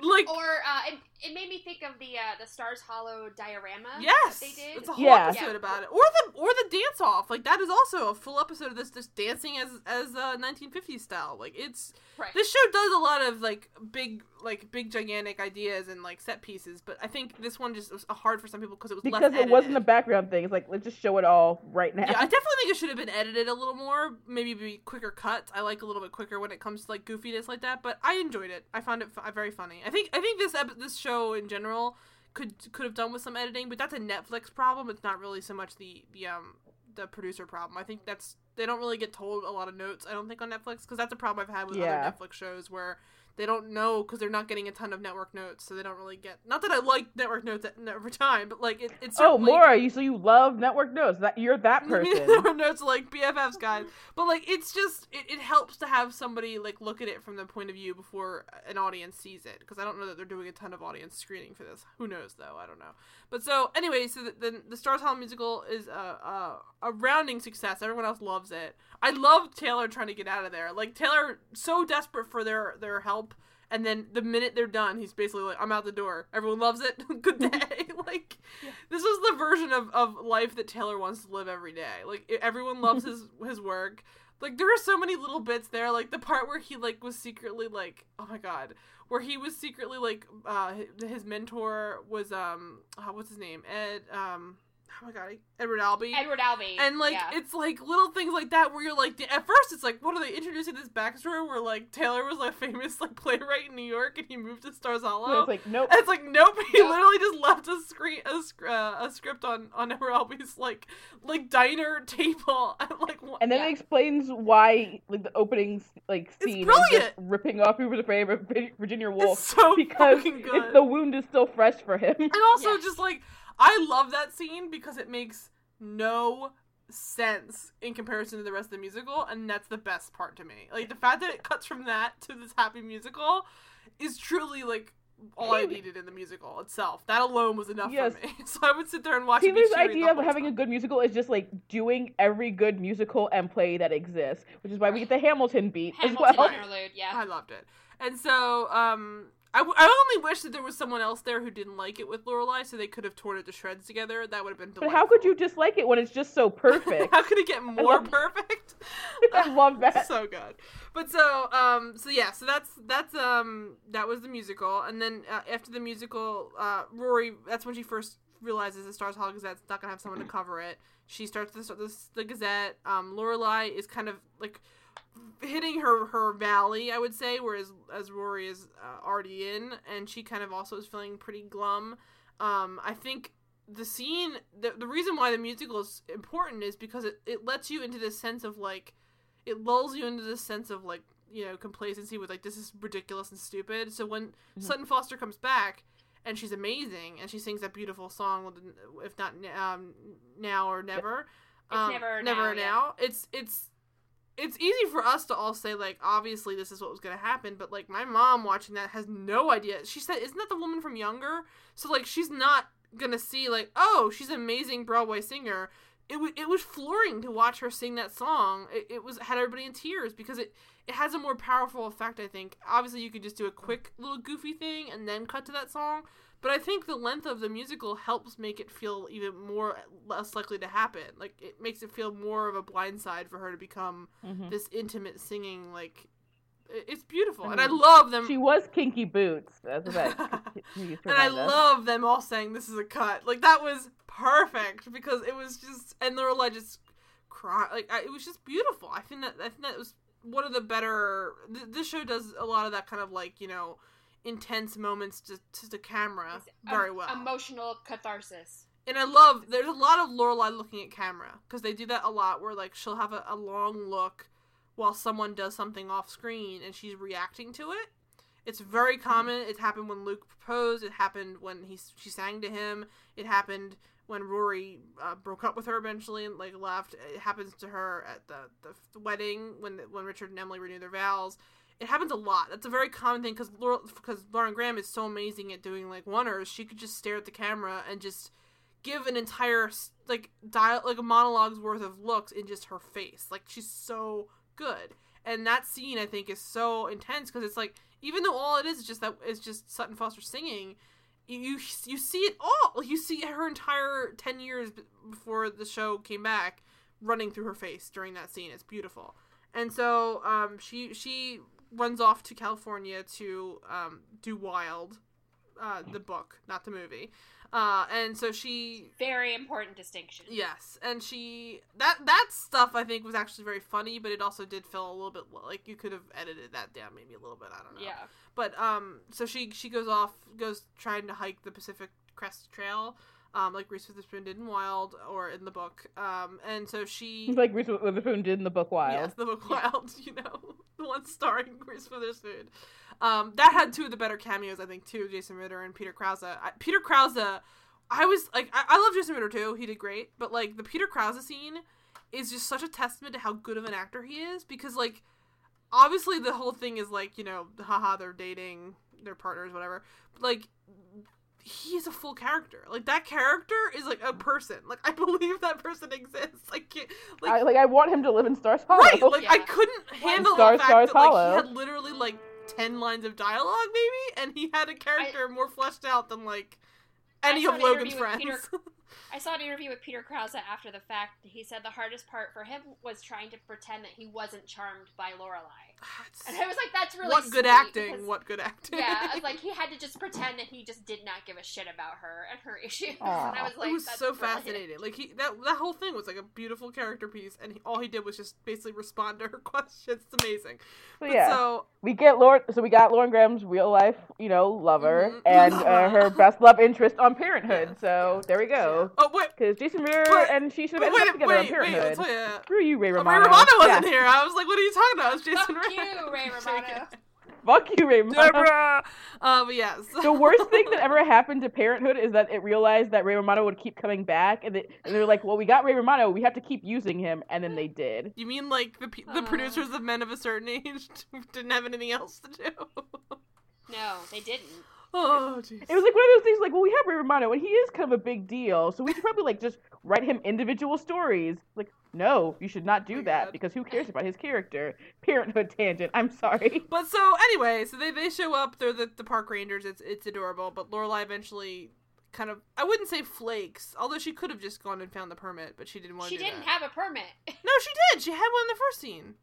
like or uh, it, it made me think of the uh, the Stars Hollow diorama. yes, that they did. it's a whole Yeah. episode Yeah. about it, or the or the dance off. Like that is also a full episode of this just dancing as as uh, 1950s style. Like it's right. this show does a lot of like big like big gigantic ideas and like set pieces, but I think this one just was hard for some people because it was less because it wasn't a background thing. It's like let's just show it all right now. Yeah, I definitely think it should have been edited a little more. Maybe be quicker cuts. I like a little bit quicker when it comes to like goofiness like that. But I enjoyed it. I found it f- very funny. I think I think this ep- this show in general could could have done with some editing, but that's a Netflix problem. It's not really so much the the um the producer problem. I think that's they don't really get told a lot of notes. I don't think on Netflix because that's a problem I've had with Yeah. other Netflix shows where they don't know because they're not getting a ton of network notes, so they don't really get. Not that I like network notes every time, but like it, it's oh, Laura, you so you love network notes? That you're that person. Or notes like BFF's guys, but like it's just it, it helps to have somebody like look at it from the point of view before an audience sees it because I don't know that they're doing a ton of audience screening for this. Who knows though? I don't know. But so anyway, so the the, the Stars Hollow musical is a, a a rounding success. Everyone else loves it. I love Taylor trying to get out of there. Like Taylor so desperate for their their help. And then the minute they're done, he's basically like, "I'm out the door." Everyone loves it. Good day. like, this is the version of, of life that Taylor wants to live every day. Like everyone loves his his work. Like there are so many little bits there. Like the part where he like was secretly like, oh my god, where he was secretly like, uh, his, mentor was um, uh, what's his name? Ed um, oh my god, Edward Albee. Edward Albee. and like yeah. it's like little things like that where you're like at first it's like what are they introducing this backstory where like Taylor was like famous like playwright in New York and he moved to Stars Hollow. And it's like nope. And it's like nope. He Nope. literally just left a screen, a, uh, a script on on Edward Albee's like like diner table, and like one- And then Yeah. it explains why, like the opening like scene, is brilliant. just ripping off Who Was Afraid of Virginia Woolf it's so because fucking it's the wound is still fresh for him. and also Yeah. just like I love that scene because it makes no sense in comparison to the rest of the musical, and that's the best part to me. Like the fact that it cuts from that to this happy musical is truly like all I needed in the musical itself. That alone was enough Yes. for me. So I would sit there and watch. it Taylor's the idea of whole having a good musical is just like doing every good musical and play that exists, which is why we get the Hamilton beat Hamilton as well. interlude. Yeah. I loved it. And so, um, I, w- I only wish that there was someone else there who didn't like it with Lorelai, so they could have torn it to shreds together. That would have been Delightful. But how could you dislike it when it's just so perfect? how could it get more love- perfect? I love that. so good. But so, um, so yeah, so that's that's um that was the musical, and then uh, after the musical, uh, Rory, that's when she first realizes the Stars Hollow Gazette's not gonna have someone to cover it. She starts the the, the Gazette. Um, Lorelai is kind of like hitting her her valley, I would say, whereas as Rory is uh, already in, and she kind of also is feeling pretty glum. Um, I think the scene, the the reason why the musical is important is because it it lets you into this sense of like, it lulls you into this sense of like you know complacency with like this is ridiculous and stupid. So when Mhm. Sutton Foster comes back. And she's amazing, and she sings that beautiful song, if not um, now or never. It's Um, never never now, or yeah. now. It's it's it's easy for us to all say like obviously this is what was gonna happen, but like my mom watching that has no idea. She said, "Isn't that the woman from Younger?" So like she's not gonna see like oh she's an amazing Broadway singer. It was it was flooring to watch her sing that song. It, it was had everybody in tears because it it has a more powerful effect. I think obviously you could just do a quick little goofy thing and then cut to that song. But I think the length of the musical helps make it feel even more less likely to happen. Like it makes it feel more of a blindside for her to become Mhm. this intimate singing. Like it's beautiful, I and I love them. She was Kinky Boots. That's what and I love them all saying this is a cut. Like that was perfect because it was just, and Lorelai just cry. Like I, it was just beautiful. I think that I think that was one of the better. Th- this show does a lot of that kind of like you know intense moments to to the camera very well. Emotional catharsis. And I love there's a lot of Lorelai looking at camera because they do that a lot where like she'll have a, a long look while someone does something off screen and she's reacting to it. It's very common. It happened when Luke proposed. It happened when he she sang to him. It happened when Rory uh, broke up with her eventually and like left. It happens to her at the, the wedding when when Richard and Emily renew their vows. It happens a lot. That's a very common thing because because Lauren Graham is so amazing at doing like oneers. She could just stare at the camera and just give an entire like dial like a monologue's worth of looks in just her face. Like she's so good. And that scene I think is so intense because it's like even though all it is is just that it's just Sutton Foster singing, you you, see it all. You see her entire 10 years before the show came back running through her face during that scene. It's beautiful. And so um she she runs off to California to um do Wild uh the book, not the movie. Uh and so she Very important distinction. Yes, and she that that stuff I think was actually very funny, but it also did feel a little bit like you could have edited that down maybe a little bit. I don't know. Yeah. But um, so she she goes off, goes trying to hike the Pacific Crest Trail, um, like Reese Witherspoon did in Wild or in the book. Um, and so she like Reese Witherspoon did in the book Wild. Yes, the book Wild, you know, the one starring Reese Witherspoon. Um, that had two of the better cameos, I think, too. Jason Ritter and Peter Krause. I, Peter Krause, I was like, I, I love Jason Ritter too. He did great, but like the Peter Krause scene is just such a testament to how good of an actor he is because like obviously the whole thing is like you know haha they're dating their partners whatever but like he is a full character like that character is like a person like i believe that person exists like like I, like I want him to live in Stars Hollow. Right, like I couldn't handle Star- the fact Stars that like he had literally like ten lines of dialogue, maybe, and he had a character more fleshed out than like any of an Logan's interview friends. Peter- I saw an interview with Peter Krause after the fact. He said the hardest part for him was trying to pretend that he wasn't charmed by Lorelai. And I was like, that's really what good acting? because- What good acting? Yeah, I was like he had to just pretend that he just did not give a shit about her and her issues. Aw. And I was like, it was that's so brilliant. fascinating. Like he that that whole thing was like a beautiful character piece, and he, all he did was just basically respond to her questions. It's amazing. So But yeah, so we get Lauren. So we got Lauren Graham's real life, you know, lover, Mhm. and uh, her best love interest on Parenthood. Yes, so there we go. oh wait, Because Jason Ritter and she should but have wait, ended up together wait, on Parenthood. I'll tell. Screw you, Ray Oh, Romano. Ray Romano wasn't Yeah. here. I was like, what are you talking about? It's Jason Fuck Ritter. You, Ray Romano. Fuck you, Ray Romano. Deborah. Uh, yes. the worst thing that ever happened to Parenthood is that it realized that Ray Romano would keep coming back, and they, and they were like, "Well, we got Ray Romano, we have to keep using him," and then they did. You mean like the the Aw. producers of Men of a Certain Age didn't have anything else to do? No, they didn't. oh, jeez. It was like one of those things, like, well, we have Ray Romano, and he is kind of a big deal, so we should probably like just write him individual stories. Like, no, you should not do my that God. because who cares about his character? Parenthood tangent. I'm sorry. But so anyway, so they, they show up. They're the, the park rangers. It's it's adorable. But Lorelai eventually kind of I wouldn't say flakes, although she could have just gone and found the permit, but she didn't want to. She didn't that. have a permit. No, she did. She had one in the first scene.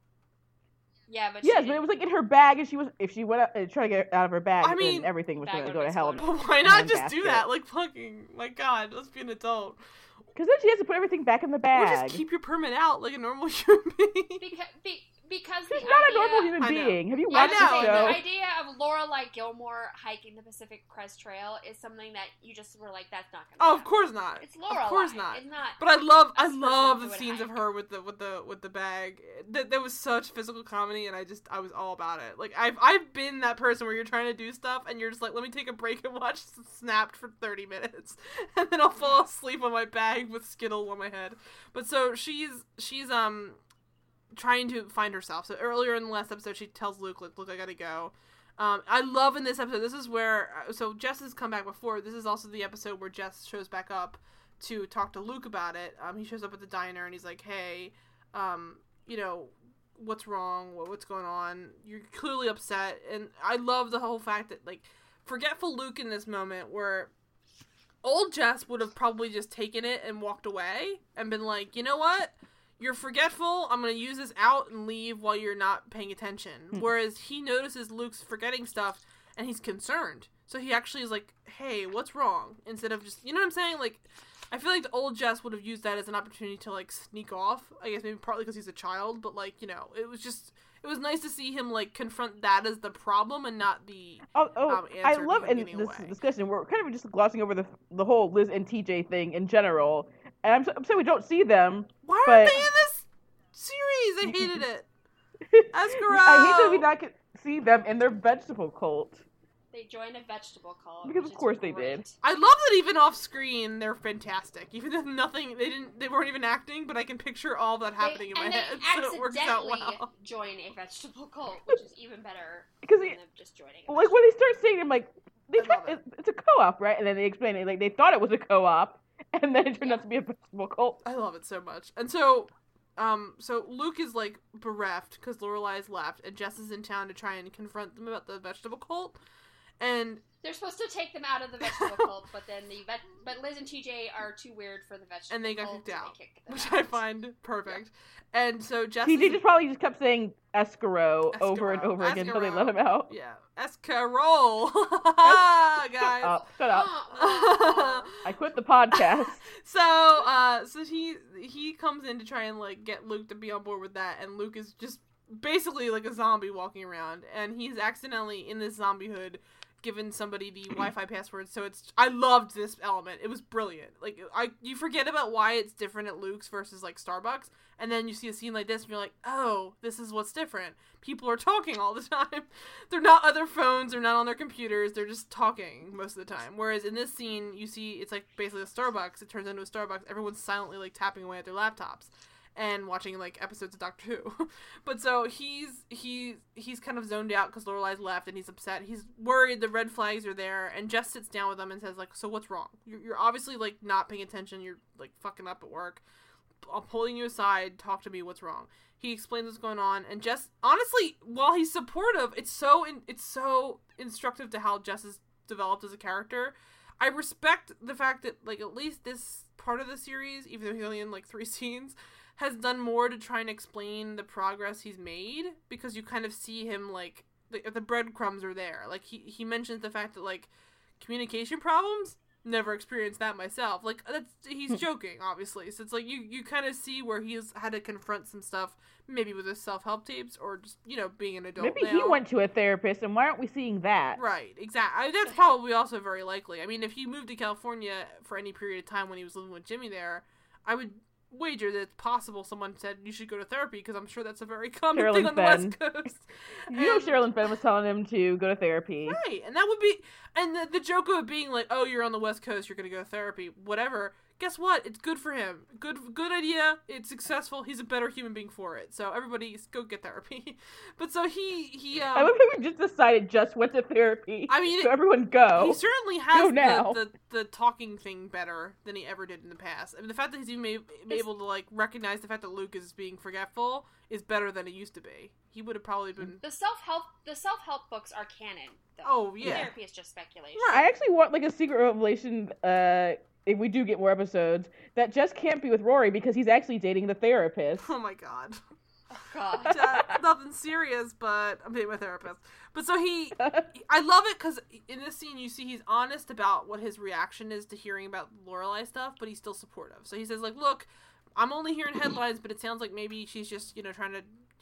yeah, but Yes, she but it was like in her bag, and she was if she went out, uh, trying to get it out of her bag, I mean, then everything was bag going to go to hell. But why not one just do that? Like fucking my God, let's be an adult. Because then she has to put everything back in the bag. Or bag. just keep your permit out like a normal human being. because, be, because She's the not a normal human being. Have you watched I'm know. the show? the idea of Laura Lorelai Gilmore hiking the Pacific Crest Trail is something that you just were like, that's not gonna. Oh, of course not. It's Lorelai. Of course not. It's not. But I love, I love the would scenes of her with the with the with the bag. That there was such physical comedy, and I just I was all about it. Like I've I've been that person where you're trying to do stuff, and you're just like, let me take a break and watch Snapped for thirty minutes, and then I'll fall asleep on my bag with Skittles on my head. But so she's she's um trying to find herself. So earlier in the last episode, she tells Luke, "Look, Luke, I gotta go." Um, I love in this episode. This is where uh, so Jess has come back before. This is also the episode where Jess shows back up to talk to Luke about it. Um, he shows up at the diner and he's like, "Hey, um, you know, what's wrong? What, what's going on? You're clearly upset." And I love the whole fact that like forgetful Luke in this moment where old Jess would have probably just taken it and walked away and been like, "You know what? You're forgetful. I'm going to use this out and leave while you're not paying attention." Hmm. Whereas he notices Luke's forgetting stuff and he's concerned. So he actually is like, "Hey, what's wrong?" Instead of just, you know what I'm saying? Like I feel like the old Jess would have used that as an opportunity to like sneak off. I guess maybe partly because he's a child, but like, you know, it was just it was nice to see him like confront that as the problem and not the Oh, oh um, I love in this away. discussion. We're kind of just glossing over the the whole Liz and TJ thing in general, and I'm, so- I'm saying we don't see them. Why But- aren't they in this series? I hated it. Escarole. I hate that we not get, see them in their vegetable cult. They joined a vegetable cult. Because of course they did. I love that even off screen they're fantastic. Even if nothing, they didn't, they weren't even acting, but I can picture all that happening they, in my head, so it works out accidentally well. join a vegetable cult, which is even better Because than it- them just joining. A like when they start saying, I'm like, they I try, it. it's, it's a co-op, right? And then they explain it like they thought it was a co-op, and then it turned out to be a vegetable cult. I love it so much. And so, um, so Luke is like bereft because Lorelai's left, and Jess is in town to try and confront them about the vegetable cult. And They're supposed to take them out of the vegetable cult, but then the vet- but Liz and TJ are too weird for the vegetable And they got kicked out, they kicked them which out. I find perfect. And so Jess TJ just probably just kept saying Escaro over and Escaro, over again until they let him out. yeah, escarole, Shut guys. up! Shut up! I quit the podcast. so uh so he he comes in to try and like get Luke to be on board with that and Luke is just basically like a zombie walking around and he's accidentally in this zombie hood given somebody the Wi-Fi password so it's I loved this element. It was brilliant. Like I you forget about why it's different at Luke's versus like Starbucks and then you see a scene like this and you're like oh this is what's different. People are talking all the time. They're not other phones they're not on their computers they're just talking most of the time. Whereas in this scene you see it's like basically a starbucks it turns into a starbucks everyone's silently like tapping away at their laptops and watching like episodes of doctor who. But so he's he's he's kind of zoned out because lorelai's left and he's upset. He's worried the red flags are there and jess sits down with him and says like so what's wrong? You're, you're obviously like not paying attention. You're like fucking up at work. I'm pulling you aside. Talk to me. What's wrong? He explains what's going on and jess honestly while he's supportive it's so in, it's so instructive to how jess is developed as a character. I respect the fact that like at least this part of the series even though he's only in like three scenes has done more to try and explain the progress he's made because you kind of see him like the, the breadcrumbs are there like he, he mentions the fact that like communication problems never experienced that myself like that's he's hmm. joking obviously so it's like you you kind of see where he's had to confront some stuff maybe with his self-help tapes or just you know being an adult Maybe he went to a therapist, and why aren't we seeing that? Right, exactly. That's probably also very likely. I mean, if he moved to California for any period of time when he was living with Jimmy there, I would wager that it's possible someone said you should go to therapy because I'm sure that's a very common thing Sherilyn on the West Coast. You know, Sherilyn Fenn was telling him to go to therapy. Right, and that would be, and the, the joke of it being like, oh, you're on the West Coast, you're gonna go to therapy, whatever. Guess what? It's good for him. Good, good idea. It's successful. He's a better human being for it. So everybody, go get therapy. but so he, he, um, I love how we just decided just went to therapy. I mean, so everyone go. He certainly Go has now. the, the, the talking thing better than he ever did in the past. I mean, the fact that he's even ma- able to like recognize the fact that Luke is being forgetful is better than it used to be. He would have probably been. The self help the self help books are canon. Though. Oh yeah, Therapy is just speculation. Right. I actually want like a secret revelation. Uh, if we do get more episodes, that Jess can't be with Rory because he's actually dating the therapist. Oh my god. Oh god. Uh, nothing serious, but I'm being my therapist. But so he, I love it because in this scene you see he's honest about what his reaction is to hearing about Lorelai stuff, but he's still supportive. So he says like, "Look, I'm only hearing headlines, but it sounds like maybe she's just you know trying to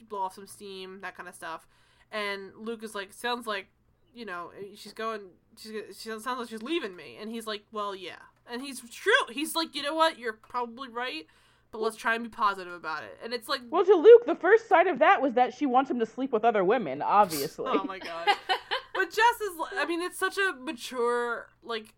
blow off some steam, that kind of stuff. And Luke is like, sounds like, you know, she's going, she's, she sounds like she's leaving me. And he's like, well, yeah. And he's true. He's like, you know what? You're probably right, but let's try and be positive about it. And it's like, Well, to Luke, the first sign of that was that she wants him to sleep with other women, obviously. oh my god. but Jess is, I mean, it's such a mature, like,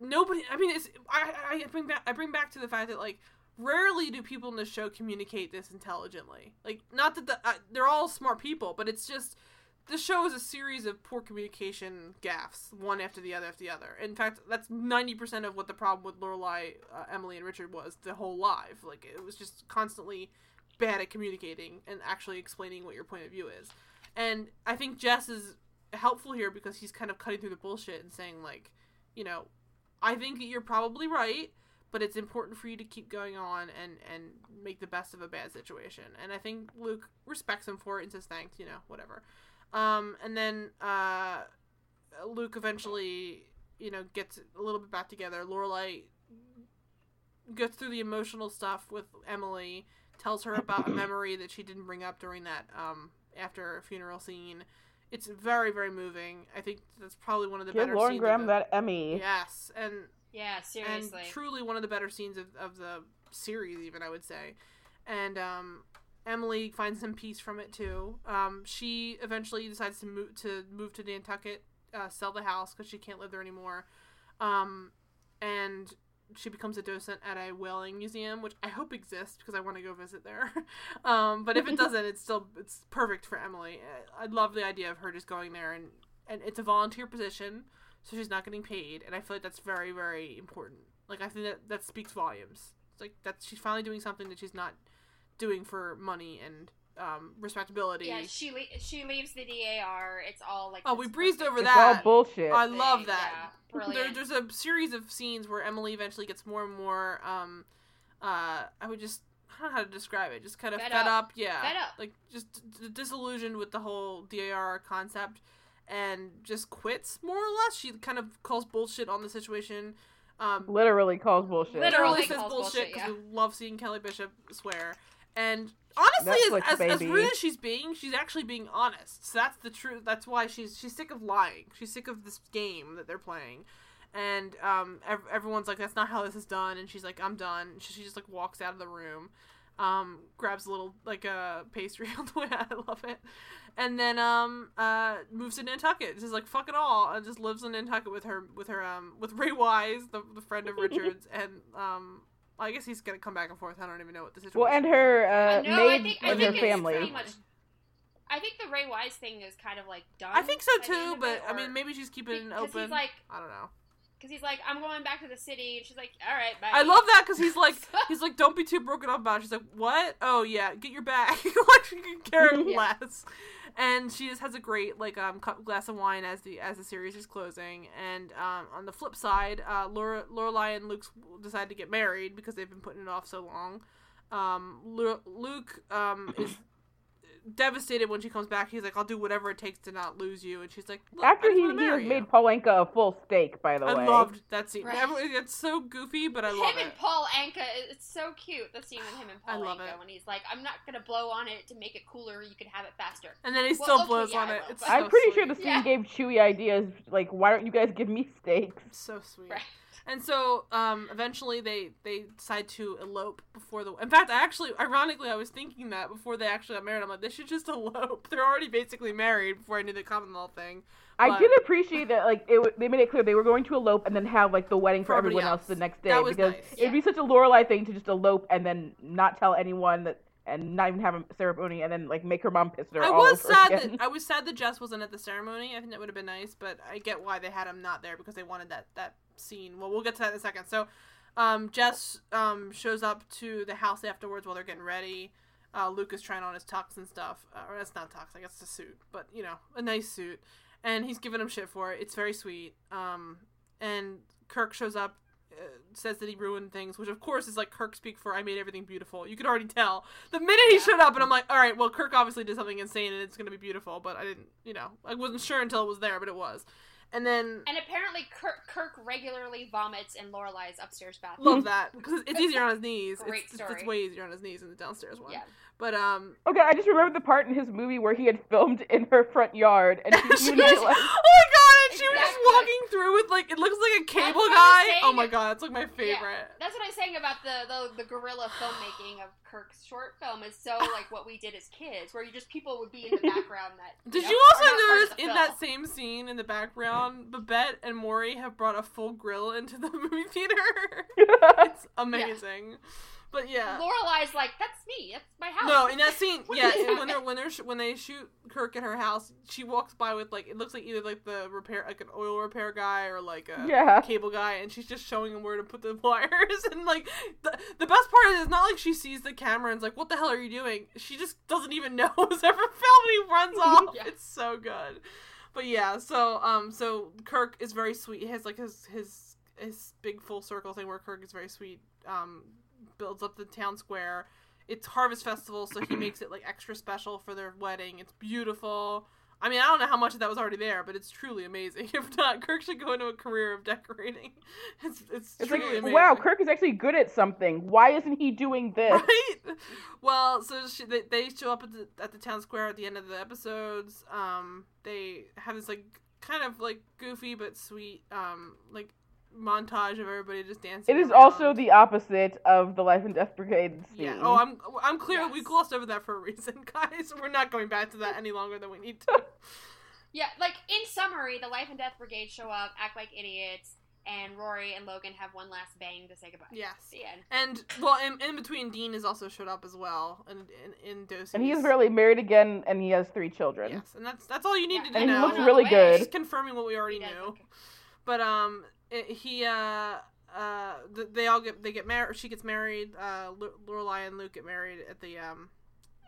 nobody, I mean, it's, I, I bring back, I bring back to the fact that, like, rarely do people in the show communicate this intelligently. Like, not that the, uh, they're all smart people, but it's just the show is a series of poor communication gaffes, one after the other after the other. In fact, that's ninety percent of what the problem with Lorelai, uh, Emily, and Richard was the whole live. Like, it was just constantly bad at communicating and actually explaining what your point of view is. And I think Jess is helpful here because he's kind of cutting through the bullshit and saying like, you know, I think that you're probably right but it's important for you to keep going on and and make the best of a bad situation. And I think Luke respects him for it and says thanks, you know, whatever. Um, and then uh, Luke eventually, you know, gets a little bit back together. Lorelai gets through the emotional stuff with Emily, tells her about a memory that she didn't bring up during that um, after funeral scene. It's very, very moving. I think that's probably one of the Give better Lauren. Graham of the- that Emmy. Yes, and yeah, seriously. and truly one of the better scenes of, of the series even i would say and um, emily finds some peace from it too. Um, she eventually decides to move to move to nantucket uh, sell the house because she can't live there anymore. Um, and she becomes a docent at a whaling museum which i hope exists because i want to go visit there. Um, but if it doesn't it's still it's perfect for emily. I love the idea of her just going there and and it's a volunteer position so she's not getting paid and i feel like that's very very important. Like i think that that speaks volumes. It's like that she's finally doing something that she's not doing for money and um, respectability yeah, she le- she leaves the DAR. It's all like oh we breezed perfect over It's that all bullshit. i thing. love that Yeah, there, there's a series of scenes where emily eventually gets more and more um uh i would just I don't know how to describe it. Just kind of fed, Fed up. up. yeah. Fed up. Like just d- disillusioned with the whole DAR concept, and just quits more or less. She kind of calls bullshit on the situation. Um, Literally calls bullshit. Literally. literally says calls bullshit bullshit, because yeah. we love seeing Kelly Bishop swear. And honestly, Netflix, as, as, as rude as she's being, she's actually being honest. So that's the truth. That's why she's she's sick of lying. She's sick of this game that they're playing. And um, ev- everyone's like, "That's not how this is done." And she's like, "I'm done." She, she just like walks out of the room, um, grabs a little like a pastry on the way out. I love it. And then um, uh, moves to Nantucket. Just like fuck it all, and just lives in Nantucket with her with her um with Ray Wise, the, the friend of Richards, and um, I guess he's gonna come back and forth. I don't even know what the situation. Is. Well, and her uh, no, I think, I and think her it's family. pretty much. I think the Ray Wise thing is kind of like done. I think so by the end too, but it, I mean, maybe she's keeping it open. he's like, I don't know. Because he's like, I'm going back to the city, and she's like, all right, bye. I love that because he's like, he's like, don't be too broken up about it. She's like, what? Oh yeah, get your bag. like she can care Yeah. less. And she just has a great like um cup, glass of wine as the as the series is closing. And um on the flip side, uh Laura Lorelai and Luke decide to get married because they've been putting it off so long. Um, Lu- Luke um is devastated when she comes back. He's like, I'll do whatever it takes to not lose you. And she's like, "Look, After I just he, wanna he has marry you." made Paul Anka a full steak, by the I way. I loved that scene. Right. It's so goofy, but I him love and it. Paul Anka, it's so cute. The scene with him and I Paul love Anka it. when he's like, "I'm not gonna blow on it to make it cooler. You can have it faster." And then he Well, still okay, blows yeah, on it. will, It's but- so I'm pretty sweet. sure the scene Yeah. gave Chewy ideas like, why don't you guys give me steaks? So sweet. Right. And so, um, eventually they they decide to elope before the. In fact, I actually, ironically, I was thinking that before they actually got married. I'm like, they should just elope. They're already basically married before I knew the common law thing. I But- did appreciate that, like it. They made it clear they were going to elope and then have like the wedding for, For everyone else. else. the next day That was because nice. it'd be such a Lorelai thing to just elope and then not tell anyone that and not even have a ceremony and then like make her mom piss her. I all was over sad again. that I was sad that Jess wasn't at the ceremony. I think that would have been nice, but I get why they had him not there because they wanted that that scene. Well, we'll get to that in a second. So, um, Jess um shows up to the house afterwards while they're getting ready. Uh, Luke is trying on his tux and stuff. Uh, or that's not tux. I guess it's a suit, but you know, a nice suit. And he's giving him shit for it. It's very sweet. Um, and Kirk shows up. Uh, says that he ruined things, which of course is like Kirk speak for I made everything beautiful. You could already tell the minute he showed up, and I'm like, all right, well, Kirk obviously did something insane, and it's gonna be beautiful. But I didn't, you know, I wasn't sure until it was there, but it was. And then And apparently, Kirk, Kirk regularly vomits in Lorelai's upstairs bathroom. love that because it's easier on his knees. Great it's, it's, it's way easier on his knees than the downstairs one. Yeah. But um, Okay, I just remember the part in his movie where he had filmed in her front yard, and she, she was, realized- oh my god! And she was just walking through with like it looks like a cable guy. saying. Oh my god, it's like my Yeah, favorite. that's what I'm saying about the, the the guerrilla filmmaking of Kirk's short film is so like what we did as kids, where you just people would be in the background that. Did know, you also not part of notice in film. that same scene in the background, Babette and Morey have brought a full grill into the movie theater? it's amazing. But yeah. Lorelai's like, "That's me. That's my house." No, in that scene, What yeah, when they're when they're sh- when they shoot Kirk at her house, she walks by with like it looks like either like the repair like an oil repair guy or like a Yeah. cable guy, and she's just showing him where to put the wires. And like the the best part is it's not like she sees the camera and's like, "What the hell are you doing?" She just doesn't even know it was ever filmed. And he runs off. Yeah. It's so good. But yeah, so um, so Kirk is very sweet. He has like his his his big full circle thing where Kirk is very sweet. Um, builds up the town square. It's Harvest Festival, so he makes it like extra special for their wedding. It's beautiful. I mean, I don't know how much of that was already there, but it's truly amazing. If not, Kirk should go into a career of decorating. It's it's, It's truly like, amazing. wow, Kirk is actually good at something. Why isn't he doing this? Right. Well, so she, they, they show up at the at the town square at the end of the episodes. Um, they have this like kind of like goofy but sweet um like montage of everybody just dancing. It is around. also the opposite of the Life and Death Brigade scene. yeah. Oh, I'm I'm clear. We Yes. glossed over that for a reason, guys. We're not going back to that any longer than we need to. Yeah, like in summary, the Life and Death Brigade show up, act like idiots, and Rory and Logan have one last bang to say goodbye. yes. The end. And well, in, in between, Dean has also showed up as well, in in, in doses. and he is really married again, and he has three children. Yes, and that's that's all you need Yeah. to And he know. looks really good. Just confirming what we already He does knew. look- But um, it, he uh uh they all get they get married. She gets married. Uh, L- Lorelai and Luke get married at the um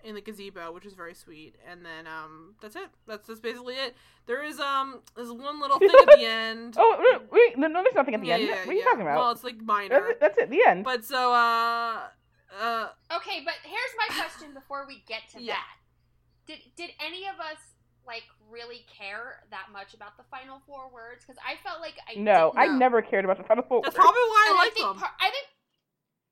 in the gazebo, which is very sweet. And then um that's it. That's that's basically it. There is um there's one little thing at the end. Oh, wait, no, no, there's nothing at the Yeah, end. yeah, what are you yeah. talking about? Well, it's like that's, minor. it, that's it, the end. But so uh uh Okay, but here's my question before we get to Yeah. that. Did did any of us like really care that much about the final four words? Because I felt like I no, didn't. I No. never cared about the final four. that's words. probably why I like think them. par- I think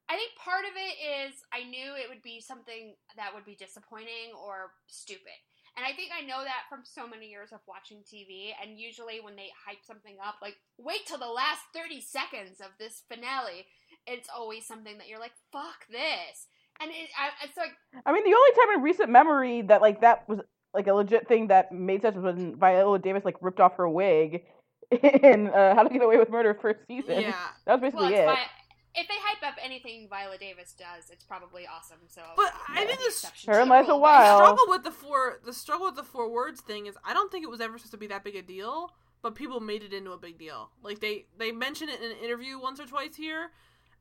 I think part of it is I knew it would be something that would be disappointing or stupid. And I think I know that from so many years of watching TV. And usually, when they hype something up, like wait till the last thirty seconds of this finale, it's always something that you're like, "Fuck this," and it, I, it's like, I mean, the only time in recent memory that like that was like a legit thing that made sense was when Viola Davis like ripped off her wig in uh, How to Get Away with Murder first season. Yeah. That was well, basically it's it. Vi- if they hype up anything Viola Davis does, it's probably awesome. So, But I that's think the this- exception Her to and the Liza rule. The struggle with the four the struggle with the four words thing is I don't think it was ever supposed to be that big a deal, but people made it into a big deal. Like they they mentioned it in an interview once or twice here,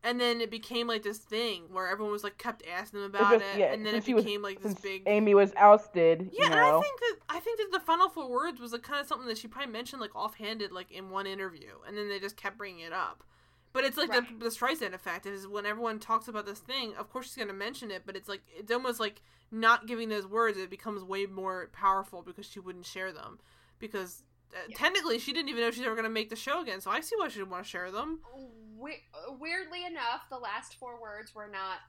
and then it became like this thing where everyone was like kept asking them about just- it, yeah, and then since it she was- became like this big. Amy was ousted, yeah, you and. I think that I think that the final four words was like kind of something that she probably mentioned like offhanded like in one interview, and then they just kept bringing it up. But it's like Right. the the Streisand effect is when everyone talks about this thing, of course she's gonna mention it, but it's like it's almost like not giving those words. It becomes way more powerful because she wouldn't share them because. Uh, Yeah. Technically, she didn't even know she's ever going to make the show again, so I see why she didn't want to share them. We- weirdly enough, the last four words were not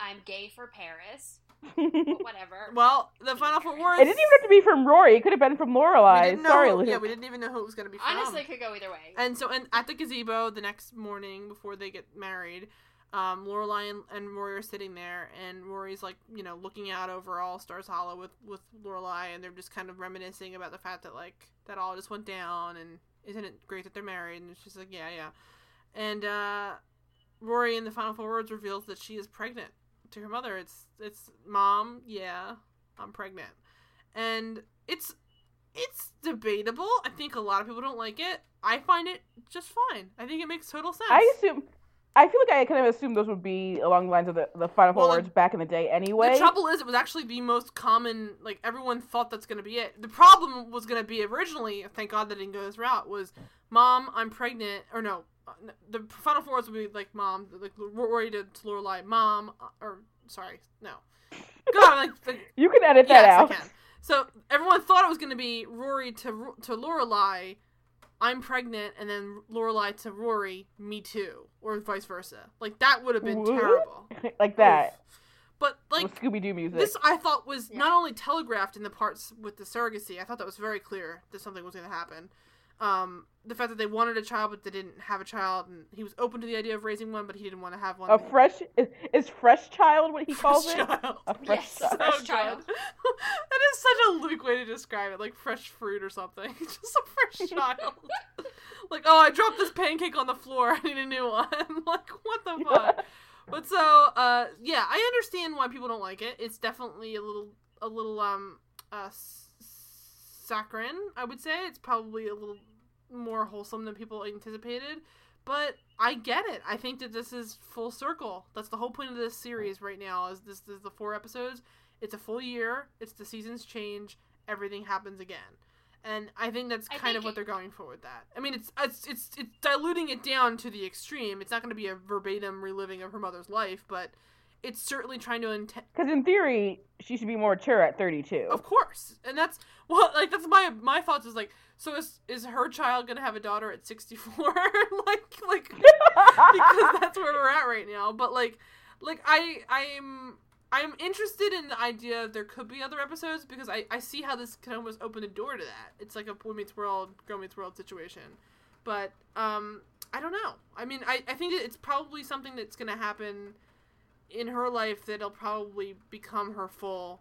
"I'm gay for Paris," whatever. Well, the final four words. It didn't even have to be from Rory. It could have been from we Lorelai. Sorry, who- Luke. Yeah, we didn't even know who it was going to be from. Honestly, it could go either way. And so, and at the gazebo the next morning before they get married, um, Lorelai and, and Rory are sitting there, and Rory's like, you know, looking out over all Stars Hollow with with Lorelai, and they're just kind of reminiscing about the fact that like that all just went down, and isn't it great that they're married? And she's like, yeah, yeah. And uh, Rory in the final four words reveals that she is pregnant to her mother. It's it's mom, yeah, I'm pregnant, and it's it's debatable. I think a lot of people don't like it. I find it just fine. I think it makes total sense. I assume. I feel like I kind of assumed those would be along the lines of the, the final four Well, words back in the day anyway. The trouble is, it was actually the most common. Like everyone thought that's going to be it. The problem was going to be originally. Thank God that didn't go this route. Was mom, I'm pregnant, or no? Uh, The final four would be like mom, like Rory to, to Lorelai, mom, uh, or sorry, no. God, like, like you can edit that yes, out. I can. So everyone thought it was going to be Rory to Ro- to Lorelai, I'm pregnant, and then Lorelai to Rory, me too, or vice versa. Like that would have been What? terrible. like that. Oof. But like Scooby Doo music. this, I thought was Yeah. not only telegraphed in the parts with the surrogacy. I thought that was very clear that something was going to happen. Um, the fact that they wanted a child but they didn't have a child, and he was open to the idea of raising one, but he didn't want to have one. a fresh is, is fresh child what he calls Fresh it? child. A fresh Yes. child. Fresh So child. that is such a Luke way to describe it, like fresh fruit or something. Just a fresh child. like, oh, I dropped this pancake on the floor. I need a new one. like, what the fuck? But so, uh, yeah, I understand why people don't like it. It's definitely a little, a little, um, uh, saccharine. I would say it's probably a little more wholesome than people anticipated. But I get it. I think that this is full circle. That's the whole point of this series right now. Is this is the four episodes? It's a full year. It's the seasons change. Everything happens again. And I think that's kind of what they're going for with that. I mean, it's it's it's it's diluting it down to the extreme. It's not going to be a verbatim reliving of her mother's life, but it's certainly trying to intent. Because in theory, she should be more mature at 32. Of course, and that's well, like that's my my thoughts is like, so is is her child going to have a daughter at sixty four? like like because that's where we're at right now. But like, like I I'm I'm interested in the idea there could be other episodes because I I see how this can almost open the door to that. It's like a Boy Meets World, Girl Meets World situation. But um, I don't know. I mean, I I think it's probably something that's gonna happen in her life that'll probably become her full.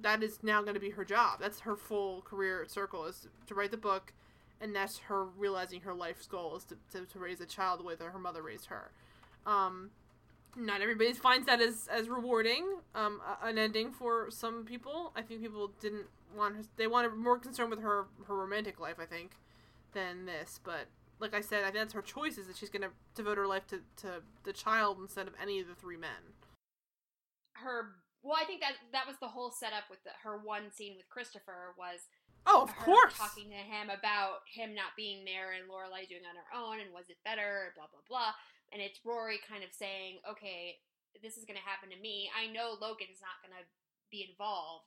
That is now going to be her job. That's her full career circle is to write the book, and that's her realizing her life's goal is to, to, to raise a child the way that her mother raised her. Um, not everybody finds that as as rewarding. Um, an ending for some people. I think people didn't want her. They wanted more concern with her her romantic life. I think than this. But like I said, I think that's her choice is that she's going to devote her life to to the child instead of any of the three men. Her well, I think that that was the whole setup with the, her one scene with Christopher was Oh, of course. talking to him about him not being there and Lorelai doing on her own and was it better, blah blah blah. And it's Rory kind of saying, "Okay, this is going to happen to me. I know Logan's not going to be involved."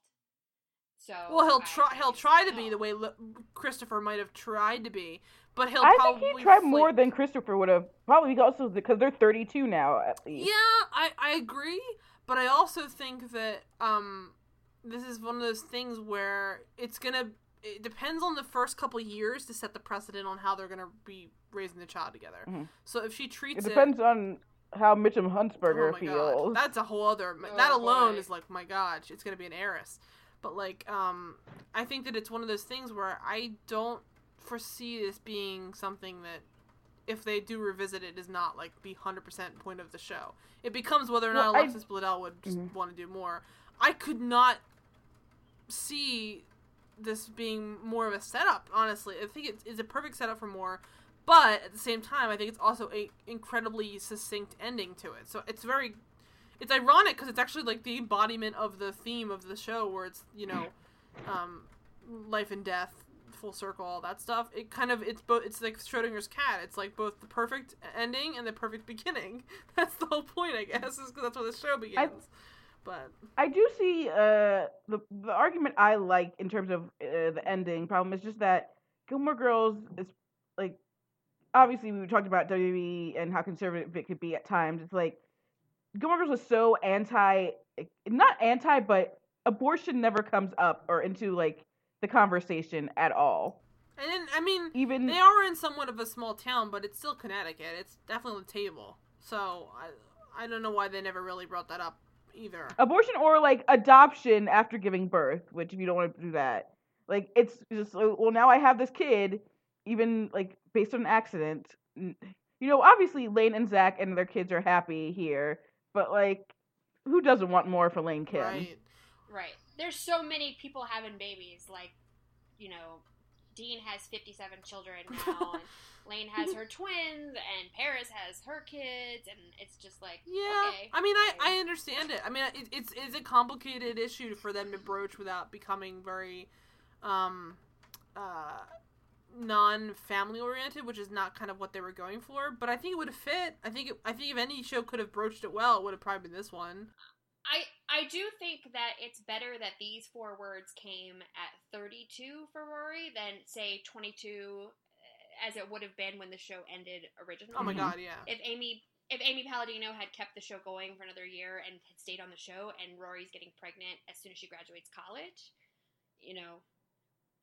So Well, he'll I- try. He'll try to be the way Lo- Christopher might have tried to be, but he'll I probably think he tried more than Christopher would have. Probably also because they're 32 now, at least. Yeah, I I agree, but I also think that um, this is one of those things where it's gonna. It depends on the first couple years to set the precedent on how they're gonna be raising the child together. Mhm. So if she treats It depends on how Mitchum Oh Huntsberger my feels. god, that's a whole other. Oh, that alone boy. is like, my god, it's gonna be an heiress. But like, um, I think that it's one of those things where I don't foresee this being something that, if they do revisit it, is not like the hundred percent point of the show. It becomes whether or not Well, I- Alexis Bledel would just Mhm. want to do more. I could not see this being more of a setup. Honestly, I think it's, it's a perfect setup for more. But at the same time, I think it's also a incredibly succinct ending to it. So it's very, it's ironic because it's actually like the embodiment of the theme of the show, where it's you know, um, life and death, full circle, all that stuff. It kind of it's both. It's like Schrodinger's cat. It's like both the perfect ending and the perfect beginning. That's the whole point, I guess, is because that's where the show begins. but I do see uh the the argument I like in terms of uh, the ending problem is just that Gilmore Girls is like obviously we talked about WWE and how conservative it could be at times. It's like Gilmore Girls was so anti not anti but abortion never comes up or into like the conversation at all. and then I mean. Even They are in somewhat of a small town, but it's still Connecticut. It's definitely on the table. So I, I don't know why they never really brought that up either. abortion or like adoption after giving birth, which if you don't want to do that, like it's just uh, well now I have this kid, even like based on an accident. You know, obviously Lane and Zach and their kids are happy here, but like, who doesn't want more for Lane Kim? Right. Right. There's so many people having babies. Like, you know, Dean has 57 children now, and Lane has her twins, and Paris has her kids, and it's just like, Yeah, okay. I mean, I. I understand it. I mean, it, it's it's a complicated issue for them to broach without becoming very, um, uh, non-family oriented, which is not kind of what they were going for. But I think it would have fit. I think it, I think if any show could have broached it well, it would have probably been this one. I I do think that it's better that these four words came at 32 for Rory than say 22 as it would have been when the show ended originally. Oh my Mhm. god, yeah. If Amy if Amy Palladino had kept the show going for another year and had stayed on the show, and Rory's getting pregnant as soon as she graduates college, you know,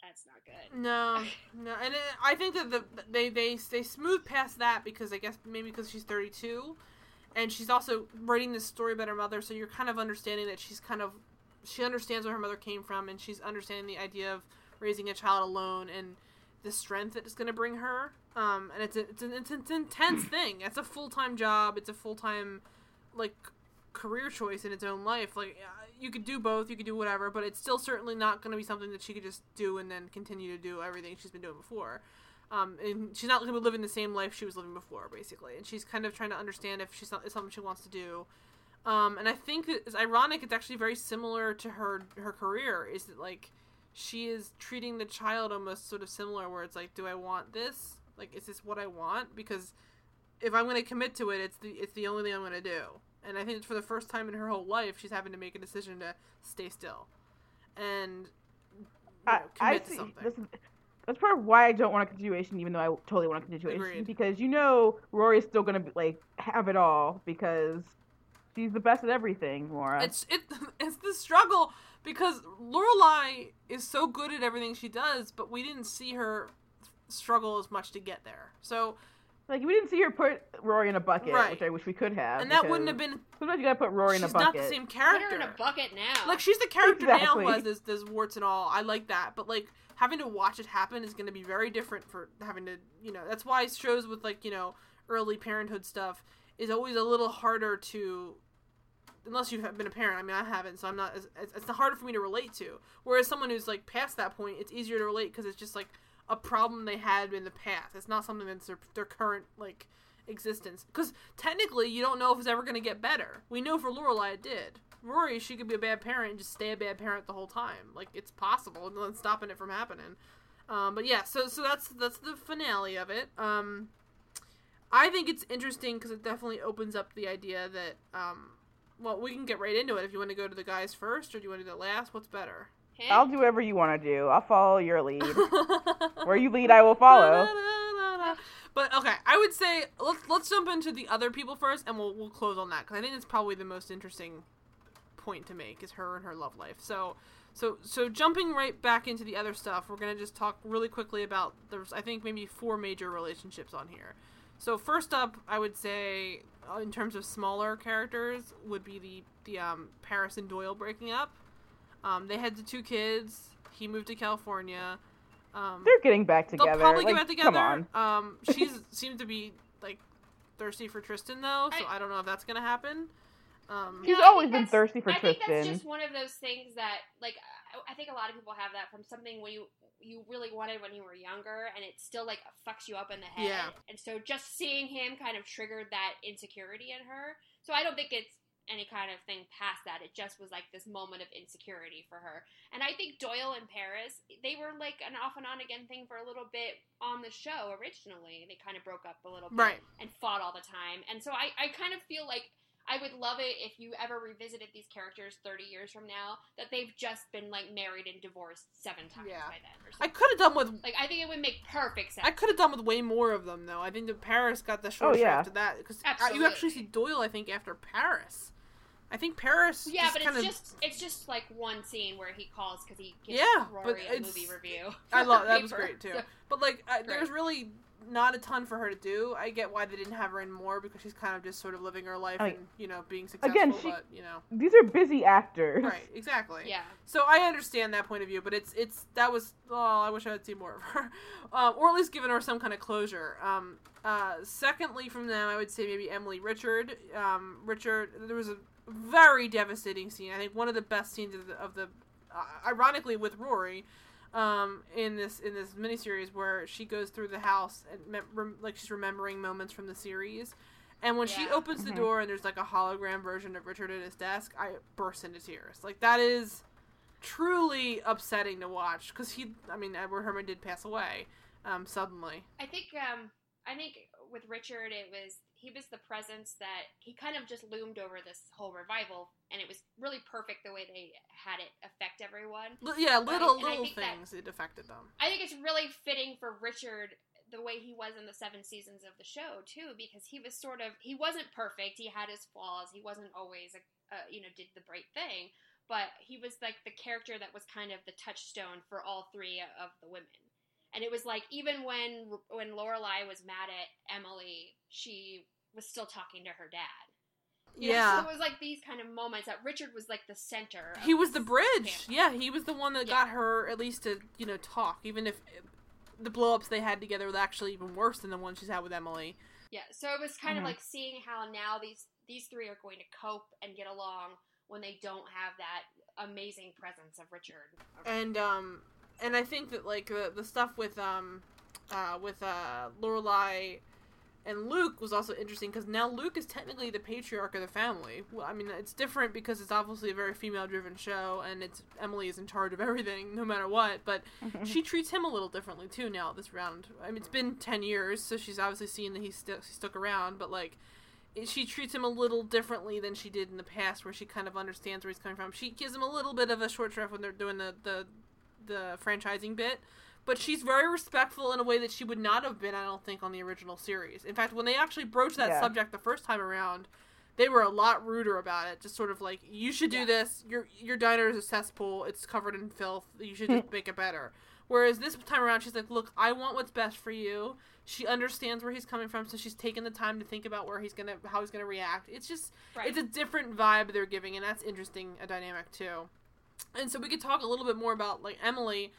that's not good. No, no, and it, I think that the they they they smooth past that because I guess maybe because she's 32, and she's also writing this story about her mother, so you're kind of understanding that she's kind of she understands where her mother came from, and she's understanding the idea of raising a child alone and the strength that it's going to bring her. Um, and it's a, it's an it's an intense thing. It's a full time job. It's a full time like career choice in its own life. Like uh, you could do both, you could do whatever, but it's still certainly not going to be something that she could just do and then continue to do everything she's been doing before. Um, and she's not going to be living the same life she was living before, basically. And she's kind of trying to understand if she's not, it's something she wants to do. Um, and I think that it's ironic. It's actually very similar to her her career. Is that like she is treating the child almost sort of similar, where it's like, do I want this? Like, is this what I want? Because if I'm going to commit to it, it's the it's the only thing I'm going to do. And I think for the first time in her whole life, she's having to make a decision to stay still and you know, I, I commit to see. something. This is, that's part of why I don't want a continuation, even though I totally want a continuation. Agreed. Because you know Rory's still gonna be, like have it all because she's the best at everything, Laura. It's it it's the struggle because Lorelai is so good at everything she does, but we didn't see her struggle as much to get there. So like we didn't see her put Rory in a bucket, Right. which I wish we could have. and that wouldn't have been Sometimes you gotta put Rory in a bucket. she's not bucket. the same character. Put her in a bucket now. Like she's the character Exactly. now who has this, this warts and all. I like that, but like having to watch it happen is going to be very different for having to, you know. That's why shows with like you know early parenthood stuff is always a little harder to, unless you've been a parent. I mean, I haven't, so I'm not. It's, it's harder for me to relate to. Whereas someone who's like past that point, it's easier to relate because it's just like a problem they had in the past. It's not something that's their, their current like existence. Because technically, you don't know if it's ever going to get better. We know for Lorelai it did. Rory, she could be a bad parent and just stay a bad parent the whole time. Like it's possible, and then stopping it from happening. Um, but yeah, so so that's that's the finale of it. Um, I think it's interesting because it definitely opens up the idea that um, well, we can get right into it if you want to go to the guys first or do you want to do that last. What's better? I'll do whatever you want to do. I'll follow your lead. Where you lead, I will follow. But okay, I would say let's let's jump into the other people first, and we'll we'll close on that because I think it's probably the most interesting point to make is her and her love life. So so so jumping right back into the other stuff, we're gonna just talk really quickly about there's I think maybe four major relationships on here. So first up, I would say uh, in terms of smaller characters would be the the um, Paris and Doyle breaking up. Um, they had the two kids. He moved to California. Um, They're getting back together. They'll probably like, get back together. Come on. Um, she's seems to be like thirsty for Tristan though, so I, I- don't know if that's gonna happen. Um, She's No, I always been thirsty for Tristan. I think that's just one of those things that, like, I, I think a lot of people have that from something when you you really wanted when you were younger, and it still like fucks you up in the head. Yeah. And so just seeing him kind of triggered that insecurity in her. So I don't think it's any kind of thing past that. It just was like this moment of insecurity for her. And I think Doyle and Paris, they were like an off and on again thing for a little bit on the show originally. They kind of broke up a little bit right. and fought all the time. And so I, I kind of feel like I would love it if you ever revisited these characters 30 years from now that they've just been like married and divorced seven times Yeah. by then. Or I could have done with like I think it would make perfect sense. I could have done with way more of them though. I think that Paris got the short Oh, yeah. shrift of that because uh, you actually see Doyle. I think after Paris. I think Paris. yeah, just but kind it's of, just it's just like one scene where he calls because he gives Yeah, but a it's- movie review. I love that was great too. So- But like, uh, Great. there's really not a ton for her to do. I get why they didn't have her in more because she's kind of just sort of living her life I- and you know being successful. Again, she- but you know, These are busy actors. right? Exactly. yeah, So I understand that point of view, but it's it's that was oh I wish I had seen more of her, um, or at least given her some kind of closure. Um, uh, secondly, from them, I would say maybe Emily Richard. Um, Richard, there was a very devastating scene. I think one of the best scenes of the, of the uh, ironically with Rory. Um, in this in this miniseries where she goes through the house and mem- rem- like she's remembering moments from the series, and when she opens the Mhm. door and there's like a hologram version of Richard at his desk, I burst into tears. Like that is truly upsetting to watch because he i mean edward herrmann did pass away um suddenly I think um I think with Richard it was he was the presence that he kind of just loomed over this whole revival, and it was really perfect the way they had it affect everyone. Yeah little I little think that- things it affected them I think it's really fitting for Richard the way he was in the seven seasons of the show too, because he was sort of he wasn't perfect. He had his flaws. He wasn't always a, a you know did the right thing, but he was like the character that was kind of the touchstone for all three of the women. And it was like even when when Lorelai was mad at Emily, she was still talking to her dad. You know, yeah. so it was like these kind of moments that Richard was like the center. he was the bridge. family. Yeah, he was the one that Yeah. got her at least to you know talk, even if the blow-ups they had together were actually even worse than the one she's had with Emily. Yeah, so it was kind Mhm. of like seeing how now these these three are going to cope and get along when they don't have that amazing presence of Richard. and um and I think that like the the stuff with um uh with uh Lorelai and Luke was also interesting because now Luke is technically the patriarch of the family. Well, I mean, it's different because it's obviously a very female-driven show, and it's Emily is in charge of everything, no matter what. But mm-hmm. she treats him a little differently too now this round. I mean, it's been ten years, so she's obviously seen that he's he stuck around, but like. She treats him a little differently than she did in the past, where she kind of understands where he's coming from. She gives him a little bit of a short shrift when they're doing the, the the franchising bit, but she's very respectful in a way that she would not have been, I don't think, on the original series. In fact, when they actually broached that Yeah. subject the first time around, they were a lot ruder about it. Just sort of like, you should do Yeah. this. Your your diner is a cesspool. It's covered in filth. You should just make it better. Whereas this time around, she's like, look, I want what's best for you. She understands where he's coming from, so she's taken the time to think about where he's gonna, how he's gonna react. It's just, Right. it's a different vibe they're giving, and that's interesting, a dynamic too. And so we could talk a little bit more about like Emily.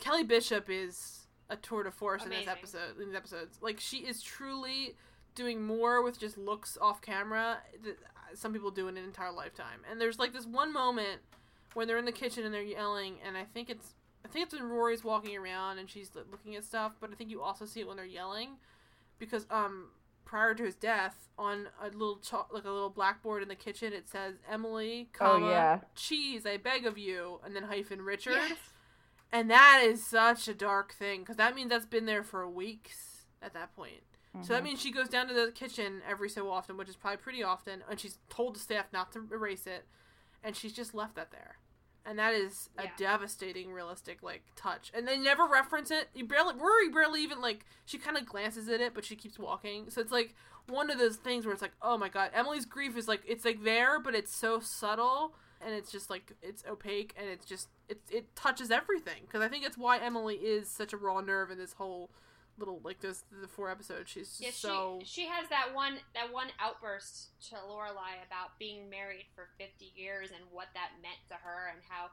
Kelly Bishop is a tour de force in Amazing. this episode. In these episodes, like she is truly doing more with just looks off camera that some people do in an entire lifetime. And there's like this one moment when they're in the kitchen and they're yelling, and I think it's I think it's when Rory's walking around and she's looking at stuff, but I think you also see it when they're yelling because um prior to his death on a little chalk, like a little blackboard in the kitchen it says Emily, Oh, yeah. cheese, I beg of you, and then hyphen Richard. Yes. And that is such a dark thing because that means that's been there for weeks at that point. So that Mhm. means she goes down to the kitchen every so often, which is probably pretty often, and she's told the staff not to erase it, and she's just left that there. And that is a devastating, realistic like touch. And they never reference it. You barely, Rory barely even like she kind of glances at it, but she keeps walking. So it's like one of those things where it's like, oh my god, Emily's grief is like it's like there, but it's so subtle, and it's just like it's opaque, and it's just it it touches everything. Because I think it's why Emily is such a raw nerve in this whole little like this the four episodes. She's Yeah, so she she has that one that one outburst to Lorelai about being married for fifty years and what that meant to her and how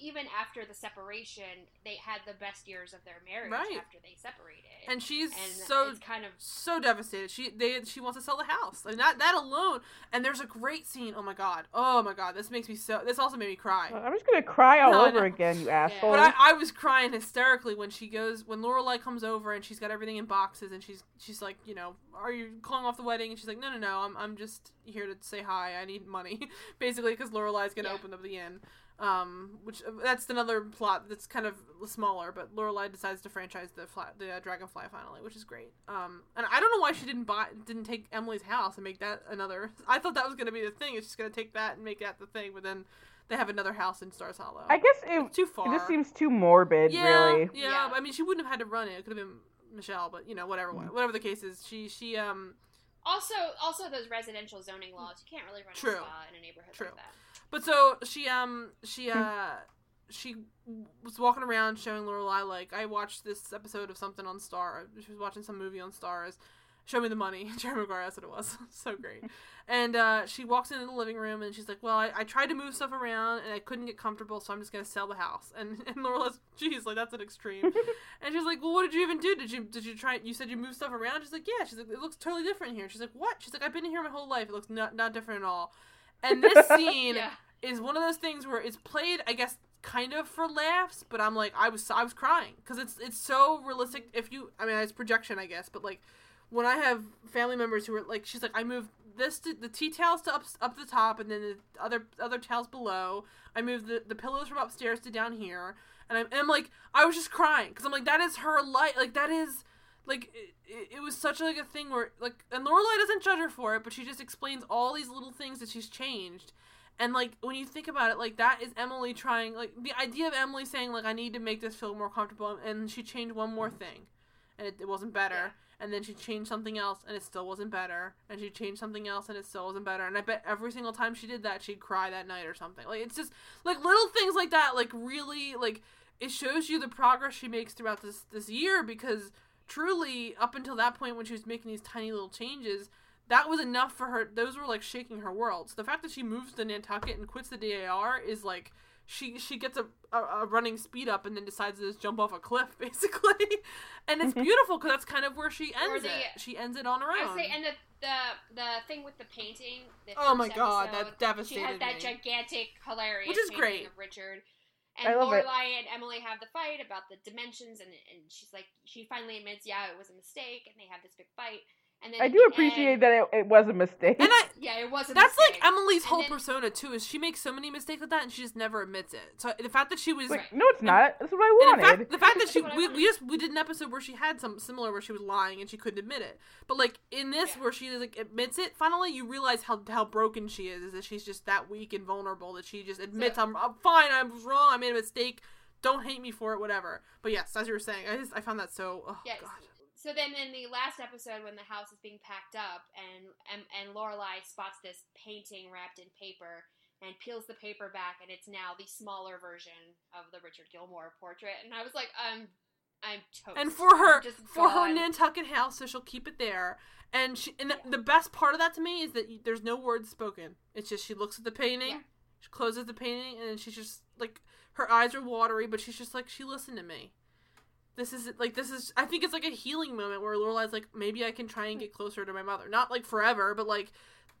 even after the separation they had the best years of their marriage Right. after they separated and she's and so kind of so devastated. She they she wants to sell the house. Like that that alone. And there's a great scene. Oh my god. Oh my god. This makes me so. This also made me cry. I'm just gonna cry all No, over know. again, you asshole. But I, I was crying hysterically when she goes when Lorelai comes over and she's got everything in boxes and she's she's like you know are you calling off the wedding and she's like no no no I'm I'm just here to say hi I need money basically because Lorelai's gonna Yeah. open up the inn um which that's another plot that's kind of smaller but Lorelai decides to franchise the fly, the uh, Dragonfly finally which is great um and I don't know why she didn't buy didn't take Emily's house and make that another I thought that was gonna be the thing it's just gonna take that and make that the thing but then they have another house in Stars Hollow I guess it, too far it just seems too morbid, yeah, really. Yeah, Yeah. I mean, she wouldn't have had to run it. It could have been Michel, but you know, whatever, Mm. whatever the case is, she she um. also also those residential zoning laws you can't really run True. a spa in a neighborhood True. like that But so she um she Hmm. uh she was walking around showing Lorelai like I watched this episode of something on Star. She was watching some movie on Stars. Show me the money. Jerry Maguire, that's what it was. so great. And uh, she walks into the living room and she's like, "Well, I, I tried to move stuff around and I couldn't get comfortable, so I'm just gonna sell the house." And and Lorelai's, "Geez, like that's an extreme." and she's like, "Well, what did you even do? Did you did you try? You said you moved stuff around." She's like, "Yeah." She's like, "It looks totally different here." She's like, "What?" She's like, "I've been in here my whole life. It looks not not different at all." And this scene yeah is one of those things where it's played, I guess, kind of for laughs, but I'm like, I was I was crying because it's it's so realistic. If you, I mean, it's projection, I guess, but like when I have family members who are like, she's like, I moved this to the tea towels to up up the top, and then the other other towels below. I moved the the pillows from upstairs to down here, and I'm, and I'm like, I was just crying because I'm like, that is her life, like that is. Like it, it, it was such like a thing where like and Lorelai doesn't judge her for it, but she just explains all these little things that she's changed, and like when you think about it, like that is Emily trying like the idea of Emily saying like I need to make this feel more comfortable and she changed one more thing. and it, it wasn't better. Yeah. And then she changed something else, and it still wasn't better. And she changed something else, and it still wasn't better. And I bet every single time she did that, she'd cry that night or something. Like it's just like little things like that. Like really, like it shows you the progress she makes throughout this this year because truly up until that point when she was making these tiny little changes that was enough for her those were like shaking her world so the fact that she moves to nantucket and quits the dar is like she she gets a, a, a running speed up and then decides to just jump off a cliff basically and it's mm-hmm. beautiful because that's kind of where she ends the- it she ends it on her I own would say, and the the the thing with the painting. The Oh first my God, episode, that devastated She has that me. gigantic, hilarious, Which is painting great. of Richard. And love. Lorelai and Emily have the fight about the dimensions, and and she's like, she finally admits, yeah, it was a mistake, and they have this big fight. And then I do appreciate end- that it, it was a mistake. and i Yeah, it was a that's mistake. like emily's And whole then- persona too is she makes so many mistakes with that and she just never admits it so the fact that she was like, no, it's not. That's what I And in wanted. fact, the fact that she That's what I we, we just we did an episode where she had some similar where she was lying and she couldn't admit it. But like in this Yeah. where she like admits it, finally you realize how how broken she is. Is that she's just that weak and vulnerable that she just admits So- I'm, I'm fine, I was wrong, I made a mistake. Don't hate me for it, whatever. But yes, as you were saying, I just I found that so oh Yes. god. So then, in the last episode, when the house is being packed up, and and, and Lorelai spots this painting wrapped in paper and peels the paper back, and it's now the smaller version of the Richard Gilmore portrait, and I was like, I'm, I'm toast. And for her for her. Nantucket house, so she'll keep it there. And she and the, the best part of that to me is that there's no words spoken. It's just she looks at the painting, Yeah. she closes the painting, and then she's just like her eyes are watery, but she's just like she listened to me. This is like this is I think it's like a healing moment where Lorelai's like maybe I can try and get closer to my mother, not like forever, but like.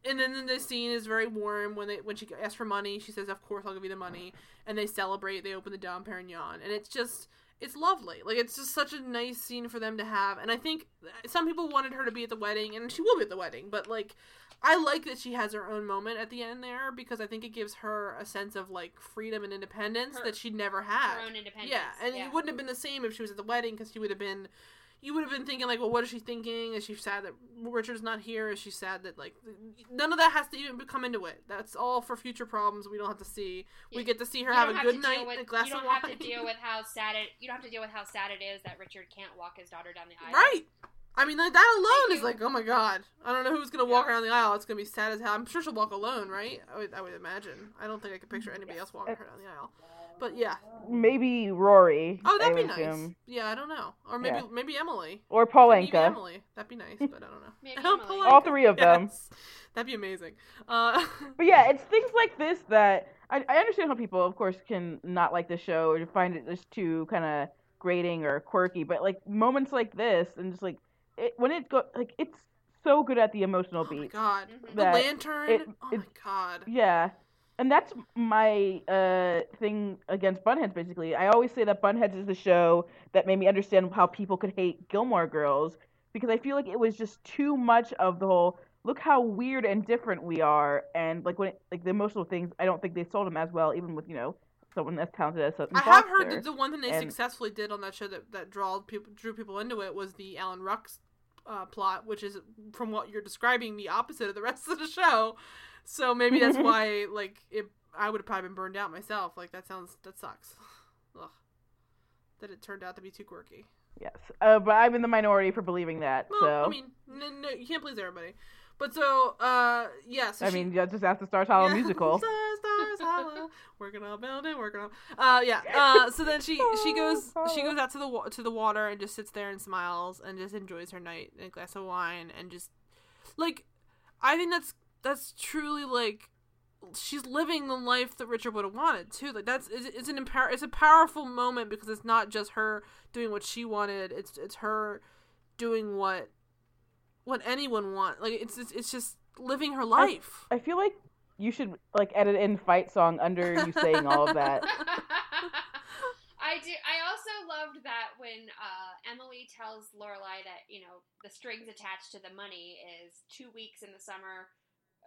And then, then the scene is very warm when they when she asks for money. She says, "Of course, I'll give you the money." And they celebrate. They open the Dom Perignon, and it's just it's lovely. Like it's just such a nice scene for them to have. And I think some people wanted her to be at the wedding, and she will be at the wedding. But like, I like that she has her own moment at the end there because I think it gives her a sense of like freedom and independence Her- that she'd never had. her own independence. Yeah, and it wouldn't have been the same if she was at the wedding because she would have been. You would have been thinking like, well, what is she thinking? Is she sad that Richard's not here? Is she sad that like none of that has to even come into it? That's all for future problems we don't have to see. We get to see her You have a good night, with- a glass of wine. you don't wine. have to deal with how sad it. You don't have to deal with how sad it is that Richard can't walk his daughter down the aisle. Right. I mean, like, that alone Thank is you. like, oh my god. I don't know who's gonna walk Yeah. around the aisle. It's gonna be sad as hell. I'm sure she'll walk alone, right? I would, I would imagine. I don't think I could picture anybody else walking her down the aisle. But yeah. maybe Rory. Oh, that'd I be nice. assume. Yeah, I don't know. Or maybe Yeah. maybe Emily. Or Maybe Paul Anka. Emily. That'd be nice, but I don't know. Maybe Emily. All three of them. Yes. That'd be amazing. Uh, But yeah, it's things like this that I, I understand how people, of course, can not like the show or find it just too kind of grating or quirky. But like moments like this, and just like it, when it go like it's so good at the emotional oh my beat. god. Mhm. The lantern. it- oh it- my god. Yeah. And that's my uh, thing against Bunheads, basically. I always say that Bunheads is the show that made me understand how people could hate Gilmore Girls because I feel like it was just too much of the whole look how weird and different we are, and like when it, like the emotional things. I don't think they sold them as well, even with you know someone as talented as Sutton I have heard that the one thing they and- successfully did on that show that that draw people drew people into it was the Alan Ruck's uh, plot, which is from what you're describing the opposite of the rest of the show. So maybe that's why like it I would have probably been burned out myself. Like that sounds that sucks. Ugh. That it turned out to be too quirky. Yes, uh, but I'm in the minority for believing that. Well, so I mean, no, no, you can't please everybody. But so, uh, yeah. So I she- mean, you just ask the Stars Hollow Yeah. musical. Stars, stars, hollow. Working on building, working on. Uh, yeah. Uh, so then she she goes she goes out to the to the water and just sits there and smiles and just enjoys her night and a glass of wine and just like I think that's that's truly like she's living the life that Richard would have wanted too. Like that's it's, it's an empower it's a powerful moment because it's not just her doing what she wanted. It's it's her doing what what anyone want. Like it's it's, it's just living her life. I feel like you should like edit in fight song under you saying all of that. I do. I also loved that when uh, Emily tells Lorelai that you know the strings attached to the money is two weeks in the summer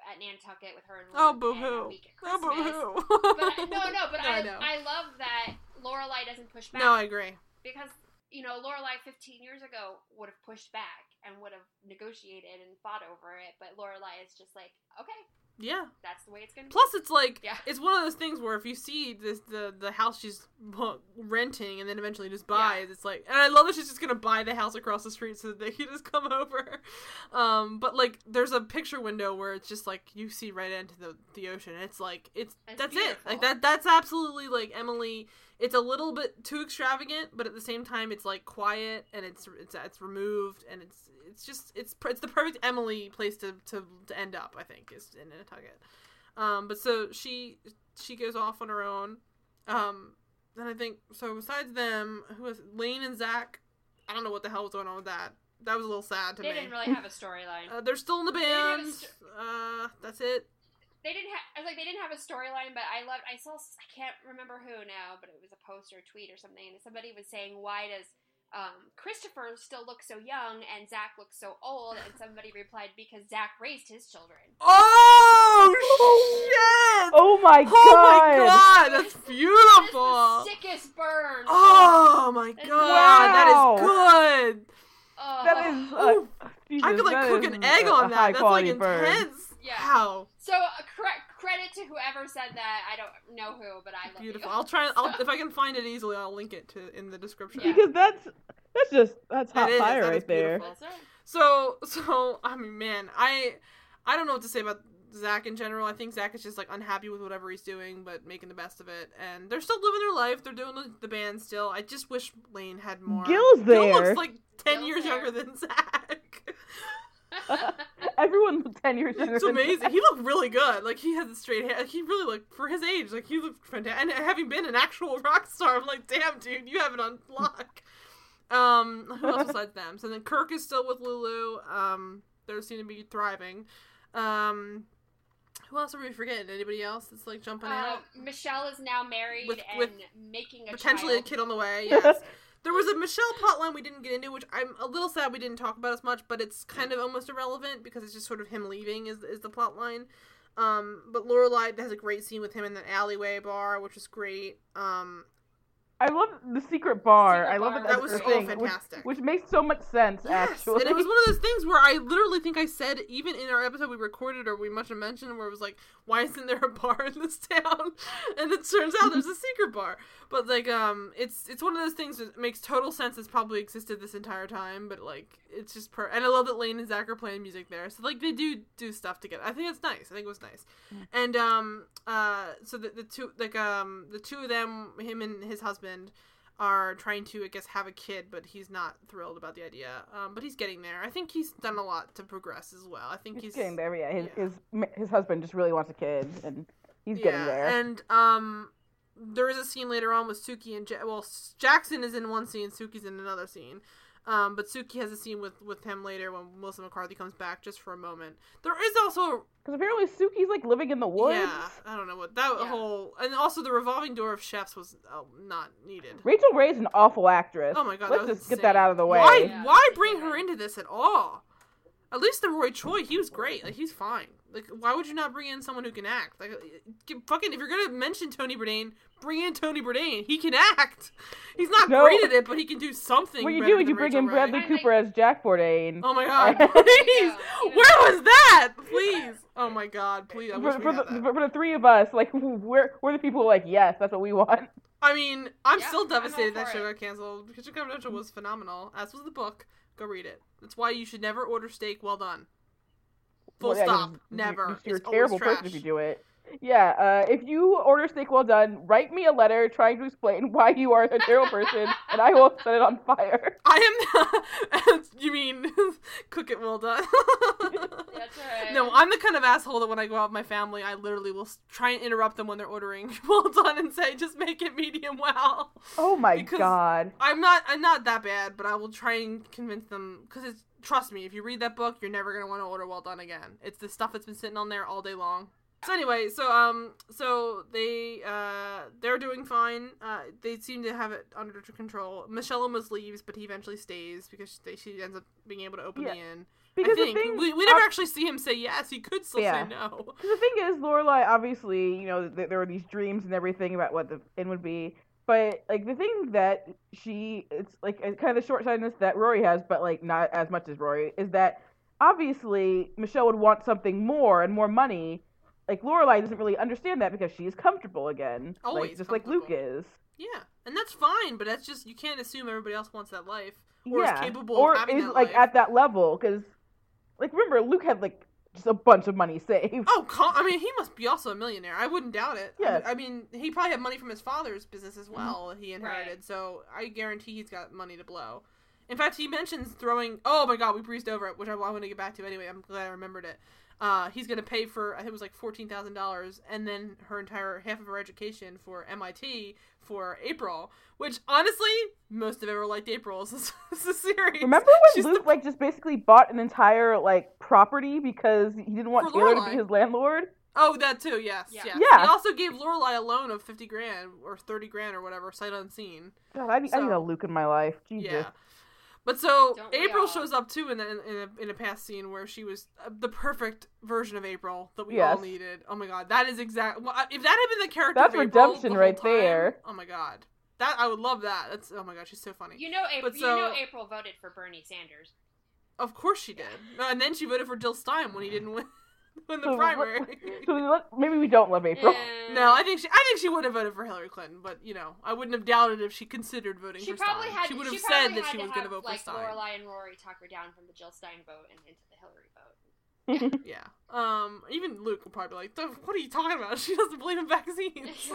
at Nantucket with her and Oh, Lynn boo and a hoo. week at Oh, boo hoo. But no, no. But No, I, know. I love that Lorelai doesn't push back No, I agree. because you know Lorelai 15 years ago would have pushed back and would have negotiated and fought over it, but Lorelai is just like, okay, Yeah. That's the way it's gonna be. Plus, it's like Yeah. it's one of those things where if you see this the the house she's renting and then eventually just buys, it's like, and I love that she's just gonna buy the house across the street so that they can just come over. Um, but like, there's a picture window where it's just like you see right into the the ocean. It's like it's, It's that's it. Like that that's absolutely like Emily. It's a little bit too extravagant, but at the same time, it's like quiet and it's it's it's removed and it's it's just it's it's the perfect Emily place to to, to end up. I think is in Nantucket. Um, but so she she goes off on her own. Um, then I think so. Besides them, who was Lane and Zach? I don't know what the hell was going on with that. That was a little sad to they me. They didn't really have a storyline. uh, they're still in the didn't have a band. st- Uh, that's it. They didn't have. I was like, they didn't have a storyline, but I loved. I saw. I can't remember who now, but it was a post or a tweet or something, and somebody was saying, "Why does um, Christopher still look so young and Zach looks so old?" And somebody replied, "Because Zach raised his children." Oh shit! Oh my god! Oh my god, that's That's beautiful. the sickest burn. Oh my god, that Wow. is good. Oh. That is. Uh, Ooh, Jesus, I could like cook an egg on that. That's like quality burn. Intense. Yeah. Wow. So uh, cre- credit to whoever said that. I don't know who, but I love Beautiful. you. I'll try. I'll, if I can find it easily, I'll link it to in the description. Yeah. Because that's that's just that's That hot is- fire that is right there. right. So, so I mean, man, I, I don't know what to say about Zach in general. I think Zach is just like unhappy with whatever he's doing, but making the best of it. And they're still living their life. They're doing the, the band still. I just wish Lane had more. Gil's Gil there. looks like ten Gil's years there. younger than Zach. Everyone ten years younger. It's amazing. that. He looked really good. Like he had the straight hair. He really looked for his age. Like he looked fantastic. And having been an actual rock star, I'm like, damn, dude, you have it on lock. um, who else besides them? So then Kirk is still with Lulu. Um, they seem to be thriving. Um, who else are we forgetting? Anybody else that's like jumping Uh, out? Michel is now married With- and with making a Potentially child. a kid on the way. Yes. There was a Michel plotline we didn't get into, which I'm a little sad we didn't talk about as much, but it's kind of almost irrelevant because it's just sort of him leaving is is the plotline. Um, but Lorelai has a great scene with him in the alleyway bar, which is great. Um, I love the secret bar. Secret I love bar. it. that was so thing, which- fantastic. Which, makes so much sense, yes, actually. and it was one of those things where I literally think I said even in our episode we recorded or we must have mentioned where it was like, why isn't there a bar in this town? And it turns out there's a secret bar. But like, um, it's it's one of those things that makes total sense. It's probably existed this entire time, but like, it's just per. And I love that Lane and Zach are playing music there, so like they do do stuff together. I think it's nice. I think it was nice. And um, uh, so the the two like um the two of them, him and his husband are trying to, I guess, have a kid, but he's not thrilled about the idea. Um, but he's getting there. I think he's done a lot to progress as well. I think he's he's, getting there. Yeah, his, yeah. his his husband just really wants a kid, and he's getting there. And um, there is a scene later on with Suki and ja- well, Jackson is in one scene, Suki's in another scene. Um, but Suki has a scene with with him later when Melissa McCarthy comes back just for a moment. There is also Because apparently Suki's like living in the woods. yeah, I don't know what that Yeah. whole and also the revolving door of chefs was uh, not needed. Rachael Ray's an awful actress. Oh my god, Let's that was just get that out of the way. Why? Yeah, why bring her into this at all? At least the Roy Choi, he was great. Like he's fine. Like why would you not bring in someone who can act? Like get- fucking if you're gonna mention Tony Bourdain, bring in Tony Bourdain. He can act. He's not No. great at it, but he can do something. What you better do is you bring Rachel in Bradley I Cooper as Jack Bourdain. Oh my god, please! Where was that? Please! Oh my god, please! For, for the, that. for for the three of us, like we're we're the people who are like, yes, that's what we want. I mean, I'm Yeah, still I'm devastated that for show it. got canceled. Kitchen Confidential was phenomenal, as was the book. Go read it. That's why you should never order steak well done. Full Well, yeah, stop. you- Never. You're It's a terrible person if you do it. Yeah, uh, if you order steak well done, write me a letter trying to explain why you are a terrible person, and I will set it on fire. I am. you mean cook it well done? That's right. No, I'm the kind of asshole that when I go out with my family, I literally will try and interrupt them when they're ordering well done and say, just make it medium well. Oh my Because- god. I'm not. I'm not that bad, but I will try and convince them because it's. Trust me, if you read that book, you're never gonna want to order well done again. It's the stuff that's been sitting on there all day long. So anyway, so um, so they uh, they're doing fine. Uh, they seem to have it under control. Michel almost leaves, but he eventually stays because they, she ends up being able to open Yeah. the inn. Because I think the thing, we, we never uh, actually see him say yes. He could still Yeah. say no. the thing is, Lorelai obviously, you know, th- there were these dreams and everything about what the inn would be. But like the thing that she, it's like kind of the short sightedness that Rory has, but like not as much as Rory, is that obviously Michel would want something more and more money, like Lorelai doesn't really understand that because she's comfortable again, Always like just like Luke is. Yeah, and that's fine, but that's just you can't assume everybody else wants that life or yeah, is capable or of having is like life. at that level because, like, remember Luke had like just a bunch of money saved. Oh, com- I mean, he must be also a millionaire. I wouldn't doubt it. I- Yes. I, mean, he probably had money from his father's business Mm-hmm. as well. He inherited, Right. so I guarantee he's got money to blow. In fact, he mentions throwing. Oh my God, we breezed over it, which I, want to get back to anyway. I'm glad I remembered it. Uh, he's gonna pay for I think it was like fourteen thousand dollars, and then her entire half of her education for MIT for April. Which honestly, most of ever liked April as a, as a series. Remember when She's the Luke like just basically bought an entire like property because he didn't want For Taylor to be his landlord? Oh, that too. Yes, Yeah. yes. Yeah. He also gave Lorelai a loan of fifty grand or thirty grand or whatever, sight unseen. God, I need, I need a Luke in my life. Jesus. Yeah. But so Don't April shows up too in, the, in, in, a, in a past scene where she was uh, the perfect version of April that we Yes. all needed. Oh my god, that is exact. Well, if that had been the character, That's of April redemption the right time- there. Oh my god, that I would love that. That's oh my god, she's so funny. You know, April. But you know, April voted for Bernie Sanders. Of course she did. And then she voted for Jill Stein when he didn't win, win the primary. so maybe we don't love April. Eh. No, I think she. I think she would have voted for Hillary Clinton, but you know, I wouldn't have doubted if she considered voting she for probably Stein. had. she would have she said probably that she was going to have, vote like, for Stein. Lorelai and Rory talk her down from the Jill Stein vote and into the Hillary vote. Yeah. Um. Even Luke will probably be like, "What are you talking about? She doesn't believe in vaccines."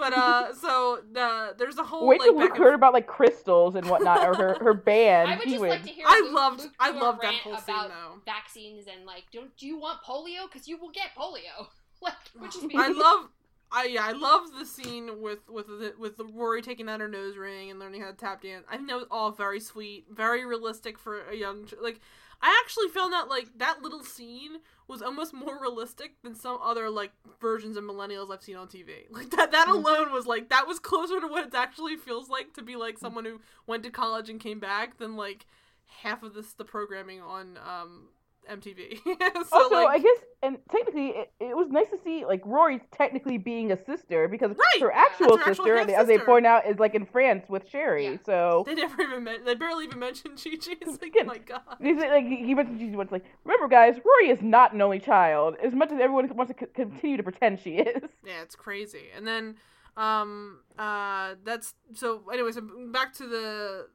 But uh, so the there's a whole Wait like till back Luke and- heard about like crystals and whatnot, or her, her band. I would just would. like to hear. I Luke, loved. Luke I loved that whole scene about though. vaccines and like, don't do you want polio? Because you will get polio. Like, which is mean I love. I yeah, I love the scene with with the, with the Rory taking out her nose ring and learning how to tap dance. I think that was all very sweet, very realistic for a young ch- like. I actually found that like that little scene was almost more realistic than some other like versions of millennials I've seen on TV. Like that that Mm. alone was like that was closer to what it actually feels like to be like someone who went to college and came back than like half of this the programming on um MTV. so also, like I guess, and technically, it, it was nice to see like Rory technically being a sister because Right, her actual her actual sister, as they point out, is like in France with Sherry. Yeah. So They never even men- they barely even mentioned Chi. It's like, Again, oh my god. He's like he mentioned she's once like remember guys Rory is not an only child as much as everyone wants to c- continue to pretend she is. Yeah, it's crazy. And then, um, uh, that's so. Anyways, back to the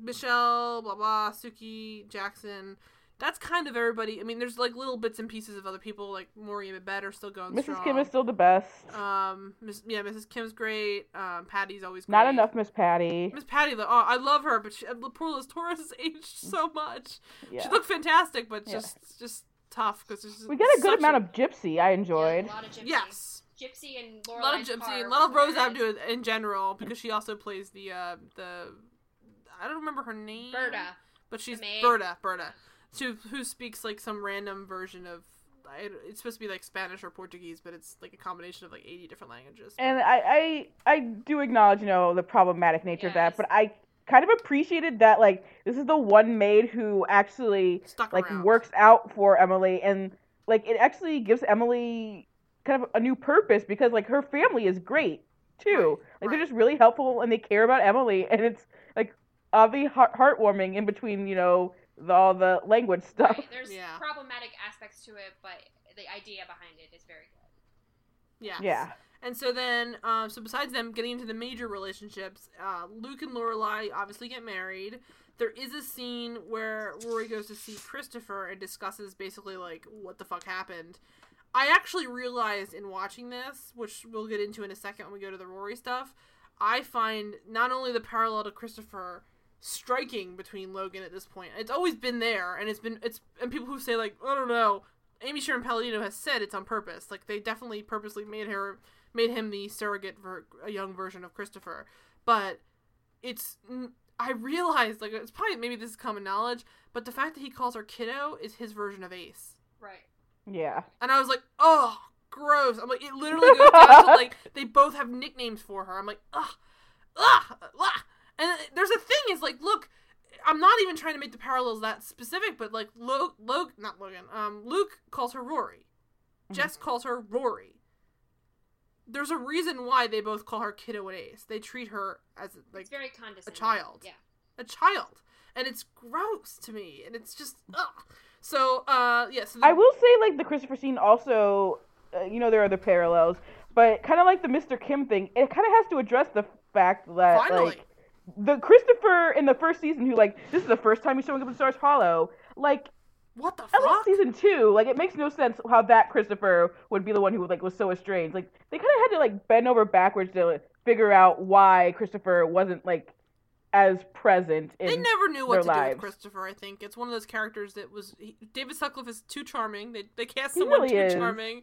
Michel, blah blah, Suki, Jackson. That's kind of everybody. I mean, there's like little bits and pieces of other people, like Morey and Babette are still going Mrs. strong. Kim is still the best. Um, Miss, yeah, Mrs. Kim's great. Um, Patty's always great. Not enough Miss Patty. Miss Patty, though, oh, I love her, but she, poor Liz Torres has aged so much. Yeah. She looked fantastic, but Yeah. just just tough because We get a good amount of Gypsy. I enjoyed. Yeah, a lot of gypsy. yes. Gypsy and Laura. a lot of gypsy, a lot of Rose Abdoo in general because she also plays the uh the I don't remember her name, Berta. but she's maid. Berta, Berta, who who speaks like some random version of. It's supposed to be like Spanish or Portuguese, but it's like a combination of like eighty different languages. And I, I I do acknowledge, you know, the problematic nature of that, but I kind of appreciated that like this is the one maid who actually Stuck like around. works out for Emily and like it actually gives Emily kind of a new purpose because like her family is great too. Right, like they're just really helpful and they care about Emily and it's like oddly heart- heartwarming in between, you know, all the language stuff. Right. There's Yeah. problematic aspects to it, but the idea behind it is very good. Yeah. Yeah. And so then, um, so besides them getting into the major relationships, uh, Luke and Lorelai obviously get married. There is a scene where Rory goes to see Christopher and discusses basically like what the fuck happened. I actually realized in watching this, which we'll get into in a second when we go to the Rory stuff, I find not only the parallel to Christopher striking between Logan at this point. It's always been there, and it's been it's and people who say like I don't know. Amy Sherman-Palladino has said it's on purpose. Like they definitely purposely made her made him the surrogate for a young version of Christopher. But it's I realized like it's probably maybe this is common knowledge, but the fact that he calls her kiddo is his version of Ace. Right. Yeah. And I was like, oh, gross. I'm like, it literally goes down to like they both have nicknames for her. I'm like, ugh, ugh, ugh. And there's a thing is like, look, I'm not even trying to make the parallels that specific, but like, Lo- Lo- not Logan, um, Luke calls her Rory, Jess calls her Rory. There's a reason why they both call her Kiddo and Ace. They treat her as like It's very condescending. child. Yeah. a child and it's gross to me and it's just ugh. So, uh, yeah. So the- I will say, like the Christopher scene, also, uh, you know, there are other parallels, but kind of like the Mr. Kim thing, it kind of has to address the fact that Finally. like the Christopher in the first season, who like this is the first time he's showing up in Stars Hollow, like what the at least fuck? season two, like it makes no sense how that Christopher would be the one who like was so estranged. Like they kind of had to like bend over backwards to like, figure out why Christopher wasn't like as present in. They never knew what to do with Christopher. I think it's one of those characters that was he, David Sutcliffe is too charming. They they cast someone really too is. charming,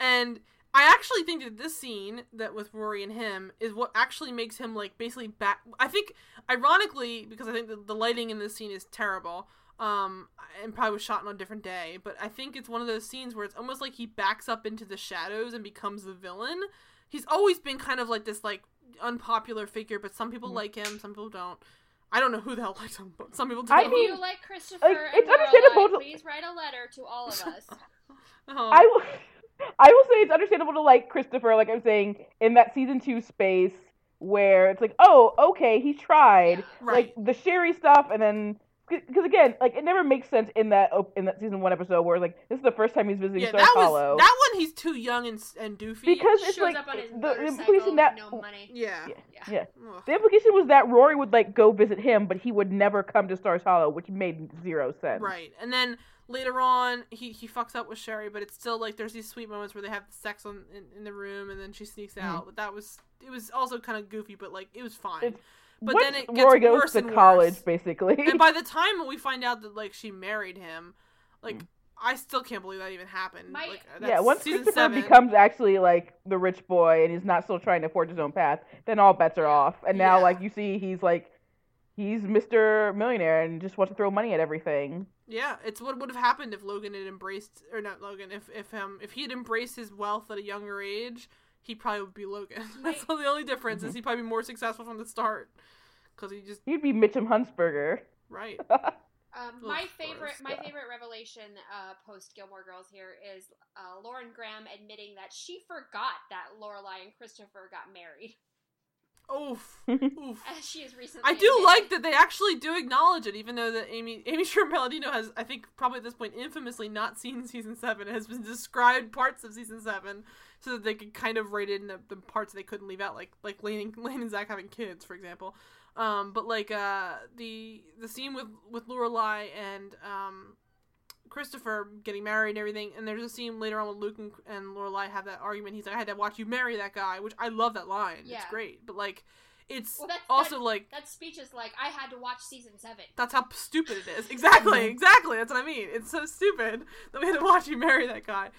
and I actually think that this scene that with Rory and him is what actually makes him like basically back. I think ironically because I think the, the lighting in this scene is terrible. Um, and probably was shot on a different day, but I think it's one of those scenes where it's almost like he backs up into the shadows and becomes the villain. He's always been kind of like this like unpopular figure, but some people Mhm. like him, some people don't. I don't know who the hell likes him, but some people do. I if mean, you like Christopher like, it's Lorelai, understandable to- please write a letter to all of us. Oh. I will, I will say it's understandable to like Christopher, like I'm saying, in that season two space where it's like, oh, okay, he tried, Right. like the Sherry stuff, and then because again, like it never makes sense in that in that season one episode where like this is the first time he's visiting yeah, Star that was Hollow that one. He's too young and and doofy. because it's Shows like up on his the motorcycle implication that no money. yeah. Yeah. Yeah. yeah. The implication was that Rory would like go visit him, but he would never come to Stars Hollow, which made zero sense. Right, and then later on, he he fucks up with Sherry, but it's still like there's these sweet moments where they have sex on in, in the room, and then she sneaks Mm-hmm. out. But that was it was also kind of goofy, but like it was fine. It's- but then it gets Rory goes worse to and college, worse. basically. and by the time we find out that like she married him, like Mm. I still can't believe that even happened. My- like, yeah, once season Christopher seven. becomes actually like the rich boy and he's not still trying to forge his own path, then all bets are off. And now, Yeah. like you see, he's like he's Mr. Millionaire and just wants to throw money at everything. Yeah, it's what would have happened if Logan had embraced, or not Logan, if if um if he had embraced his wealth at a younger age, he probably would be Logan. That's the only difference is he'd probably be more successful from the start, because he just He'd be Mitchum Huntsberger. right. Um, my gross. favorite, my Yeah. favorite revelation uh, post Gilmore Girls here is uh, Lauren Graham admitting that she forgot that Lorelai and Christopher got married, Oof, oof. as she has recently. I do admitted. like that they actually do acknowledge it, even though that Amy Amy Sherman Palladino has, I think, probably at this point, infamously not seen season seven. Has been described parts of season seven so that they could kind of write in the, the parts they couldn't leave out, like like Lane, Lane and Zach having kids, for example. Um, but like uh, the the scene with with Lorelai and um, Christopher getting married and everything, and there's a scene later on with Luke and, and Lorelai have that argument. He's like, "I had to watch you marry that guy," which I love that line. It's great, but like, it's Well, that's- also that- like That speech is like, I had to watch season seven. that's how stupid it is. Exactly, mm-hmm. exactly. That's what I mean. It's so stupid that we had to watch you marry that guy.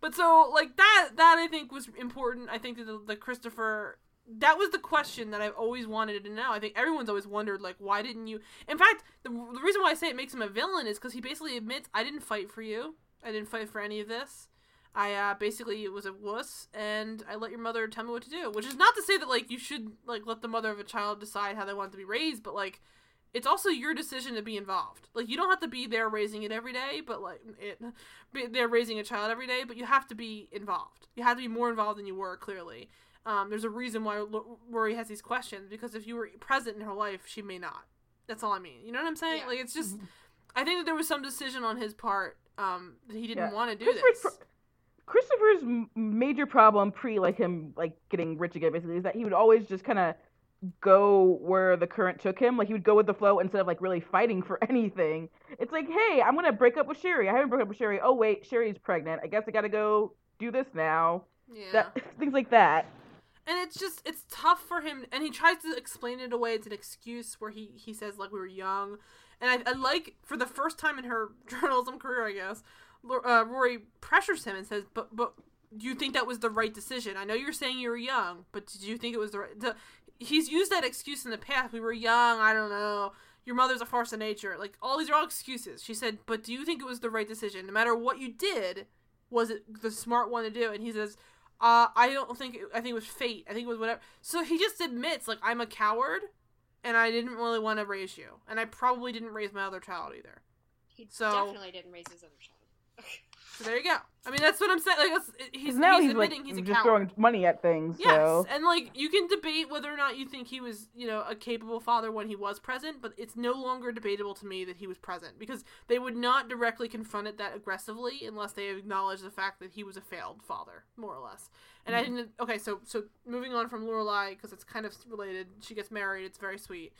But so like that that I think was important. I think that the, the Christopher that was the question that I've always wanted to know. I think everyone's always wondered like why didn't you In fact, the, the reason why I say it makes him a villain is cuz he basically admits I didn't fight for you. I didn't fight for any of this. I uh, basically was a wuss, and I let your mother tell me what to do. Which is not to say that like you should like let the mother of a child decide how they want to be raised, but like it's also your decision to be involved. Like you don't have to be there raising it every day, but like it, be there raising a child every day, but you have to be involved. You have to be more involved than you were. Clearly, um, there's a reason why Rory has these questions because if you were present in her life, she may not. That's all I mean. You know what I'm saying? Yeah. Like it's just, I think that there was some decision on his part um, that he didn't Yeah. want to do this. pro- Christopher's major problem pre like him like getting rich again basically is that he would always just kind of go where the current took him. Like he would go with the flow instead of like really fighting for anything. It's like, hey, I'm gonna break up with Sherry. I haven't broken up with Sherry. Oh wait, Sherry's pregnant. I guess I gotta go do this now. yeah. That things like that. And it's just it's tough for him and he tries to explain it away it's an excuse where he he says like we were young. And i, I like for the first time in her journalism career i guess uh, rory pressures him and says but but do you think that was the right decision? I know you're saying you were young but did you think it was the right the, he's used that excuse in the past. We were young i don't know. Your mother's a force of nature. Like all these are all excuses. She said but do you think it was the right decision? No matter what you did was it the smart one to do? And he says uh, I don't think it, I think it was fate. I think it was whatever. So he just admits like I'm a coward, and I didn't really want to raise you, and I probably didn't raise my other child either. He So- definitely didn't raise his other child. So there you go. I mean, that's what I'm saying. Like, he's, now he's, he's, like admitting he's a just coward. throwing money at things. Yes, So and like you can debate whether or not you think he was, you know, a capable father when he was present, but it's no longer debatable to me that he was present because they would not directly confront it that aggressively unless they acknowledge the fact that he was a failed father, more or less. And I mm-hmm. didn't. Okay, so so moving on from Lorelai because it's kind of related. She gets married. It's very sweet.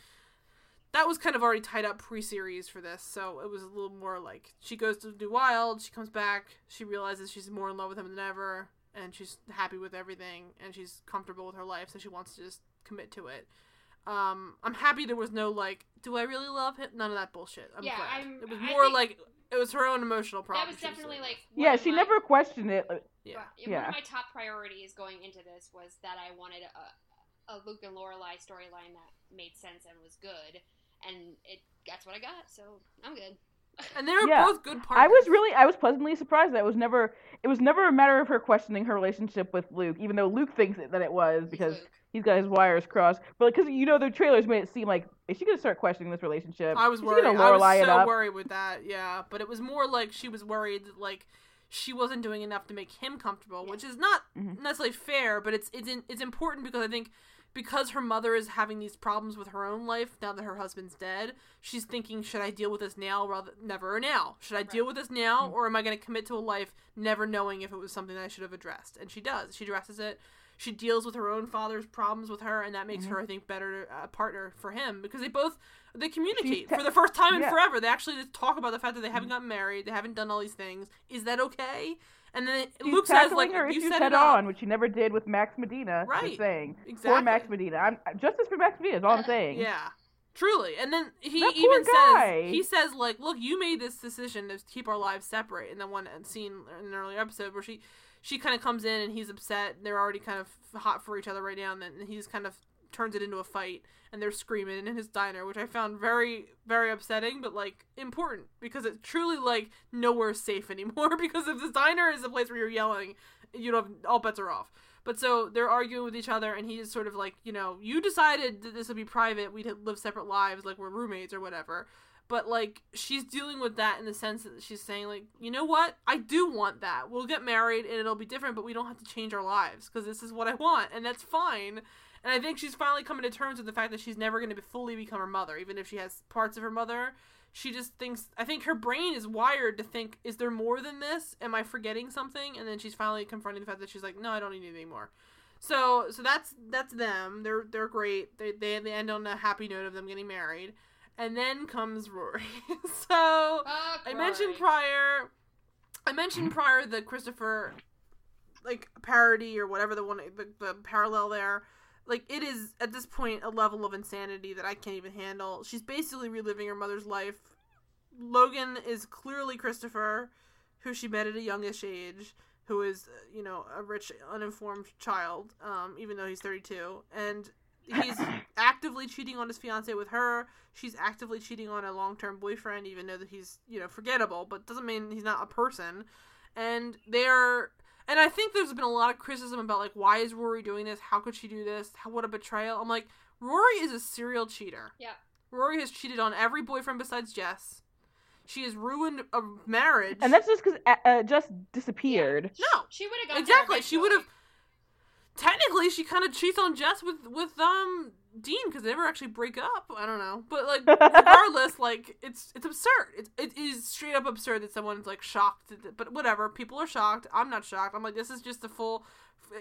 That was kind of already tied up pre-series for this, so it was a little more like she goes to do wild. She comes back. She realizes she's more in love with him than ever and she's happy with everything and she's comfortable with her life so she wants to just commit to it um i'm happy there was no like do i really love him none of that bullshit i'm Yeah, glad I'm- it was more think- like it was her own emotional problem that was definitely doing. like one yeah, she my- never questioned it. Like, yeah One Yeah. of my top priorities going into this was that I wanted a, a Luke and Lorelai storyline that made sense and was good, and it that's what I got. So I'm good. and they were Yeah. both good partners I was really, I was pleasantly surprised that it was never, it was never a matter of her questioning her relationship with Luke, even though Luke thinks that it was because Luke. he's got his wires crossed. But because you know the trailers made it seem like is she gonna start questioning this relationship? i was worried i was so up? worried with that yeah but it was more like she was worried that, like she wasn't doing enough to make him comfortable which is not Mhm. necessarily fair but it's it's in, it's important because i think because her mother is having these problems with her own life now that her husband's dead she's thinking should i deal with this now rather never or now? Should i deal with this now mm-hmm. or am i going to commit to a life never knowing if it was something that i should have addressed? And she does. She addresses it. She deals with her own father's problems with her and that makes mm-hmm. her i think better uh, partner for him because they both they communicate te- for the first time in yeah. forever. They actually just talk about the fact that they haven't mm-hmm. gotten married they haven't done all these things. Is that okay and then She's luke says like her you issues set head it on, which she never did with Max Medina. Right. Just saying. exactly For Max Medina, I'm justice for Max Medina is all I'm saying. Yeah. Truly. And then he That even says he says like, "Look, you made this decision to keep our lives separate." In the one uh, scene in an earlier episode where she she kind of comes in and he's upset. They're already kind of hot for each other right now and then he's kind of turns it into a fight and they're screaming in his diner, which I found very very upsetting but like important because it's truly like nowhere safe anymore because if this diner is a place where you're yelling, you have, all bets are off. But so they're arguing with each other, and he's sort of like, you know, you decided that this would be private. We'd live separate lives, like we're roommates or whatever. But like, she's dealing with that in the sense that she's saying, like, you know what? I do want that. We'll get married, and it'll be different, but we don't have to change our lives because this is what I want, and that's fine. And I think she's finally coming to terms with the fact that she's never going to be fully become her mother, even if she has parts of her mother. She just thinks. I think her brain is wired to think, "Is there more than this? Am I forgetting something?" And then she's finally confronting the fact that she's like, "No, I don't need anything more." So, so that's that's them. They're they're great. They they, they end on a happy note of them getting married, and then comes Rory. so Fuck I mentioned Rory. prior. I mentioned prior the Christopher, like parody or whatever the one the, the parallel there. Like it is at this point a level of insanity that I can't even handle. She's basically reliving her mother's life. Logan is clearly Christopher, who she met at a youngish age, who is you know a rich uninformed child, um, even though he's thirty two, and he's actively cheating on his fiance with her. She's actively cheating on a long term boyfriend, even though that he's you know forgettable, but doesn't mean he's not a person. And they're and I think there's been a lot of criticism about like why is Rory doing this? How could she do this? How, what a betrayal! I'm like Rory is a serial cheater. Yeah. Rory has cheated on every boyfriend besides Jess. She has ruined a marriage. And that's just because uh, uh, just disappeared. no, She would have gone exactly. She would have. Technically, she kind of cheats on Jess with with um Dean because they never actually break up. I don't know, but like regardless, like it's it's absurd. It it is straight up absurd that someone's like shocked. But whatever, people are shocked. I'm not shocked. I'm like this is just a full.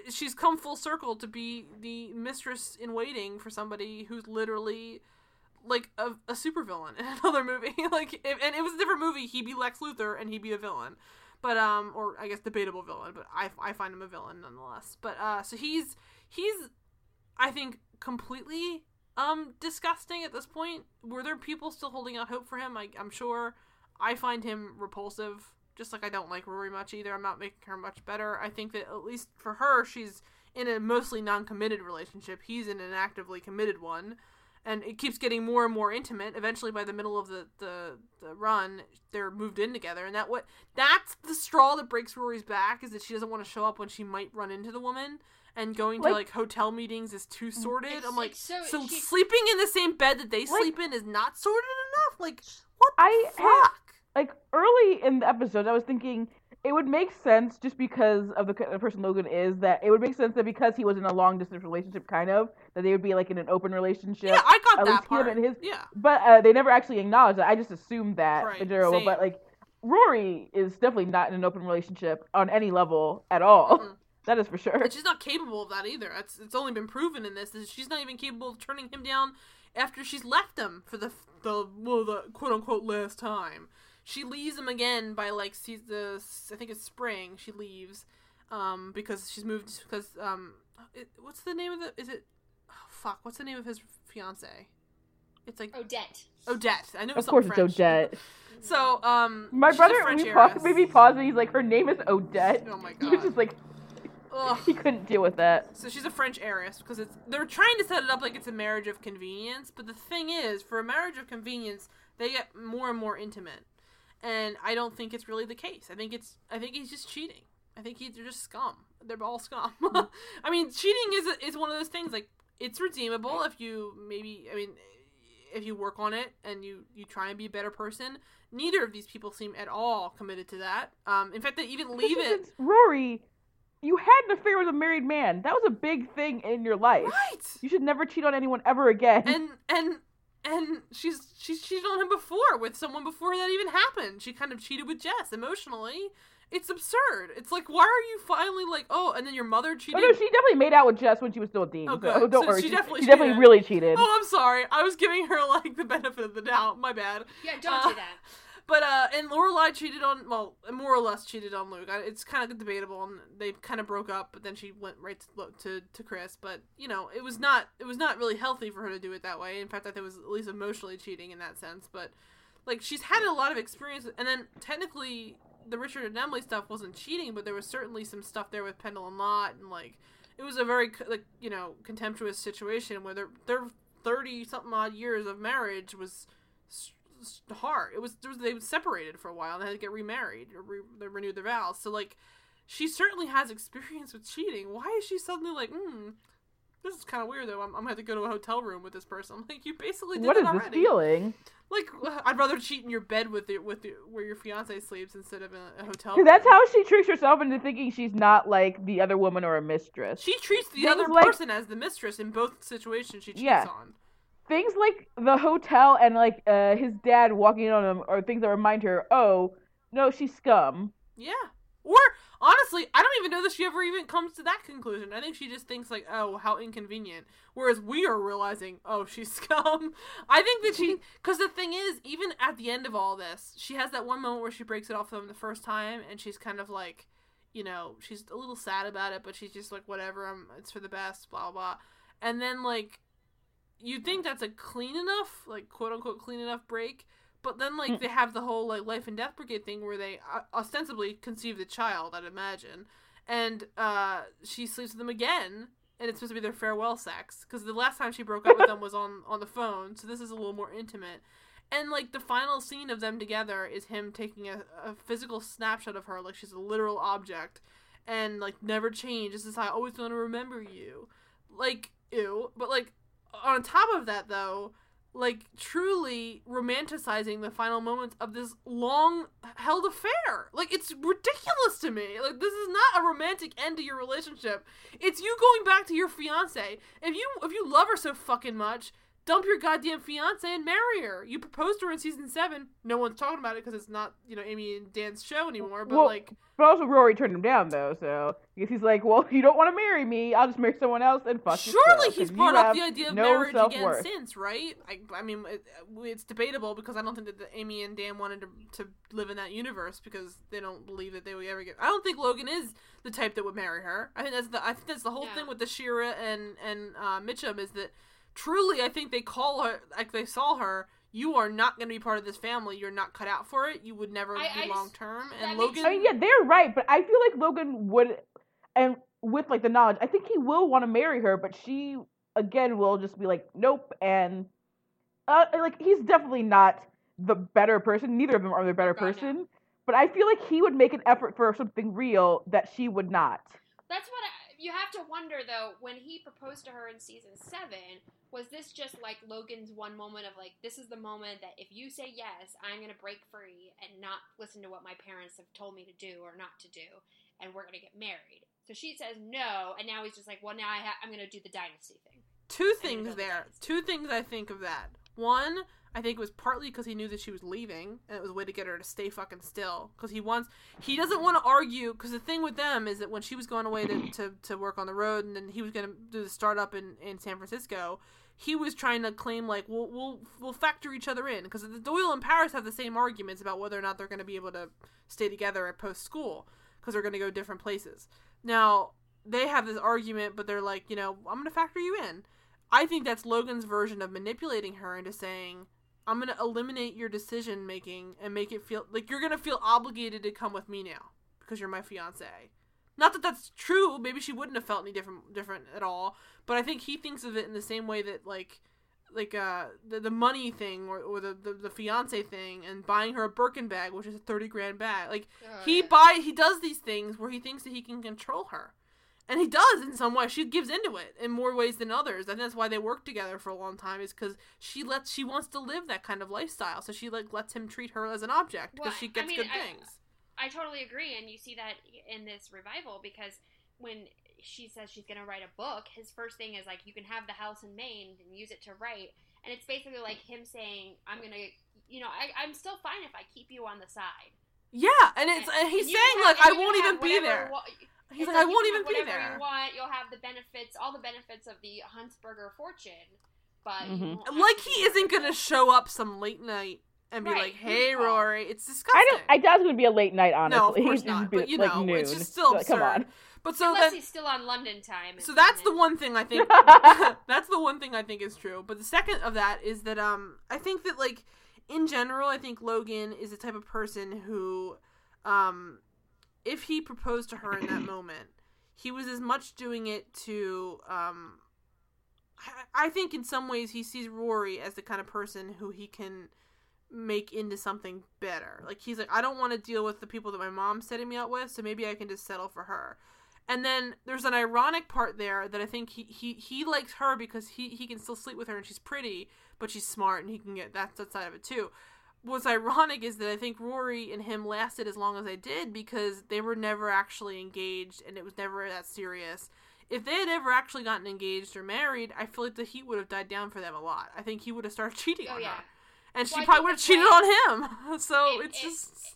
She's come full circle to be the mistress in waiting for somebody who's literally like a, a supervillain in another movie. like, if, and it was a different movie. He'd be Lex Luthor and he'd be a villain, but um, or I guess debatable villain. But I, I find him a villain nonetheless. But uh, so he's he's, I think completely um disgusting at this point. Were there people still holding out hope for him? I, I'm sure. I find him repulsive. Just like I don't like Rory much either. I'm not making her much better. I think that at least for her, she's in a mostly non-committed relationship. He's in an actively committed one and it keeps getting more and more intimate. Eventually, by the middle of the, the, the run, they're moved in together, and that what that's the straw that breaks Rory's back is that she doesn't want to show up when she might run into the woman, and going to Like- like hotel meetings is too sorted. It's- I'm like, so- so sleeping in the same bed that they Like- sleep in is not sordid enough. Like, what the I fuck? like early in the episode, I was thinking it would make sense just because of the person Logan is that it would make sense that because he was in a long distance relationship, kind of that they would be like in an open relationship. Yeah, I got At that least him and his- Yeah. But uh, they never actually acknowledged that. I just assumed that Right, general. same. But like Rory is definitely not in an open relationship on any level at all. Mm-mm. That is for sure. And she's not capable of that either. It's it's only been proven in this. Is she's not even capable of turning him down after she's left him for the the well the quote unquote last time. She leaves him again by like see the I think it's spring. She leaves um because she's moved because um it, what's the name of the is it oh, fuck what's the name of his fiance? It's like Odette. Odette. I know Of it's course, something it's Odette. So um My she's a brother, French we pa- heiress. made me pause and he's like, her name is Odette. Oh my god. was god. just like, Ugh. he couldn't deal with that. So she's a French heiress because it's they're trying to set it up like it's a marriage of convenience, but the thing is, for a marriage of convenience, they get more and more intimate, and I don't think it's really the case. I think it's I think he's just cheating. I think he's just scum. They're all scum. I mean, cheating is is one of those things like it's redeemable if you maybe I mean if you work on it and you you try and be a better person. Neither of these people seem at all committed to that. Um, in fact, they even leave it Rory, you had an affair with a married man. That was a big thing in your life. right. You should never cheat on anyone ever again. and and and she's she's cheated on him before with someone before that even happened. She kind of cheated with Jess emotionally. It's absurd. It's like why are you finally like oh and then your mother oh cheated. no, she definitely made out with Jess when she was still a Dean. Oh, so don't So worry. she She, definitely she definitely really cheated. Oh, I'm sorry. I was giving her like the benefit of the doubt. My bad. Yeah, don't Uh, do that. But uh, and Lorelai cheated on well, more or less cheated on Luke. It's kind of debatable, and they kind of broke up. But then she went right to, to to Chris. But you know, it was not it was not really healthy for her to do it that way. In fact, I think it was at least emotionally cheating in that sense. But like she's had a lot of experience, and then technically the Richard and Emily stuff wasn't cheating, but there was certainly some stuff there with Pennilyn Lott, and like it was a very like you know contemptuous situation where their their thirty something odd years of marriage was hard. It was, there was they were separated for a while and they had to get remarried or re, they renewed their vows. So like, she certainly has experience with cheating. Why is she suddenly like, hmm, this is kind of weird though. I'm, I'm gonna have to go to a hotel room with this person. I'm like, you basically did what it is this feeling? Like, I'd rather cheat in your bed with it with where your fiance sleeps instead of in a, hotel. 'Cause that's how she tricks herself into thinking she's not like the other woman or a mistress. she treats the Things other like- person as the mistress in both situations she cheats Yeah. on. Things like the hotel and like uh, his dad walking in on him are things that remind her, oh no, she's scum. Yeah. Or honestly, I don't even know that she ever even comes to that conclusion. I think she just thinks like, "Oh, how inconvenient." Whereas we are realizing, "Oh, she's scum." I think that she cuz the thing is, even at the end of all this, she has that one moment where she breaks it off with him the first time and she's kind of like, you know, she's a little sad about it, but she's just like, "Whatever, I'm it's for the best, blah blah." And then like you'd think that's a clean enough, like quote unquote clean enough break. But then, like, Mm. they have the whole like life and death brigade thing where they uh, ostensibly conceive the child, I'd imagine, and uh, she sleeps with them again, and it's supposed to be their farewell sex because the last time she broke up with them was on on the phone, so this is a little more intimate. And like the final scene of them together is him taking a, a physical snapshot of her, like she's a literal object, and like never change. This is how I always want to remember you. Like ew, but like on top of that though like truly romanticizing the final moments of this long held affair. Like it's ridiculous to me. Like this is not a romantic end to your relationship. It's you going back to your fiance. If you if you love her so fucking much, dump your goddamn fiance and marry her. You proposed to her in season 7. No one's talking about it cuz it's not, you know, Amy and Dan's show anymore, but Well, like But also Rory turned him down though, so because he's like, well, if you don't want to marry me, I'll just marry someone else and fuck Surely yourself, he's 'cause you brought up the idea of no marriage again self-worth. since, right? I, I mean, it, it's debatable because I don't think that the, Amy and Dan wanted to, to live in that universe because they don't believe that they would ever get. I don't think Logan is the type that would marry her. I think that's the I think that's the whole No. thing with the Shira and and uh, Mitchum is that truly I think they call her like they saw her. You are not going to be part of this family. You're not cut out for it. You would never I- I be just- long term. that And makes- Logan, I mean, yeah, they're right, but I feel like Logan would, and with like the knowledge, I think he will want to marry her, but she again will just be like, nope, and uh, like he's definitely not the better person. Neither of them are the better God, no. person, but I feel like he would make an effort for something real that she would not. That's what I, you have to wonder though, when he proposed to her in season seven, was this just like Logan's one moment of like, this is the moment that if you say yes, I'm gonna break free and not listen to what my parents have told me to do or not to do, and we're gonna get married. So she says no, and now he's just like, well, now I ha- I'm gonna do the dynasty thing. Two things there. that. Two things I think of that. One, I think it was partly because he knew that she was leaving, and it was a way to get her to stay fucking still. Because he wants, he doesn't want to argue. Because the thing with them is that when she was going away to, to, to work on the road, and then he was going to do the startup in, in San Francisco, he was trying to claim like we'll we'll we'll factor each other in. Because the Doyle and Paris have the same arguments about whether or not they're going to be able to stay together at post school because they're going to go different places. Now they have this argument, but they're like, you know, I'm going to factor you in. I think that's Logan's version of manipulating her into saying, I'm going to eliminate your decision making and make it feel like you're going to feel obligated to come with me now because you're my fiance. Not that that's true. Maybe she wouldn't have felt any different different at all. But I think he thinks of it in the same way that like like uh the, the money thing or, or the, the the fiance thing and buying her a Birkin bag, which is a thirty grand bag. Like Oh, he yeah. buy he does these things where he thinks that he can control her and he does in some way she gives into it in more ways than others. And that's why they work together for a long time is because she lets she wants to live that kind of lifestyle. So she like lets him treat her as an object because Well, she I gets mean, good I- things. I totally agree, and you see that in this revival because when she says she's gonna write a book, his first thing is like, "You can have the house in Maine and use it to write," and it's basically like him saying, "I'm gonna, you know, I, I'm still fine if I keep you on the side." yeah. And it's and he's you saying have- like i won't even be whatever there. wa- he's it's like i won't even have be whatever there You want? You'll have the benefits, all the benefits of the Huntsberger fortune, but you Mhm. like he isn't gonna show up some late night and be Right, like hey fault? rory it's disgusting." I don't. I doubt it's going to be a late night. Honestly, no of course He'd not be, but you like know noon. it's just still Like, absurd Come on. but so Unless then he's still on London time. So that's and the one thing I think. that's the one thing I think is true. But the second of that is that um I think that like in general I think Logan is the type of person who um if he proposed to her in that moment he was as much doing it to um I- I think in some ways he sees Rory as the kind of person who he can make into something better. Like he's like I don't want to deal with the people that my mom's setting me up with, so maybe I can just settle for her. And then there's an ironic part there that I think he, he, he likes her because he, he can still sleep with her and she's pretty, but she's smart and he can get that's that side of it too. What's ironic is that I think Rory and him lasted as long as they did because they were never actually engaged and it was never that serious. If they had ever actually gotten engaged or married, I feel like the heat would have died down for them a lot. I think he would have started cheating Oh on yeah. her. And she Well, I probably would have cheated on him. So It- it's it- just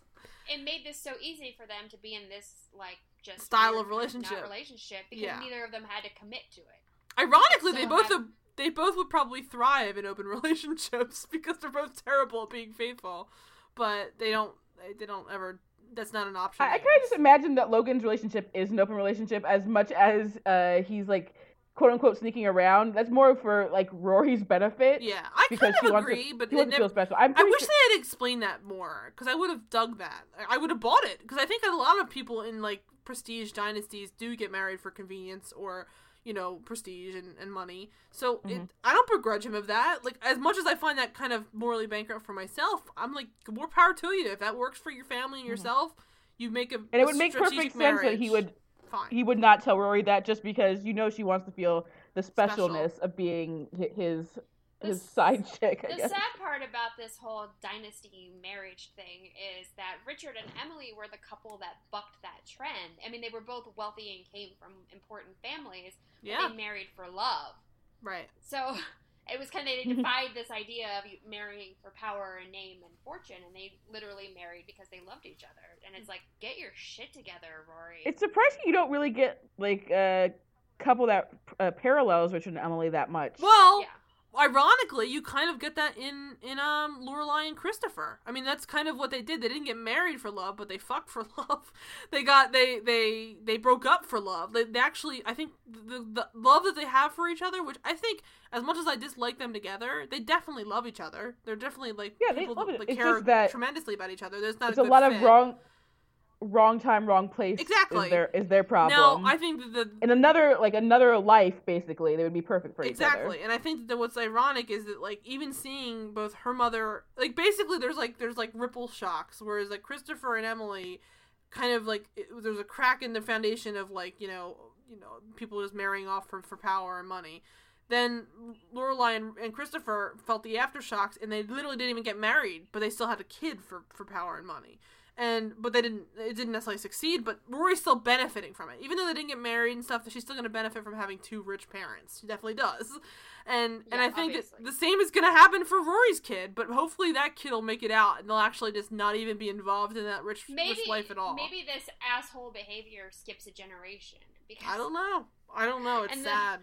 it made this so easy for them to be in this like just Style of relationship. relationship because Yeah. neither of them had to commit to it. Ironically, they both have- they both would probably thrive in open relationships because they're both terrible at being faithful, but they don't they, don't ever. That's not an option. I, I kind of just imagine that Logan's relationship is an open relationship as much as uh, he's like quote unquote sneaking around. That's more for like Rory's benefit. Yeah, I because kind of wants to- agree, but it never, feel special. I wish sure- they had explained that more because I would have dug that. I would have bought it because I think a lot of people in like prestige dynasties do get married for convenience or you know prestige and, and money. So it, Mhm. I don't begrudge him of that. Like as much as I find that kind of morally bankrupt for myself, I'm like more power to you if that works for your family and yourself. You make a Mm-hmm. and it would make perfect sense that he marriage. would fine. he would not tell Rory that just because you know she wants to feel the Special. specialness of being his his The- side chick. I The guess. sad part about this whole dynasty marriage thing is that Richard and Emily were the couple that bucked that trend. I mean, they were both wealthy and came from important families. but yeah, They married for love. right. So it was kind of, they defied this idea of marrying for power and name and fortune, and they literally married because they loved each other. And it's like, get your shit together, Rory. It's surprising you don't really get like a couple that uh, parallels Richard and Emily that much. Well, yeah. Ironically, you kind of get that in in um Lorelai and Christopher. I mean, that's kind of what they did. They didn't get married for love, but they fucked for love. They got they they they broke up for love. They, they actually, I think the the love that they have for each other, which I think, as much as I dislike them together, they definitely love each other. They're definitely like Yeah, they people love that it. like, care that tremendously about each other. There's not a, a lot of wrong wrong time, wrong place. Exactly. Is their is their problem. I think that the in another like another life, basically, they would be perfect for each other. exactly and i think that what's ironic is that like even seeing both her mother like basically there's like there's like ripple shocks whereas like christopher and emily kind of like it, there's a crack in the foundation of like you know you know people just marrying off for for power and money. Then Lorelai and, and Christopher felt the aftershocks, and they literally didn't even get married, but they still had a kid for for power and money. And but they didn't it didn't necessarily succeed, but Rory's still benefiting from it. Even though they didn't get married and stuff, she's still going to benefit from having two rich parents. She definitely does. And and I think the same is going to happen for Rory's kid, but hopefully that kid will make it out and they'll actually just not even be involved in that rich maybe rich life at all. maybe this asshole behavior skips a generation because I don't know. I don't know. It's sad.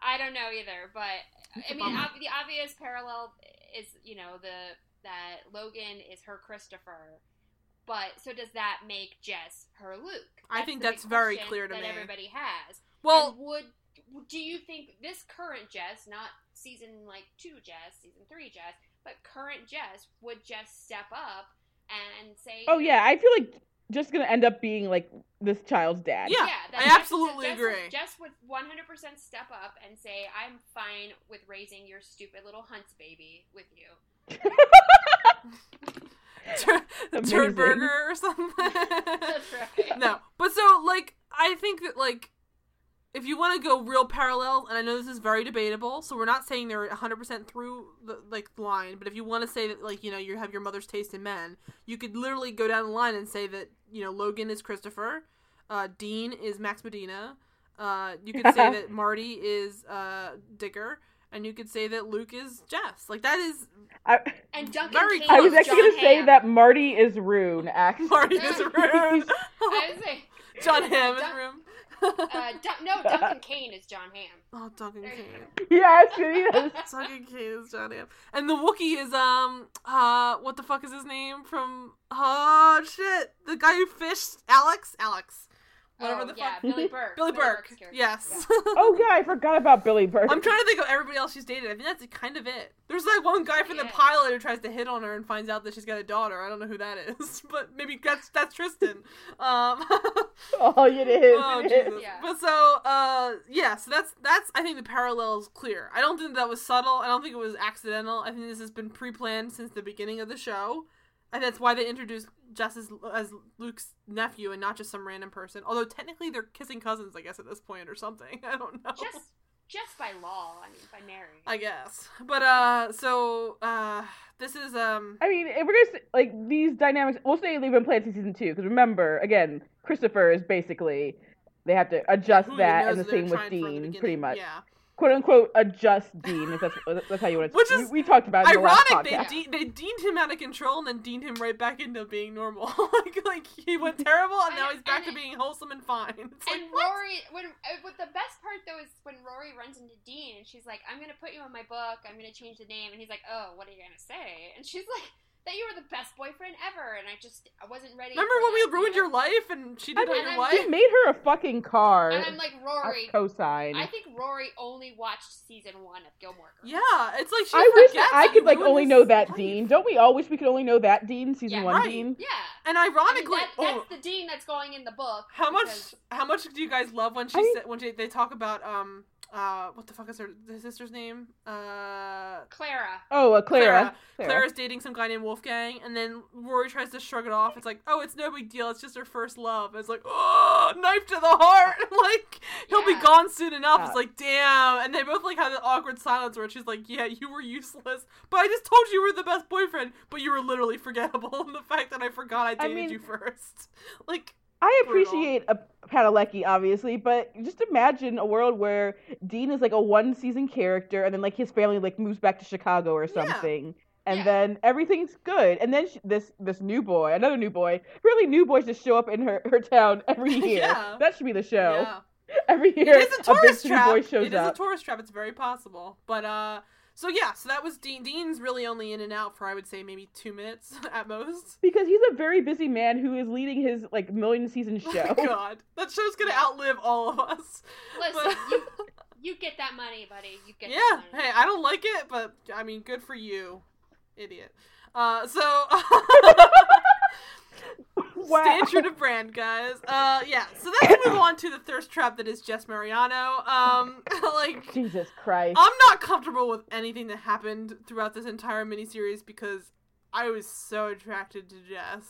I don't know either, but It's I mean, ob- the obvious parallel is you know the that Logan is her Christopher, but so does that make Jess her Luke? I think that's very clear to that me. everybody has. Well, And would do you think this current Jess, not season like two Jess, season three Jess, but current Jess, would Jess step up and say, Oh yeah, I feel like just gonna end up being like this child's dad. Yeah, that I Jess- absolutely Jess, agree. Jess would 100% step up and say, "I'm fine with raising your stupid little hunts baby with you." Tur- Amazing. turd burger or something. That's right. no, but so like I think that like if you want to go real parallel, and I know this is very debatable, so we're not saying they're 100% through the like line, but if you want to say that like you know you have your mother's taste in men, you could literally go down the line and say that you know Logan is Christopher, uh, Dean is Max Medina, uh, you could say that Marty is uh, Digger. And you could say that Luke is Jess. Like that is I, And Duncan Very I was actually gonna say that Marty is Rune. Actually, Marty is Rune. I would say Jon Hamm is Dun- room. Uh, Dun- no, Duncan Kane is Jon Hamm. oh, Duncan Kane. yes, yes. Duncan Kane is Jon Hamm. And the Wookiee is um uh what the fuck is his name from oh shit the guy who fished Alex Alex whatever oh, the yeah, fuck Billy Burke. Billy Burke Burke's character. yes. Oh yeah, I forgot about Billy Burke. I'm trying to think of everybody else she's dated. I think that's kind of it. There's like one guy from the pilot who tries to hit on her and finds out that she's got a daughter. I don't know who that is, but maybe that's that's Tristan. Um, Oh, it is. oh it is. Jesus! Yeah. But so, uh, yeah. So that's that's. I think the parallel is clear. I don't think that was subtle. I don't think it was accidental. I think this has been pre-planned since the beginning of the show, and that's why they introduced Jess as, as Luke's nephew and not just some random person. Although technically they're kissing cousins, I guess at this point or something. I don't know. Just, just by law. I mean, by marriage. I guess. But uh, so uh, this is um. I mean, if we're gonna say, like these dynamics, we'll say they've been planned since season two. Because remember, again, Christopher is basically they have to adjust that, and the same with trying for in the Dean, pretty much, Yeah. Quote unquote, adjust Dean. If that's that's how you want to. Which is we, we talked about it in the last Ironic, they, podcast. de- they deemed him out of control and then deemed him right back into being normal. like, like he went terrible and now he's back to and- being wholesome and fine. It's like, and what? Rory, when uh, what the best part though is when Rory runs into Dean and she's like, "I'm gonna put you on my book. I'm gonna change the name," and he's like, "Oh, what are you gonna say?" And she's like, "That you were the best boyfriend ever," and I just I wasn't ready. Remember for when we ruined you your life and she did on mean, your I'm wife? He made her a fucking car. And I'm like, Rory, a cosign. I think Rory only watched season one of Gilmore Girls. Yeah, it's like she I wish that I could like only know that life. Dean. Don't we all wish we could only know that Dean, season Yeah, one right. Dean? Yeah. And I mean, ironically, that, that's oh, the Dean that's going in the book. how much how much do you guys love when she I mean- said when she, they talk about um uh what the fuck is her the sister's name uh Clara. Oh, uh, Clara. Clara. Clara. Clara's dating some guy named Wolfgang, and then Rory tries to shrug it off. It's like, oh, it's no big deal. It's just her first love. It's like, oh, knife to the heart. like he'll be gone soon enough. Yeah. It's like, damn. And they both like have an awkward silence where she's like, yeah, you were useless, but I just told you you were the best boyfriend, but you were literally forgettable. And the fact that I forgot I I dated mean- you first, like, I brutal. appreciate a Padalecki, obviously, but just imagine a world where Dean is like a one season character, and then like his family like moves back to Chicago or Yeah. something, and Yeah. then everything's good, and then sh this this new boy, another new boy, really new boys just show up in her her town every year. Yeah. That should be the show. yeah. Every year, is a tourist new trap. boy shows is up. a tourist trap. It's very possible. But uh, so yeah, so that was Dean. Dean's really only in and out for I would say maybe two minutes at most. because he's a very busy man who is leading his like million season show. Oh God, that show's gonna Yeah. outlive all of us. Listen, you, you get that money, buddy. You get yeah, that money. hey, I don't like it, but I mean, good for you, idiot. Uh, so wow. stay true to brand, guys. Uh, yeah. So let's move on to the thirst trap that is Jess Mariano. Um, like. Jesus Christ. I'm not comfortable with anything that happened throughout this entire miniseries because I was so attracted to Jess,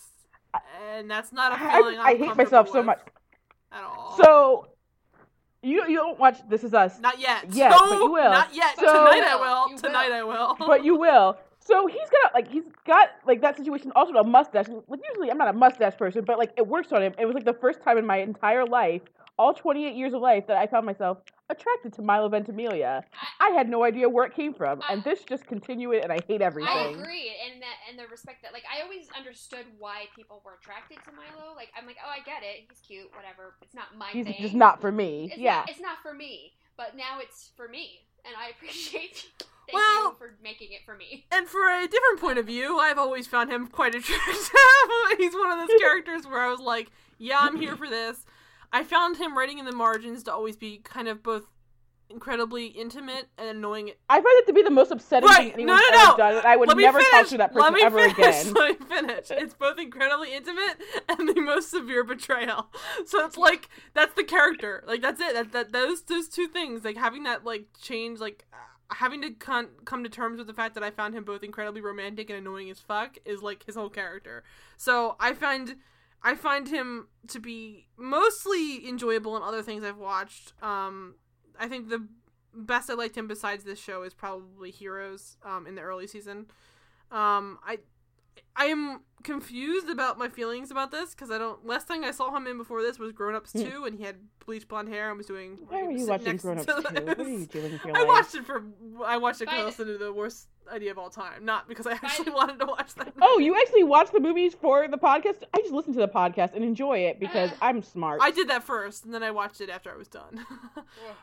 and that's not a feeling I I'm hate myself so much. at all. So You you don't watch This Is Us, Not yet. Yes, no, but you will. Not yet. So- Tonight I You will. will. Tonight I will. but you will. So he's got like he's got like that situation also a mustache. And, Like usually I'm not a mustache person, but like it works on him. It was like the first time in my entire life, all 28 years of life, that I found myself attracted to Milo Ventimiglia. I had no idea where it came from, and this just continued and I hate I everything. agree, and that and the respect that like I always understood why people were attracted to Milo. Like I'm like, oh, I get it. He's cute, whatever. It's not my He's thing. just not for me. It's yeah. not, it's not for me. But now it's for me, and I appreciate. Thank Well- you for making it for me. And for a different point of view, I've always found him quite attractive. He's one of those characters where I was like, yeah, I'm here for this. I found him writing in the margins to always be kind of both incredibly intimate and annoying. I find it to be the most upsetting Right, thing no, anyone's no, ever done, and I would Let never finish. talk to that Let person me ever finish. again. Let me finish. It's both incredibly intimate and the most severe betrayal. So it's like that's the character. Like that's it. That that those those two things. Like having that like change. Like uh, having to con- come to terms with the fact that I found him both incredibly romantic and annoying as fuck is like his whole character. So I find. I find him to be mostly enjoyable in other things I've watched. Um, I think the best I liked him besides this show is probably Heroes um, in the early season. Um, I I am confused about my feelings about this because I don't. Last thing I saw him in before this was Grown Ups Hmm. two, and he had bleach blonde hair and was doing. Why were you watching Grown Ups 2? What are you doing I life? watched it for. I watched it By because I the- listened to the worst idea of all time, not because I actually the- wanted to watch that. Oh, you actually watched the movies for the podcast? I just listen to the podcast and enjoy it because Uh, I'm smart. I did that first, and then I watched it after I was done.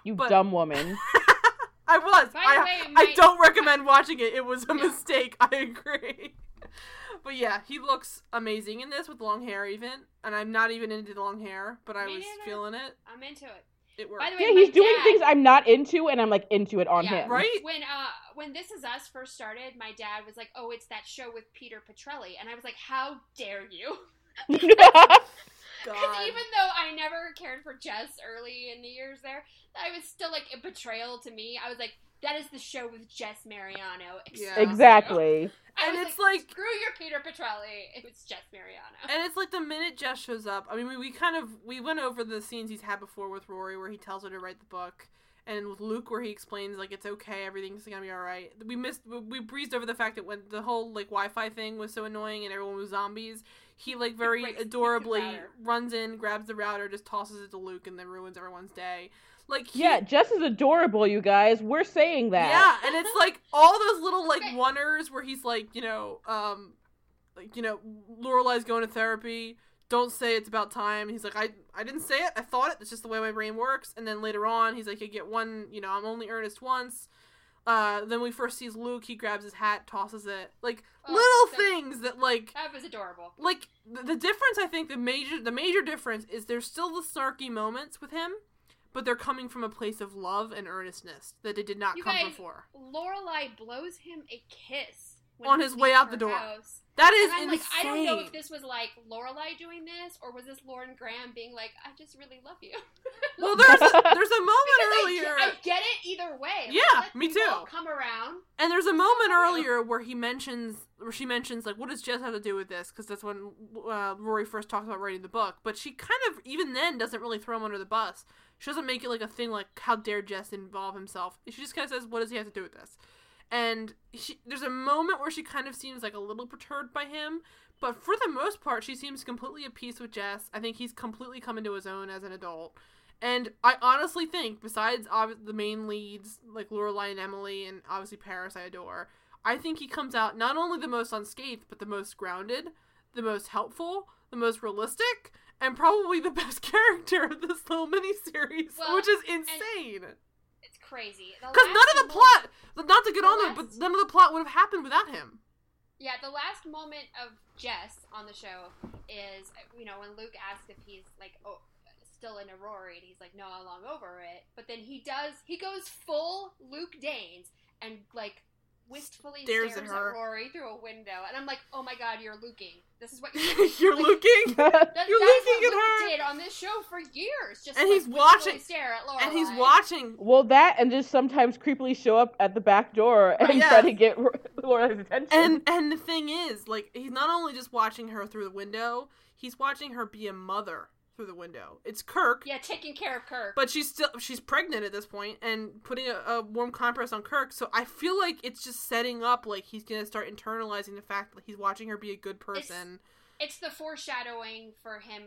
you but- dumb woman. I was. By I, the way, I my- don't recommend watching it. It was a No. mistake. I agree. But yeah, he looks amazing in this with long hair, even. And I'm not even into the long hair, but I Me was neither. feeling it. I'm into it. It worked. By the way, Yeah, my he's doing things I'm not into, and I'm like into it on Yeah, him. right? When uh when This Is Us first started, my dad was like, "Oh, it's that show with Peter Petrelli," and I was like, "How dare you?" Because even though I never cared for Jess early in the years there, I was still like a betrayal to me. I was like, "That is the show with Jess Mariano." Yeah. exactly. And it's like- "Screw your Peter Petrelli." It was Jess Mariano. And it's like the minute Jess shows up. I mean, we, we kind of we went over the scenes he's had before with Rory, where he tells her to write the book, and with Luke, where he explains like it's okay, everything's gonna be all right. We missed we, we breezed over the fact that when the whole like Wi-Fi thing was so annoying and everyone was zombies, he like very adorably runs in, grabs the router, just tosses it to Luke, and then ruins everyone's day. Like he, Yeah, Jess is adorable, you guys. We're saying that. yeah, and it's like all those little like wonders where he's like, you know, um, like you know, Lorelai's going to therapy. Don't say it's about time. And he's like, I, I didn't say it. I thought it. It's just the way my brain works. And then later on, he's like, I get one. You know, I'm only earnest once. Uh, then we first sees Luke. He grabs his hat, tosses it. Like Oh, little that- things that like That was adorable. like the, the difference i think the major the major difference is there's still the snarky moments with him but they're coming from a place of love and earnestness that it did not You come guys- before Lorelai blows him a kiss when On his way out the door. house. that is And I'm insane like, I don't know if this was like Lorelai doing this or was this Lauren Graham being like, I just really love you. well there's a, there's a moment I earlier get, I get it either way. Yeah, me too. Come around. and there's a moment earlier where he mentions where she mentions like what does jess have to do with this because that's when uh, rory first talks about writing the book but she kind of even then doesn't really throw him under the bus she doesn't make it like a thing like how dare jess involve himself. She just kind of says what does he have to do with this? And she, there's a moment where she kind of seems like a little perturbed by him but for the most part she seems completely at peace with jess. I think he's completely come into his own as an adult. And I honestly think, besides obvi- the main leads like Lorelai and Emily, and obviously Paris, I adore. I think he comes out not only the most unscathed, but the most grounded, the most helpful, the most realistic, and probably the best character of this little miniseries, Well, which is insane. It's crazy. Because none of the plot, not to get on there, but none of the plot would have happened without him. Yeah, the last moment of Jess on the show is, you know, when Luke asks if he's like, oh, still in Rory, and he's like, no, I'm long over it. But then he does, he goes full Luke Danes and like wistfully Stares stares, at at, her. Rory through a window, and I'm like, oh my god, you're looking. This is what you're. You're looking, That, You're that is looking what at Luke her. did on this show for years. Just And like, he's watching- stare at Lorelai. and he's watching. well, that and just sometimes creepily show up at the back door and Yes. try to get Laura's attention. And and the thing is, like, he's not only just watching her through the window, he's watching her be a mother through the window. It's Kirk, Yeah, taking care of Kirk. but she's still she's pregnant at this point and putting a, a warm compress on Kirk. So I feel like it's just setting up like he's gonna start internalizing the fact that he's watching her be a good person. it's the foreshadowing for him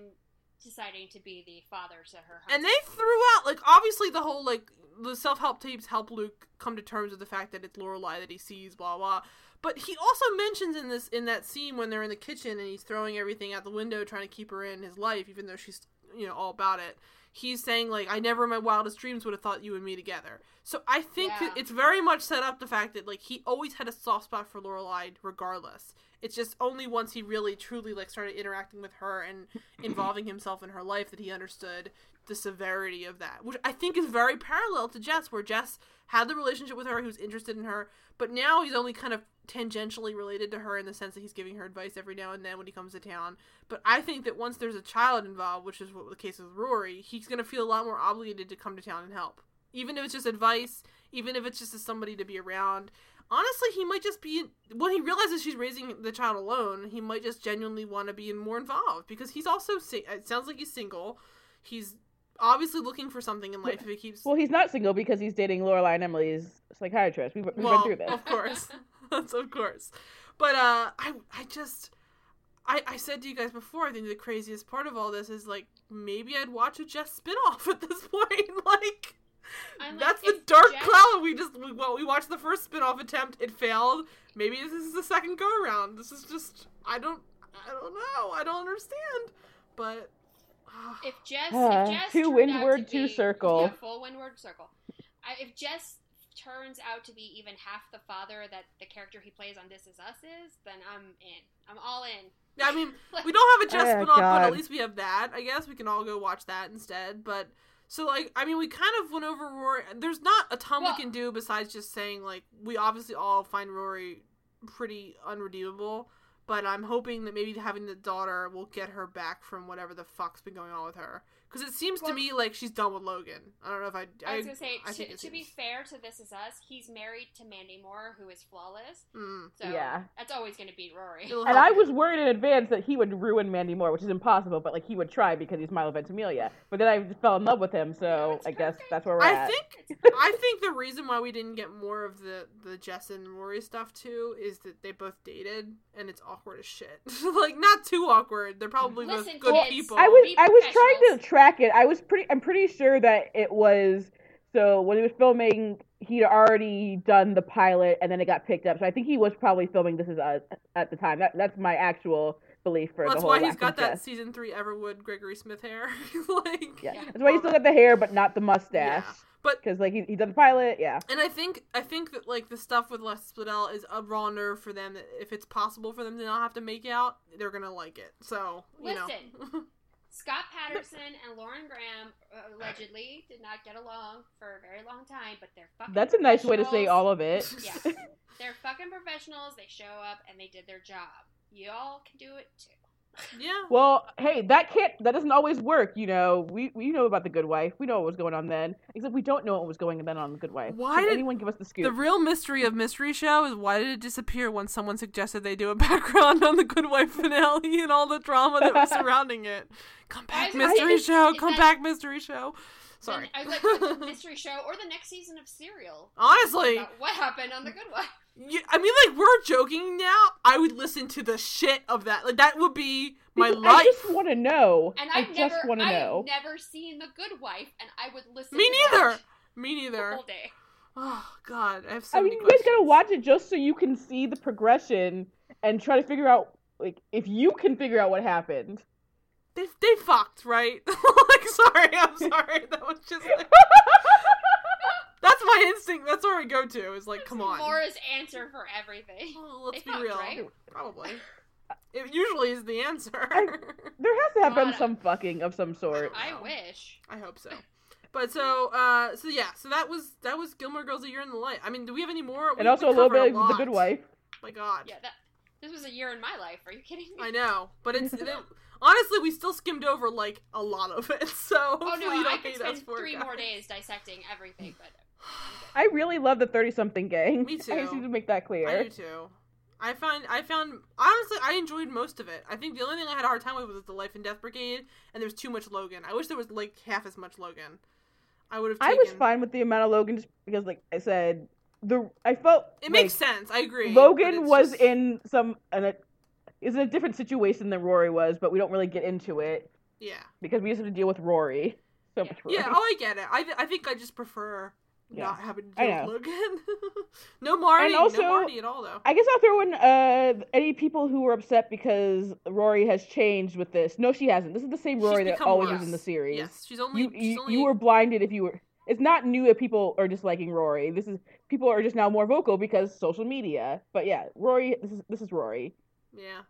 deciding to be the father to her. And they threw out like obviously the whole like the self help tapes help Luke come to terms with the fact that it's Lorelai that he sees, blah blah. But he also mentions in this in that scene when they're in the kitchen and he's throwing everything out the window trying to keep her in his life, even though she's you know all about it. He's saying like I never in my wildest dreams would have thought you and me together. So I think Yeah. it's very much set up the fact that like he always had a soft spot for Lorelai regardless. It's just only once he really truly like started interacting with her and involving himself in her life that he understood the severity of that, which I think is very parallel to Jess, where Jess had the relationship with her, he was interested in her, but now he's only kind of tangentially related to her in the sense that he's giving her advice every now and then when he comes to town. But I think that once there's a child involved, which is what the case with Rory, he's going to feel a lot more obligated to come to town and help. Even if it's just advice, even if it's just somebody to be around. Honestly, he might just be when he realizes she's raising the child alone. He might just genuinely want to be more involved because he's also. It sounds like he's single. He's obviously looking for something in life if he keeps. Well, he's not single because he's dating Lorelai and Emily's psychiatrist. We've, we've well, been through this. of course, that's of course. But uh, I I just I I said to you guys before. I think the craziest part of all this is like maybe I'd watch a Jess spinoff at this point. like I'm like, that's the dark Jess- cloud. We just we, well, we watched the first spinoff attempt. It failed. Maybe this is the second go around. This is just I don't I don't know. I don't understand. But If Jess, if Jess two turned windward, out to two be- circle. yeah, full windward circle. I, if Jess turns out to be even half the father that the character he plays on This Is Us is, then I'm in. I'm all in. Yeah, I mean, we don't have a Jess Oh, spinoff, but at least we have that. I guess we can all go watch that instead. But so, like, I mean, we kind of went over Rory. There's not a ton Well- we can do besides just saying like we obviously all find Rory pretty unredeemable. But I'm hoping that maybe having the daughter will get her back from whatever the fuck's been going on with her. Because it seems to me like she's done with Logan. I don't know if I. I was gonna say, I to, think to be fair to This Is Us, he's married to Mandy Moore, who is flawless. Mm. So Yeah. that's always gonna beat Rory. It'll And I you. was worried in advance that he would ruin Mandy Moore, which is impossible, but like he would try because he's Milo Ventimiglia. But then I fell in love with him, so it's I guess that's where we're I at. think I think the reason why we didn't get more of the the Jess and Rory stuff too is that they both dated and it's awkward as shit. like not too awkward. They're probably Listen, both good kids, people. I was I was trying to professionals. Track it. I was pretty I'm pretty sure that it was so when he was filming he'd already done the pilot and then it got picked up. So I think he was probably filming This Is Us uh, at the time. That that's my actual belief for That's the whole That's why he's lack got that Jess. season three Everwood Gregory Smith hair. like Yeah. Yeah. That's why he still got the hair but not the mustache. Yeah. But Because like he he done the pilot, yeah. and I think I think that like the stuff with Les Spladel is a raw nerve for them. That if it's possible for them to not have to make out, they're gonna like it. So you know. Scott Patterson and Lauren Graham uh, allegedly did not get along for a very long time, but they're fucking. That's a nice way to say all of it. Yeah, they're fucking professionals. They show up and they did their job. Y'all can do it too. Yeah. Well, hey, that can't that doesn't always work, you know. We we know about the Good Wife. We know what was going on then. Except we don't know what was going on then on the Good Wife. Why Can did- anyone give us the scoop? The real mystery of Mystery Show is why did it disappear when someone suggested they do a background on the Good Wife finale and all the drama that was surrounding it? Come back, was gonna Mystery Show. Come that- back, Mystery Show. Sorry. Then I was like, the mystery show or the next season of Serial. Honestly, what happened on the Good Wife? you, I mean, like we're joking now. I would listen to the shit of that. Like that would be my Because life. I just want to know. And I I've just never, want to I've know. never seen the Good Wife, and I would listen. Me to neither. that Me The neither. whole day. Oh God, I have so I mean, many you guys questions. gotta watch it just so you can see the progression and try to figure out like if you can figure out what happened. They they fucked, right? like, sorry, I'm sorry. That was just like that's my instinct. That's where I go to. Is like, come on. Laura's answer for everything. Well, let's They be fucked, real. right? Probably. It usually is the answer. I- There has to have been some fucking of some sort. I wish. I hope so. But so, uh, so yeah, so that was that was Gilmore Girls: A Year in the Light. I mean, do we have any more? We- And also a little bit of the. Good Wife. My God, Yeah, that. This was a year in my life. Are you kidding me? I know, but it's it, honestly we still skimmed over like a lot of it. So Oh no, you I don't could spend for it, three more days dissecting everything, but I really love the thirty something gang. Me too. I just too. need to make that clear. I do too. I found I found honestly I enjoyed most of it. I think the only thing I had a hard time with was the Life and Death Brigade, and there was too much Logan. I wish there was like half as much Logan. I would have. I was fine with the amount of Logan just because, like I said, the I felt It makes sense. I agree. Logan was just- in some an, a, is in a different situation than Rory was, but we don't really get into it Yeah. because we just have to deal with Rory. So Yeah. much Rory. Yeah. Oh, I get it. I th- I think I just prefer Yeah. not having to deal with Logan. no Marty. And also- no Marty at all though. I guess I'll throw in uh, any people who were upset because Rory has changed with this. No, she hasn't. This is the same Rory that always worse. was in the series. Yes, she's only. You she's you, only, you were blinded if you were. It's not new that people are disliking Rory. This is people are just now more vocal because social media. But yeah, Rory. This is this is Rory. Yeah.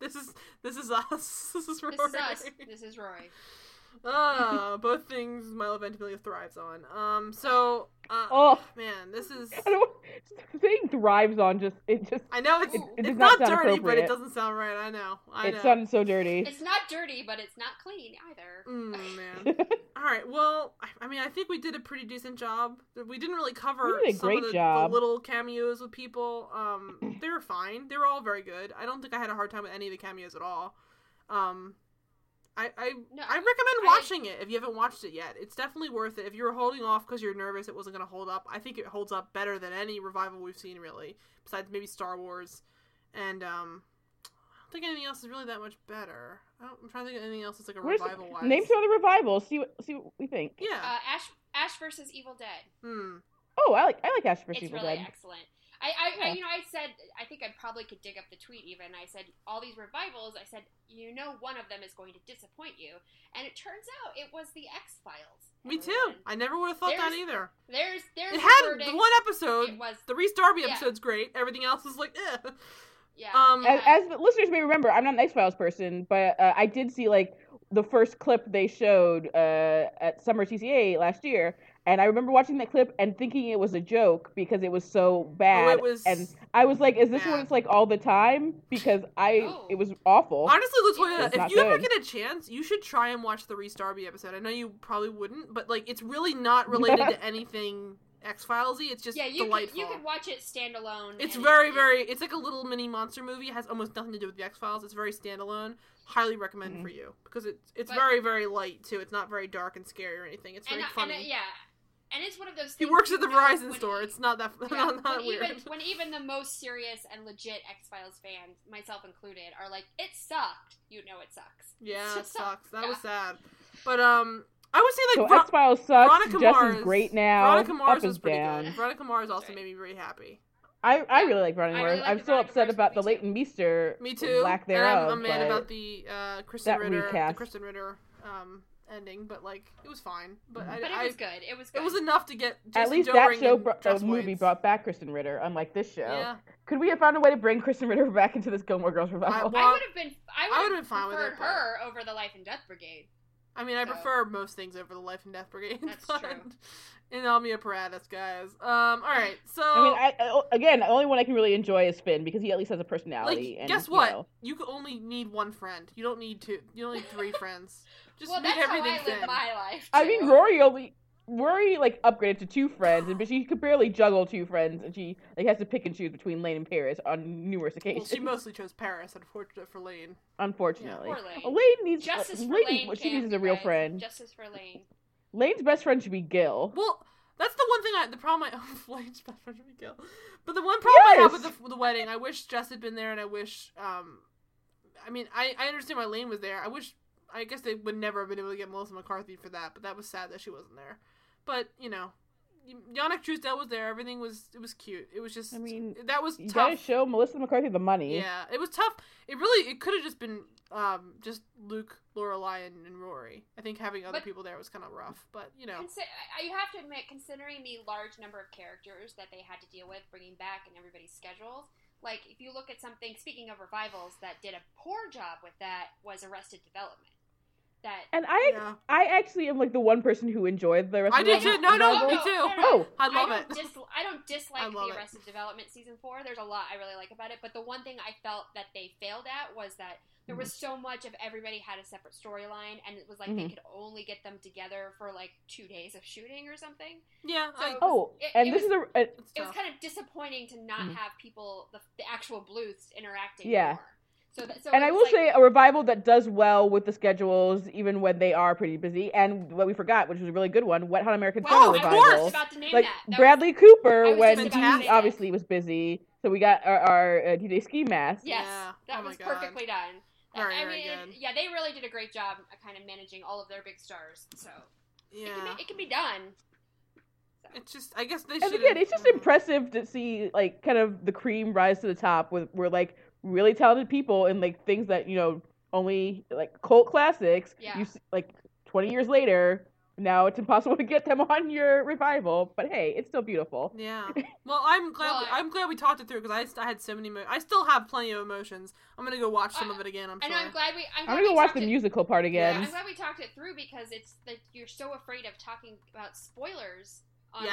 This is this is us. This is Rory. This is us. This is Rory. Ah, both things Milo Ventimiglia thrives on. Um, so, uh, Oh, man, this is. Saying thrives on just it just I know it's It- it it's not, not dirty, but it doesn't sound right. I know. I it know. sounds so dirty. It's not dirty, but it's not clean either. Mm, man. All right. Well, I, I mean, I think we did a pretty decent job. We didn't really cover did some great of the, job. the little cameos with people. Um, they were fine. They were all very good. I don't think I had a hard time with any of the cameos at all. Um, I I, No, I recommend I- watching it if you haven't watched it yet. It's definitely worth it. If you were holding off because you're nervous it wasn't going to hold up, I think it holds up better than any revival we've seen really, besides maybe Star Wars. And um, I don't think anything else is really that much better. I don't, I'm trying to think of anything else that's like a Where's revival wise. name some other revivals. See what see what we think. Yeah. Uh, Ash Ash versus Evil Dead. Hmm. Oh, I like I like Ash vs. It's Evil really Dead. excellent. I, I, I, you know, I said, I think I probably could dig up the tweet even. I said, all these revivals, I said, you know, one of them is going to disappoint you. And it turns out it was the X Files. Me too. I never would have thought that either. There's, there's It had verdict. the one episode. It was, The Rhys Darby Yeah. episode's great. Everything else is like, eh. yeah. Um. As, as listeners may remember, I'm not an X Files person, but uh, I did see like the first clip they showed uh, at Summer TCA last year, and I remember watching that clip and thinking it was a joke because it was so bad. Oh, it was. and I was like, "Is this what it's like all the time?" Because I, Oh. it was awful. Honestly, Latoya, It's if not you ever get a chance, you should try and watch the Rhys Darby episode. I know you probably wouldn't, but like, it's really not related to anything X Filesy. It's just yeah, you delightful. could, you could watch it standalone. It's very, it- very. It's like a little mini monster movie. It has almost nothing to do with the X Files. It's very standalone. Highly recommend Mhm. for you because it's it's But- very, very light too. It's not very dark and scary or anything. It's very uh, funny. and, uh, yeah. And it's one of those he works at the Verizon store. you- It's not that Yeah, not, not when weird. even when even the most serious and legit X Files fans, myself included, are like, "It sucked." You know, it sucks. Yeah, it sucks. That was sad. But um, I would say so like Ver- X Files sucks. Veronica Jess Mars- is great now. Veronica Mars Up was is pretty down. good. Veronica Mars also Right. made me very happy. I, I really like Veronica I Mars. really like I'm the still upset Mars about the movie, too. Leighton Meester Me too. lack and I'm, thereof. I'm mad about the uh, Krysten that Ritter, the recast. Krysten Ritter um, ending, but like it was fine. But I, But it I- was good. It was good. it was enough to get At Jason least that show, and brought, movie Whedon's- brought back Krysten Ritter, unlike this show. Yeah, Could we have found a way to bring Krysten Ritter back into this Gilmore Girls revival? well, I would have been. I I would would've been fine with preferred it, but- her over the Life and Death Brigade. I mean I So- prefer most things over the Life and Death Brigade. That's but, true. And omnia paratus, guys. Um, all right, so I mean, I, I, again, the only one I can really enjoy is Finn because he at least has a personality. like, and, guess you what? know. You only need one friend. You don't need two. You don't need three friends. Just well, make that's how I live my life. I mean, Rory only Rory like upgraded to two friends, and but she could barely juggle two friends, and she like has to pick and choose between Lane and Paris on numerous Well, occasions. she mostly chose Paris. Unfortunate for Lane. unfortunately, Poor Lane. Well, Lane needs Justice uh, for Lane, Lane. what she needs is a real guys. friend. Justice for Lane. Lane's best friend should be Gil. Well, that's the one thing I. The problem I. Oh, Lane's best friend Miguel. But the one problem I have with the, with the wedding, I wish Jess had been there, and I wish. um I mean, I I understand why Lane was there. I wish. I guess they would never have been able to get Melissa McCarthy for that, but that was sad that she wasn't there. But you know, Yanic Truesdale was there. Everything was it was cute. It was just. I mean, that was You tough. gotta show Melissa McCarthy the money. Yeah, it was tough. It really, it could have just been um, just Luke, Lorelai, and, and Rory. I think having other But- people there was kind of rough, but you know, Consi- I- you have to admit, considering the large number of characters that they had to deal with bringing back and everybody's schedules, like if you look at something, speaking of revivals, that did a poor job with that was Arrested Development. That And I Yeah. I actually am like the one person who enjoyed the rest I of did the too. No, no, novel. me too. Oh, I love don't it. Dis- I don't dislike I love the it. Arrested Development season four. There's a lot I really like about it, but the one thing I felt that they failed at was that there was Mm-hmm. so much of everybody had a separate storyline, and it was like they Mhm. could only get them together for like two days of shooting or something. Yeah, I, So- Oh, It- and it this was- is a, a It was kind of disappointing to not Mhm. have people, the, the actual Bluths, interacting Yeah. more. So, that, so and I will like- say a revival that does well with the schedules, even when they are pretty busy. And what we forgot, which was a really good one, Wet Hot American Wow, Summer of revival. course. about to name Like that. That was- Bradley Cooper, when he about to obviously was busy, so we got our, our uh, DJ Ski Mask. Yes, Yeah. that Oh was perfectly done. That- Very, I mean, good. yeah, they really did a great job of kind of managing all of their big stars. So it, can yeah. be, it can be done. It's just, I guess they And should. again, it's just impressive to see like kind of the cream rise to the top with we're like really talented people and like things that you know only like cult classics. Yeah. You see, like twenty years later, now it's impossible to get them on your revival. But hey, it's still beautiful. Yeah. Well, I'm glad. Well, we, I- I'm glad we talked it through because I, I had so many. Mo- I still have plenty of emotions. I'm gonna go watch some I- of it again. I'm And sure. I'm glad we. I'm, I'm gonna go watch the it- musical part Yeah, again. I'm glad we talked it through because it's that you're so afraid of talking about spoilers online.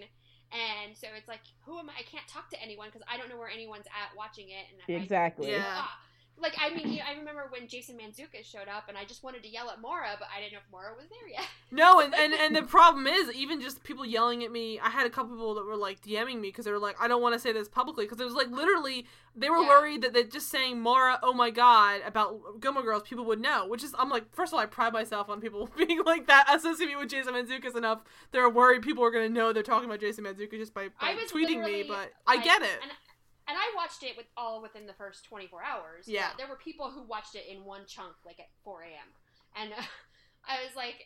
Yes. Online. And so it's like, who am I? I can't talk to anyone because I don't know where anyone's at watching it. And if I- Exactly. Yeah. Ah, like I mean, you- I remember when Jason Mantzoukas showed up, and I just wanted to yell at Mora, but I didn't know if Mora was there yet. No, and, and and the problem is, even just people yelling at me. I had a couple people that were like DMing me because they were like, I don't want to say this publicly because it was like literally they were Yeah. worried that that just saying Mara, oh my god, about Gilmore Girls, people would know. Which is, I'm like, first of all, I pride myself on people being like that, associating me with Jason Mantzoukas enough. They're worried people are gonna know they're talking about Jason Mantzoukas just by, by tweeting me, but I get it. And, and I watched it with all within the first 24 hours. but Yeah. there were people who watched it in one chunk, like at 4 a.m. And uh, I was like,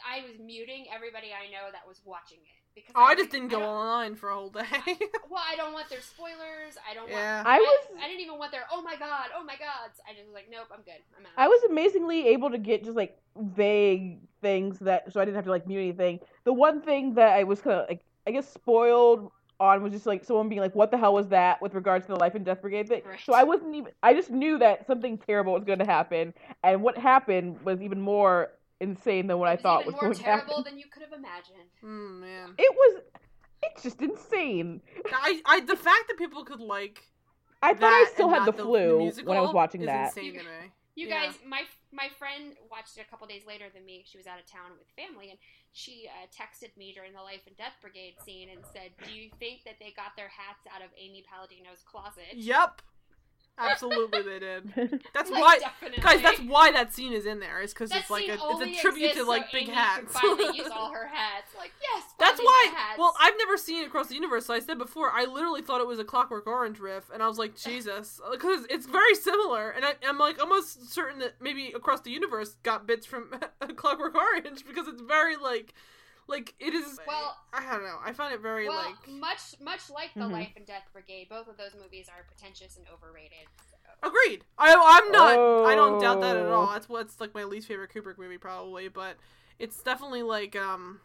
I was muting everybody I know that was watching it because Oh, I was just didn't go online for a whole day. Well, I don't want their spoilers. I don't Yeah. want. I was I, didn't even want their oh my god, oh my gods. I just was like, nope, I'm good. I'm out. I was amazingly able to get just like vague things that, so I didn't have to like mute anything. The one thing that I was kind of like, I guess, spoiled on was just like someone being like, "What the hell was that?" with regards to the Life and Death Brigade thing. Right. So I wasn't even. I just knew that something terrible was going to happen, and what happened was even more insane than what It I was thought even was more going to terrible happen. than you could have imagined. mm, man. It was. It's just insane. I, I the fact that people could like I thought I still had the not flu musical when I was watching is that. Insane You- to. You Yeah. guys, my my friend watched it a couple days later than me. She was out of town with family, and she uh, texted me during the Life and Death Brigade scene and said, "Do you think that they got their hats out of Amy Palladino's closet?" Yep. Absolutely, they did. That's Like, why, definitely. guys. That's why that scene is in there. Is because it's like a, it's a tribute to like so big Amy hats. Finally use all her hats. Like yes, That's why. hats. Well, I've never seen Across the Universe. So I said before, I literally thought it was a Clockwork Orange riff, and I was like, Jesus, because it's very similar. And I, I'm like almost certain that maybe Across the Universe got bits from Clockwork Orange because it's very like, like it is. Well- I don't know. I find it very well, like. much much like the Mhm. Life and Death Brigade, both of those movies are pretentious and overrated. So. Agreed. I I'm not. I don't doubt that at Oh. all. That's what's like my least favorite Kubrick movie probably, but it's definitely like um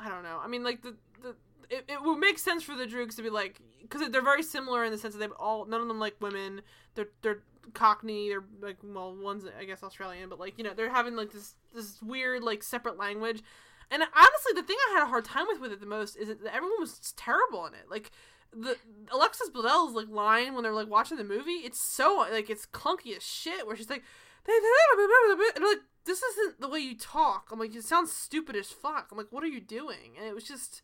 I don't know. I mean like the the it, it would make sense for the Droogs to be like because they're very similar in the sense that they all none of them like women. They're they're Cockney. They're like well one's I guess Australian, but like you know they're having like this this weird like separate language. And honestly, the thing I had a hard time with with it the most is that everyone was terrible in it. Like the Alexis Bledel's like line when they're like watching the movie, it's so like it's clunky as shit. Where she's like, and like, this isn't the way you talk. I'm like, it sounds stupid as fuck. I'm like, what are you doing? And it was just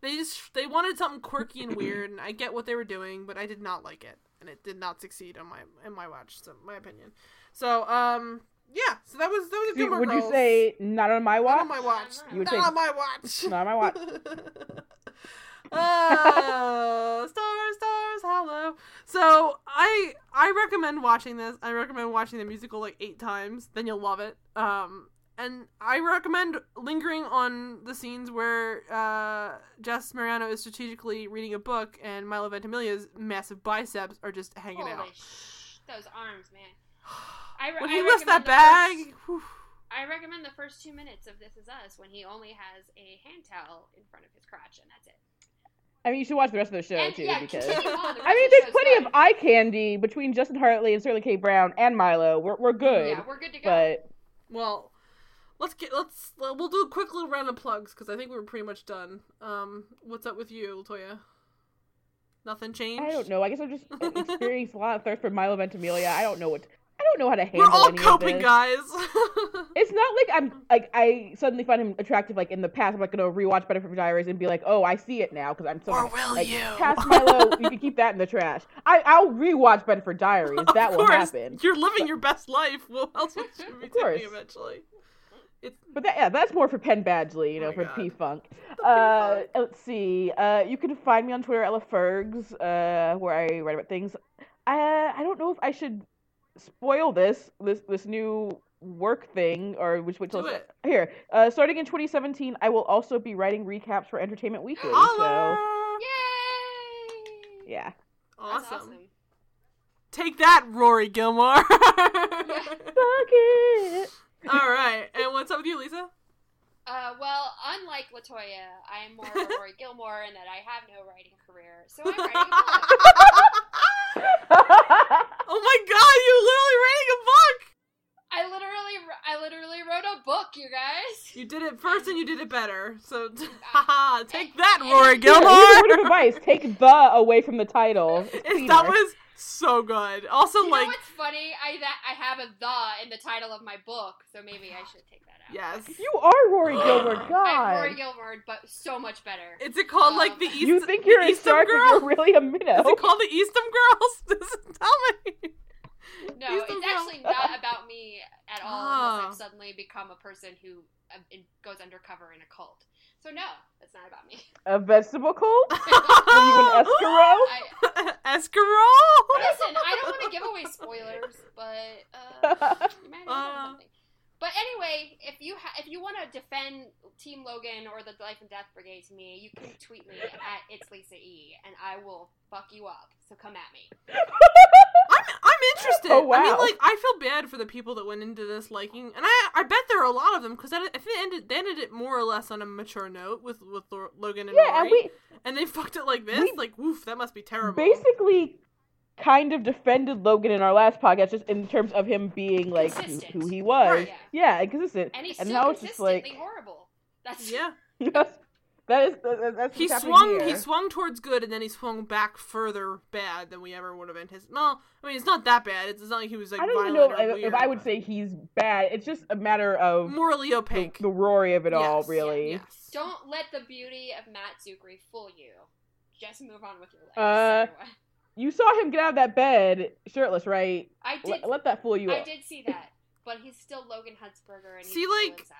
they just they wanted something quirky and weird, and I get what they were doing, but I did not like it, and it did not succeed on my in my watch. So my opinion. So um yeah, so that was that was a See, Gilmore would you say not on my watch? Not on my watch? You would not say- on my watch. Not on my watch. oh, stars, stars, hollow. So I I recommend watching this. I recommend watching the musical like eight times. Then you'll love it. Um, and I recommend lingering on the scenes where uh, Jess Mariano is strategically reading a book and Milo Ventimiglia's massive biceps are just hanging Holy out. sh! Those arms, man. I, re- When I he lifts that recommend the bag, first- I recommend the first two minutes of This Is Us when he only has a hand towel in front of his crotch, and that's it. I mean, you should watch the rest of the show And, too, yeah, because the I mean, there's plenty good. of eye candy between Justin Hartley and Sterling K. Brown and Milo. We're we're good, Yeah, we're good to go. but well, let's get let's we'll do a quick little round of plugs because I think we were pretty much done. Um, what's up with you, Latoya? Nothing changed. I don't know. I guess I've just experienced a lot of thirst for Milo Ventimiglia. I don't know what. I don't know how to handle. It. We're all coping, guys. It's not like I'm like I suddenly find him attractive. Like in the past, I'm like gonna rewatch Better for Diaries and be like, oh, I see it now because I'm so. Or will like, you? Past Milo, you can keep that in the trash. I I'll rewatch Better for Diaries. Of that will course, happen. You're living your best life. What else would you be doing eventually? It's But that, yeah, that's more for Penn Badgley, you Oh know, my for P Funk. Uh, let's see. Uh, you can find me on Twitter, Ella Fergs, uh, where I write about things. Uh, I don't know if I should spoil this this this new work thing or which wait till Do it's- it. here. Uh, starting in 2017, I will also be writing recaps for Entertainment Weekly. So Yay! yeah, Awesome. awesome. Take that, Rory Gilmore. fuck it. All right. And what's up with you, Lisa? Uh, well, unlike Latoya, I am more of a Rory Gilmore in that I have no writing career, so I'm writing a book. Oh my god, you literally writing a book! I literally, I literally wrote a book, you guys. You did it first and you did it better. So, haha, take that, and- Rory Here, here's a word of Gilmore! advice: take the away from the title. It's It's- that was so good. Also, You know like, what's funny? I that I have a the in the title of my book, so maybe I should take that out. yes. You are Rory Gilmore. I'm God. Rory Gilmore, but so much better. Is it called like Um, the East? you think you're the a star, girl? you're really a minnow. Is it called the Eastham Girls? Doesn't tell me. No, He's it's the girl. actually not about me at all unless Ah. I've suddenly become a person who um, goes undercover in a cult. So no, it's not about me. a vegetable cult? Were you an escarole? I, Escarole? listen, I don't want to give away spoilers, but uh, you might have Uh. something. But anyway, if you ha- if you want to defend Team Logan or the Life and Death Brigade to me, you can tweet me at it's Lisa E, and I will fuck you up. So come at me. I'm, I'm interested. Oh, wow. I mean, like, I feel bad for the people that went into this liking, and I, I bet there are a lot of them because I think they ended, they ended it more or less on a mature note with with Logan and yeah, Rory, and we and they fucked it like this. we like, woof, that must be terrible. basically kind of defended Logan in our last podcast, just in terms of him being like who, who he was. Right. Yeah, consistent. And he's And still now it's just like horrible. That's yeah, that is that, that's he what's happening swung he swung towards good, and then he swung back further bad than we ever would have anticipated. Well, I mean, it's not that bad. It's not like he was like I don't even know if, weird, if I would but say he's bad. It's just a matter of morally the, opaque. the Rory of it all, Yes, really. Yes. Don't let the beauty of Matt Czuchry fool you. Just move on with your life. Uh. You saw him get out of that bed shirtless, right? I did. Let, let that fool you. I up. did see that, but he's still Logan Huntsberger, and he's See, still like, inside.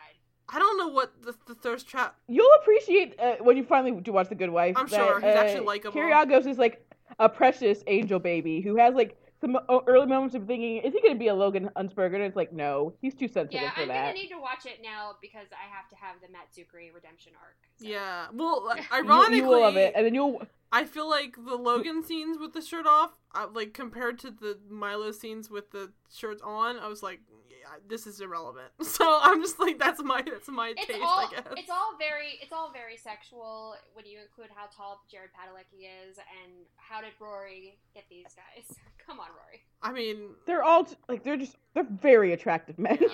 I don't know what the, the thirst trap. You'll appreciate uh, when you finally do watch The Good Wife. I'm that, sure. He's uh, actually likable. Cary Agos is like a precious angel baby who has like some early moments of thinking, is he going to be a Logan Huntsberger? And it's like, no, he's too sensitive Yeah, for I'm that. gonna need to watch it now because I have to have the Matt redemption arc. so. Yeah. Well, You- ironically, you, will love it, and then you'll. I feel like the Logan scenes with the shirt off, uh, like compared to the Milo scenes with the shirts on, I was like, yeah, this is irrelevant. So I'm just like, that's my that's my It's taste, all I guess. it's all very it's all very sexual when you include how tall Jared Padalecki is and how did Rory get these guys? Come on, Rory. I mean, They're all like they're just they're very attractive men. Yeah.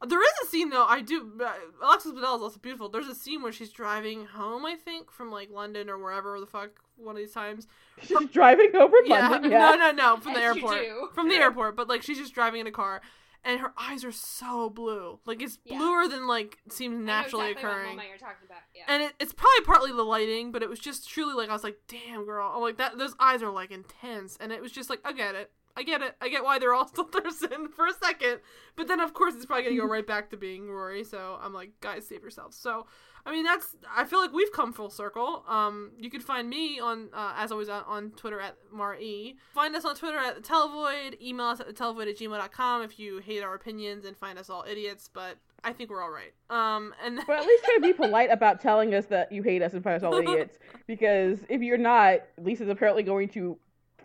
there is a scene though. I do. Uh, Alexis Bledel is also beautiful. There's a scene where she's driving home, I think, from like London or wherever the fuck one of these times. She's driving over Yeah, London. Yeah, no, no, no, from the As you airport, do. from the airport. But like, she's just driving in a car, and her eyes are so blue. Like it's Yeah. bluer than like seems naturally exactly occurring. moment you're talking about. Yeah. And it, it's probably partly the lighting, but it was just truly like I was like, "Damn, girl!" I'm like that. Those eyes are like intense, and it was just like, I get it, I get it, I get why they're all still Thurston for a second, but then of course it's probably gonna go right back to being Rory. So I'm like, guys, save yourselves. So I mean, that's I feel like we've come full circle. Um, you can find me on uh, as always on, on Twitter at Mar-E. Find us on Twitter at the Televoid. Email us at the Televoid at gmail.com if you hate our opinions and find us all idiots, but I think we're all right. Um, and But at least try to be polite about telling us that you hate us and find us all idiots. Because if you're not, Lisa's apparently going to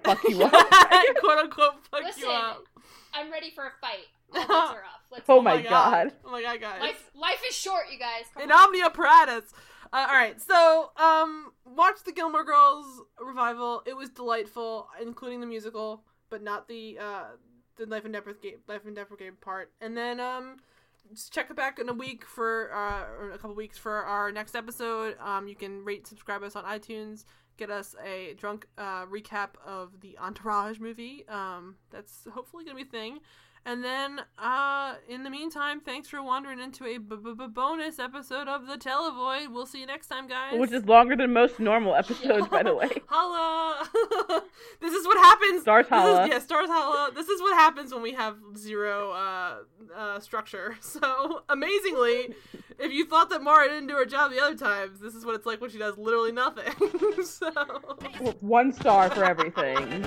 fuck you up. quote unquote fuck Listen, you up. I'm ready for a fight. All bets are off. Let's Oh go. my God. Oh my god, guys. Life, life is short, you guys. Come In on. omnia paratus. Uh, all right, so um, watch the Gilmore Girls revival. It was delightful, including the musical, but not the uh, the Life and Death Brigade, Life and Death Brigade part. And then um, just check it back in a week for uh, or a couple weeks for our next episode. Um, you can rate, subscribe us on iTunes. Get us a drunk uh, recap of the Entourage movie. Um, that's hopefully gonna be a thing. And then, uh, in the meantime, thanks for wandering into a b- b- bonus episode of the Televoid. We'll see you next time, guys. Which is longer than most normal episodes, by the way. Holla! this is what happens. Stars This is- yeah, stars holla. This is what happens when we have zero uh, uh, structure. So amazingly, if you thought that Mara didn't do her job the other times, this is what it's like when she does literally nothing. so One star for everything.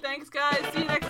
thanks, guys. See you next